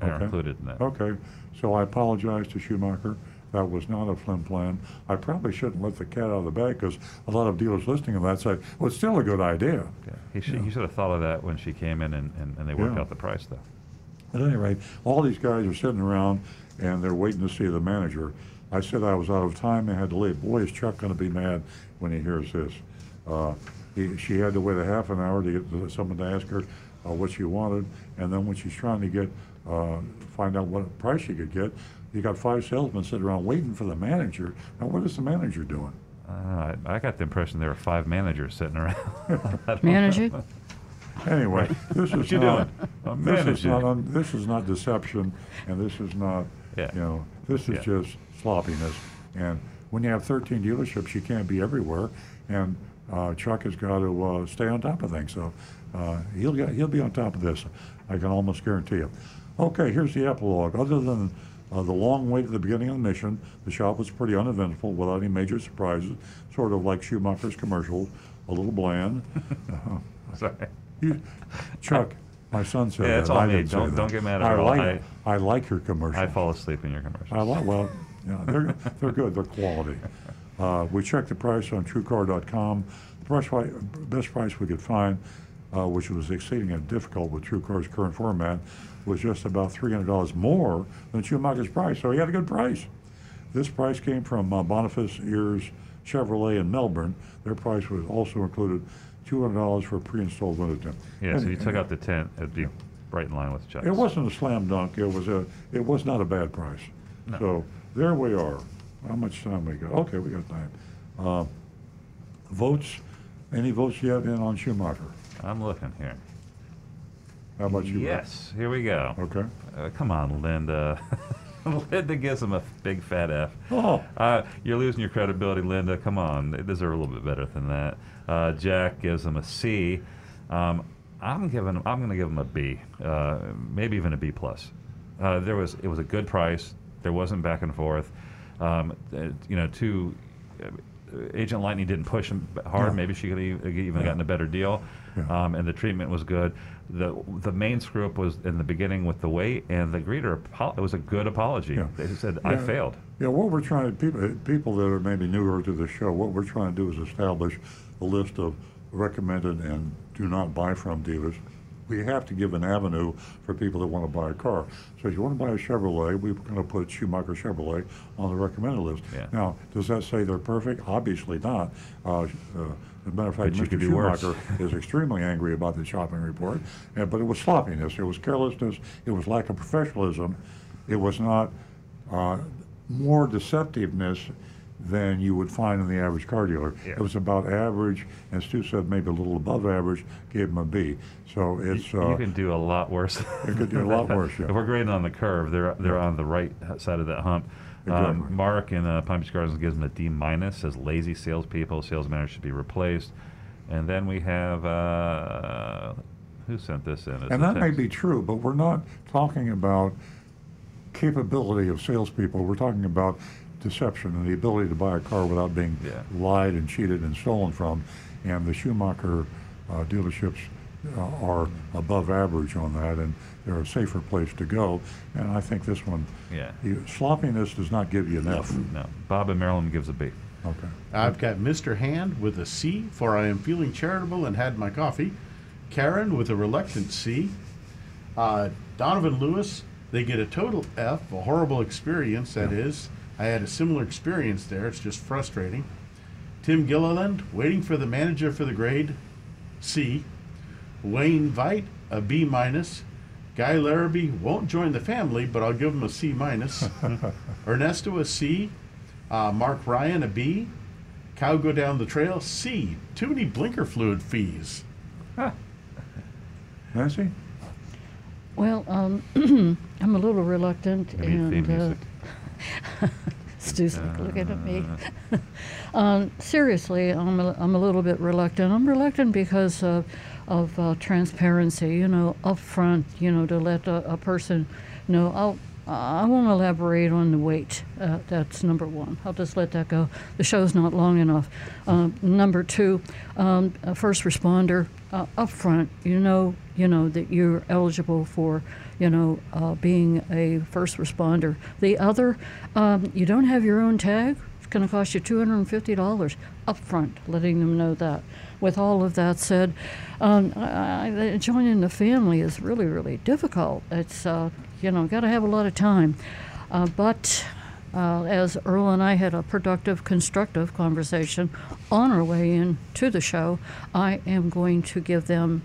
are Okay. included in that. Okay, so I apologize to Schumacher. That was not a flim plan. I probably shouldn't let the cat out of the bag because a lot of dealers listening to that say, well, it's still a good idea. Yeah. He, should, he should have thought of that when she came in and, and, and they worked Yeah. out the price, though. At any rate, all these guys are sitting around and they're waiting to see the manager. I said I was out of time and had to leave. Boy, is Chuck going to be mad when he hears this. Uh, he, she had to wait a half an hour to get someone to ask her uh, what she wanted, and then when she's trying to get uh, find out what price she could get, you got five salesmen sitting around waiting for the manager. Now, what is the manager doing? Uh, I, I got the impression there were five managers sitting around. I don't Managing? know. Anyway, this is not, doing? This is not, un- this is not deception, and this is not, Yeah. you know, this is Yeah. just sloppiness. And when you have 13 dealerships, you can't be everywhere, and uh, Chuck has got to uh, stay on top of things. So uh, he'll get, he'll be on top of this. I can almost guarantee you. Okay, here's the epilogue. Other than uh, the long wait at the beginning of the mission, the shop was pretty uneventful without any major surprises, sort of like Schumacher's commercials, a little bland. Uh, Sorry. you, Chuck, my son said Yeah, that. it's all I me. didn't Don't- don't get mad at I like, I, like your commercials. I fall asleep in your commercials. I like, well, yeah, they're, they're good. They're quality. Uh, we checked the price on TrueCar.com. The price, best price we could find, uh, which was exceedingly difficult with TrueCar's current format, was just about $300 more than Schumacher's price. So he had a good price. This price came from uh, Boniface-Hiers Chevrolet in Melbourne. Their price was also included $200 for pre-installed window tint. Yeah, so you took out the tent, it'd be right in line with Chuck's. it wasn't a slam dunk. It was a. It was not a bad price. No. So there we are. How much time we got? Okay, we got time. Uh, votes. Any votes yet in on Schumacher? I'm looking here. How about you? Yes, here we go. Okay. Uh, come on, Linda. Linda gives him a big fat F. Oh. Uh, you're losing your credibility, Linda. Come on, they deserve a little bit better than that. Uh, Jack gives him a C. Um, I'm giving. I'm going to give him a B, uh, maybe even a B plus. Uh, there was. It was a good price. There wasn't back and forth. Um, uh, you know, two. uh, Agent Lightning didn't push him hard, Yeah. maybe she could have even gotten a better deal. Yeah. Um, and the treatment was good. The the main screw up was in the beginning with the weight, and the greeter it was a good apology. Yeah. They said I failed. Yeah, what we're trying to, people, people that are maybe newer to the show, what we're trying to do is establish a list of recommended and do not buy from dealers. We have to give an avenue for people that want to buy a car. So if you want to buy a Chevrolet, we're going to put Schumacher Chevrolet on the recommended list. Yeah. Now, does that say they're perfect? Obviously not. Uh, uh, as a matter of fact, But Mr. could do worse. Schumacher is extremely angry about the shopping report, uh, but it was sloppiness, it was carelessness, it was lack of professionalism, it was not uh, more deceptiveness than you would find in the average car dealer. Yeah. It was about average, and Stu said maybe a little above average, gave him a B. So it's you uh, can do a lot worse. You could do a lot worse, yeah. If we're grading on the curve, they're they're on the right side of that hump. Exactly. Um, Mark in uh, Palm Beach Gardens gives him a D minus. Says lazy salespeople, sales managers should be replaced. And then we have uh, who sent this in? It's And that may be true, but we're not talking about capability of salespeople. We're talking about deception and the ability to buy a car without being Yeah. lied and cheated and stolen from. And the Schumacher uh, dealerships uh, are above average on that, and they're a safer place to go. And I think this one, Yeah. you, sloppiness does not give you enough. F. No, Bob in Maryland gives a B. Okay. I've got Mr. Hand with a C, for I am feeling charitable and had my coffee. Karen with a reluctant C. Uh, Donovan Lewis, they get a total F, a horrible experience, that is. I had a similar experience there, it's just frustrating. Tim Gilliland, waiting for the manager for the grade, C. Wayne Veit, a B minus. Guy Larrabee won't join the family, but I'll give him a C minus. Ernesto a C. Uh, Mark Ryan a B. Cow go down the trail C. Too many blinker fluid fees. Nancy? Well, um, I'm a little reluctant, Maybe theme and uh, music. Stu's like looking at me. um, seriously, I'm a, I'm a little bit reluctant. I'm reluctant because of, of uh, transparency, you know, upfront, you know, to let a, a person know. I'll, I won't elaborate on the weight. Uh, that's number one. I'll just let that go. The show's not long enough. Um, number two, um, a first responder uh, upfront. You know, you know that you're eligible for, you know, uh, being a first responder. The other, um, you don't have your own tag. It's going to cost you two hundred and fifty dollars upfront. Letting them know that. With all of that said, um, I, I, joining the family is really, really difficult. It's uh, you know, got to have a lot of time. Uh, but uh, as Earl and I had a productive, constructive conversation on our way in to the show, I am going to give them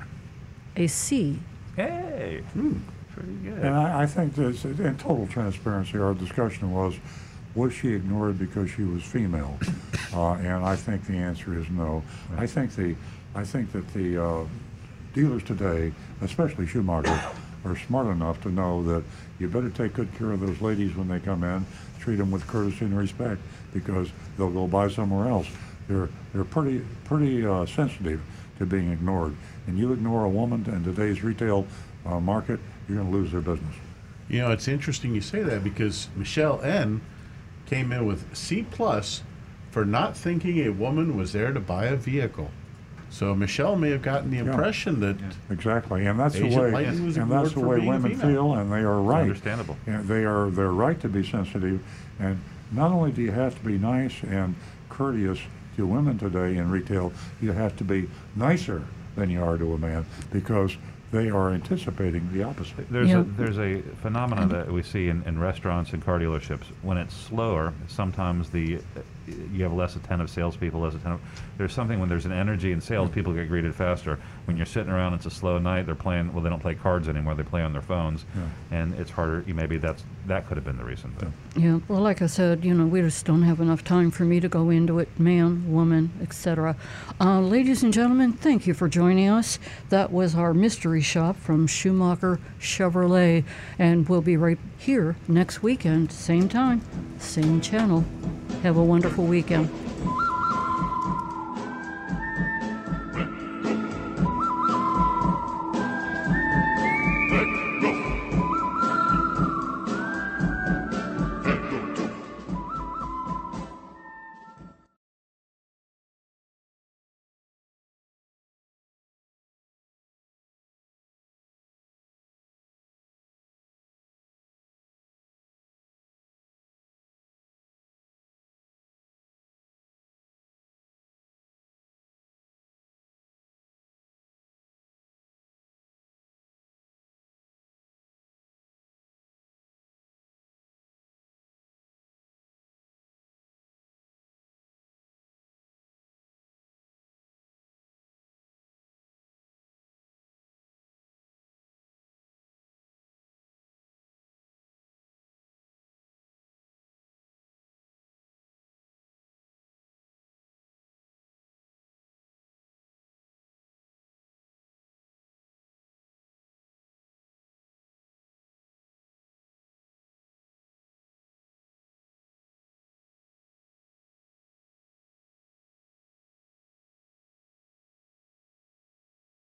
a C. Hey, Hmm. Pretty good. And I, I think that, in total transparency, our discussion was, was she ignored because she was female? Uh, and I think the answer is no. I think the, I think that the uh, dealers today, especially Schumacher, are smart enough to know that you better take good care of those ladies when they come in, treat them with courtesy and respect, because they'll go buy somewhere else. They're they're pretty pretty uh, sensitive to being ignored, and you ignore a woman in today's retail uh, market, you're going to lose their business. You know, it's interesting you say that because Michelle N came in with C plus for not thinking a woman was there to buy a vehicle. So Michelle may have gotten the impression that Exactly, and that's the way, Lightning and that's the way women female. feel, and they are right. understandable. And they are, they're right to be sensitive, and not only do you have to be nice and courteous to women today in retail, you have to be nicer than you are to a man, because they are anticipating the opposite. There's Yeah. a there's a phenomenon that we see in, in restaurants and car dealerships. When it's slower, sometimes the uh, you have less attentive salespeople, less attentive. There's something when there's an energy in sales, people get greeted faster. When you're sitting around, it's a slow night. They're playing. Well, they don't play cards anymore. They play on their phones, and it's harder. You maybe that's that could have been the reason. But Yeah, well, like I said, you know, we just don't have enough time for me to go into it, man, woman, etc. Uh, ladies and gentlemen, thank you for joining us. That was our mystery shop from Schumacher Chevrolet, and we'll be right here next weekend, same time, same channel. Have a wonderful weekend.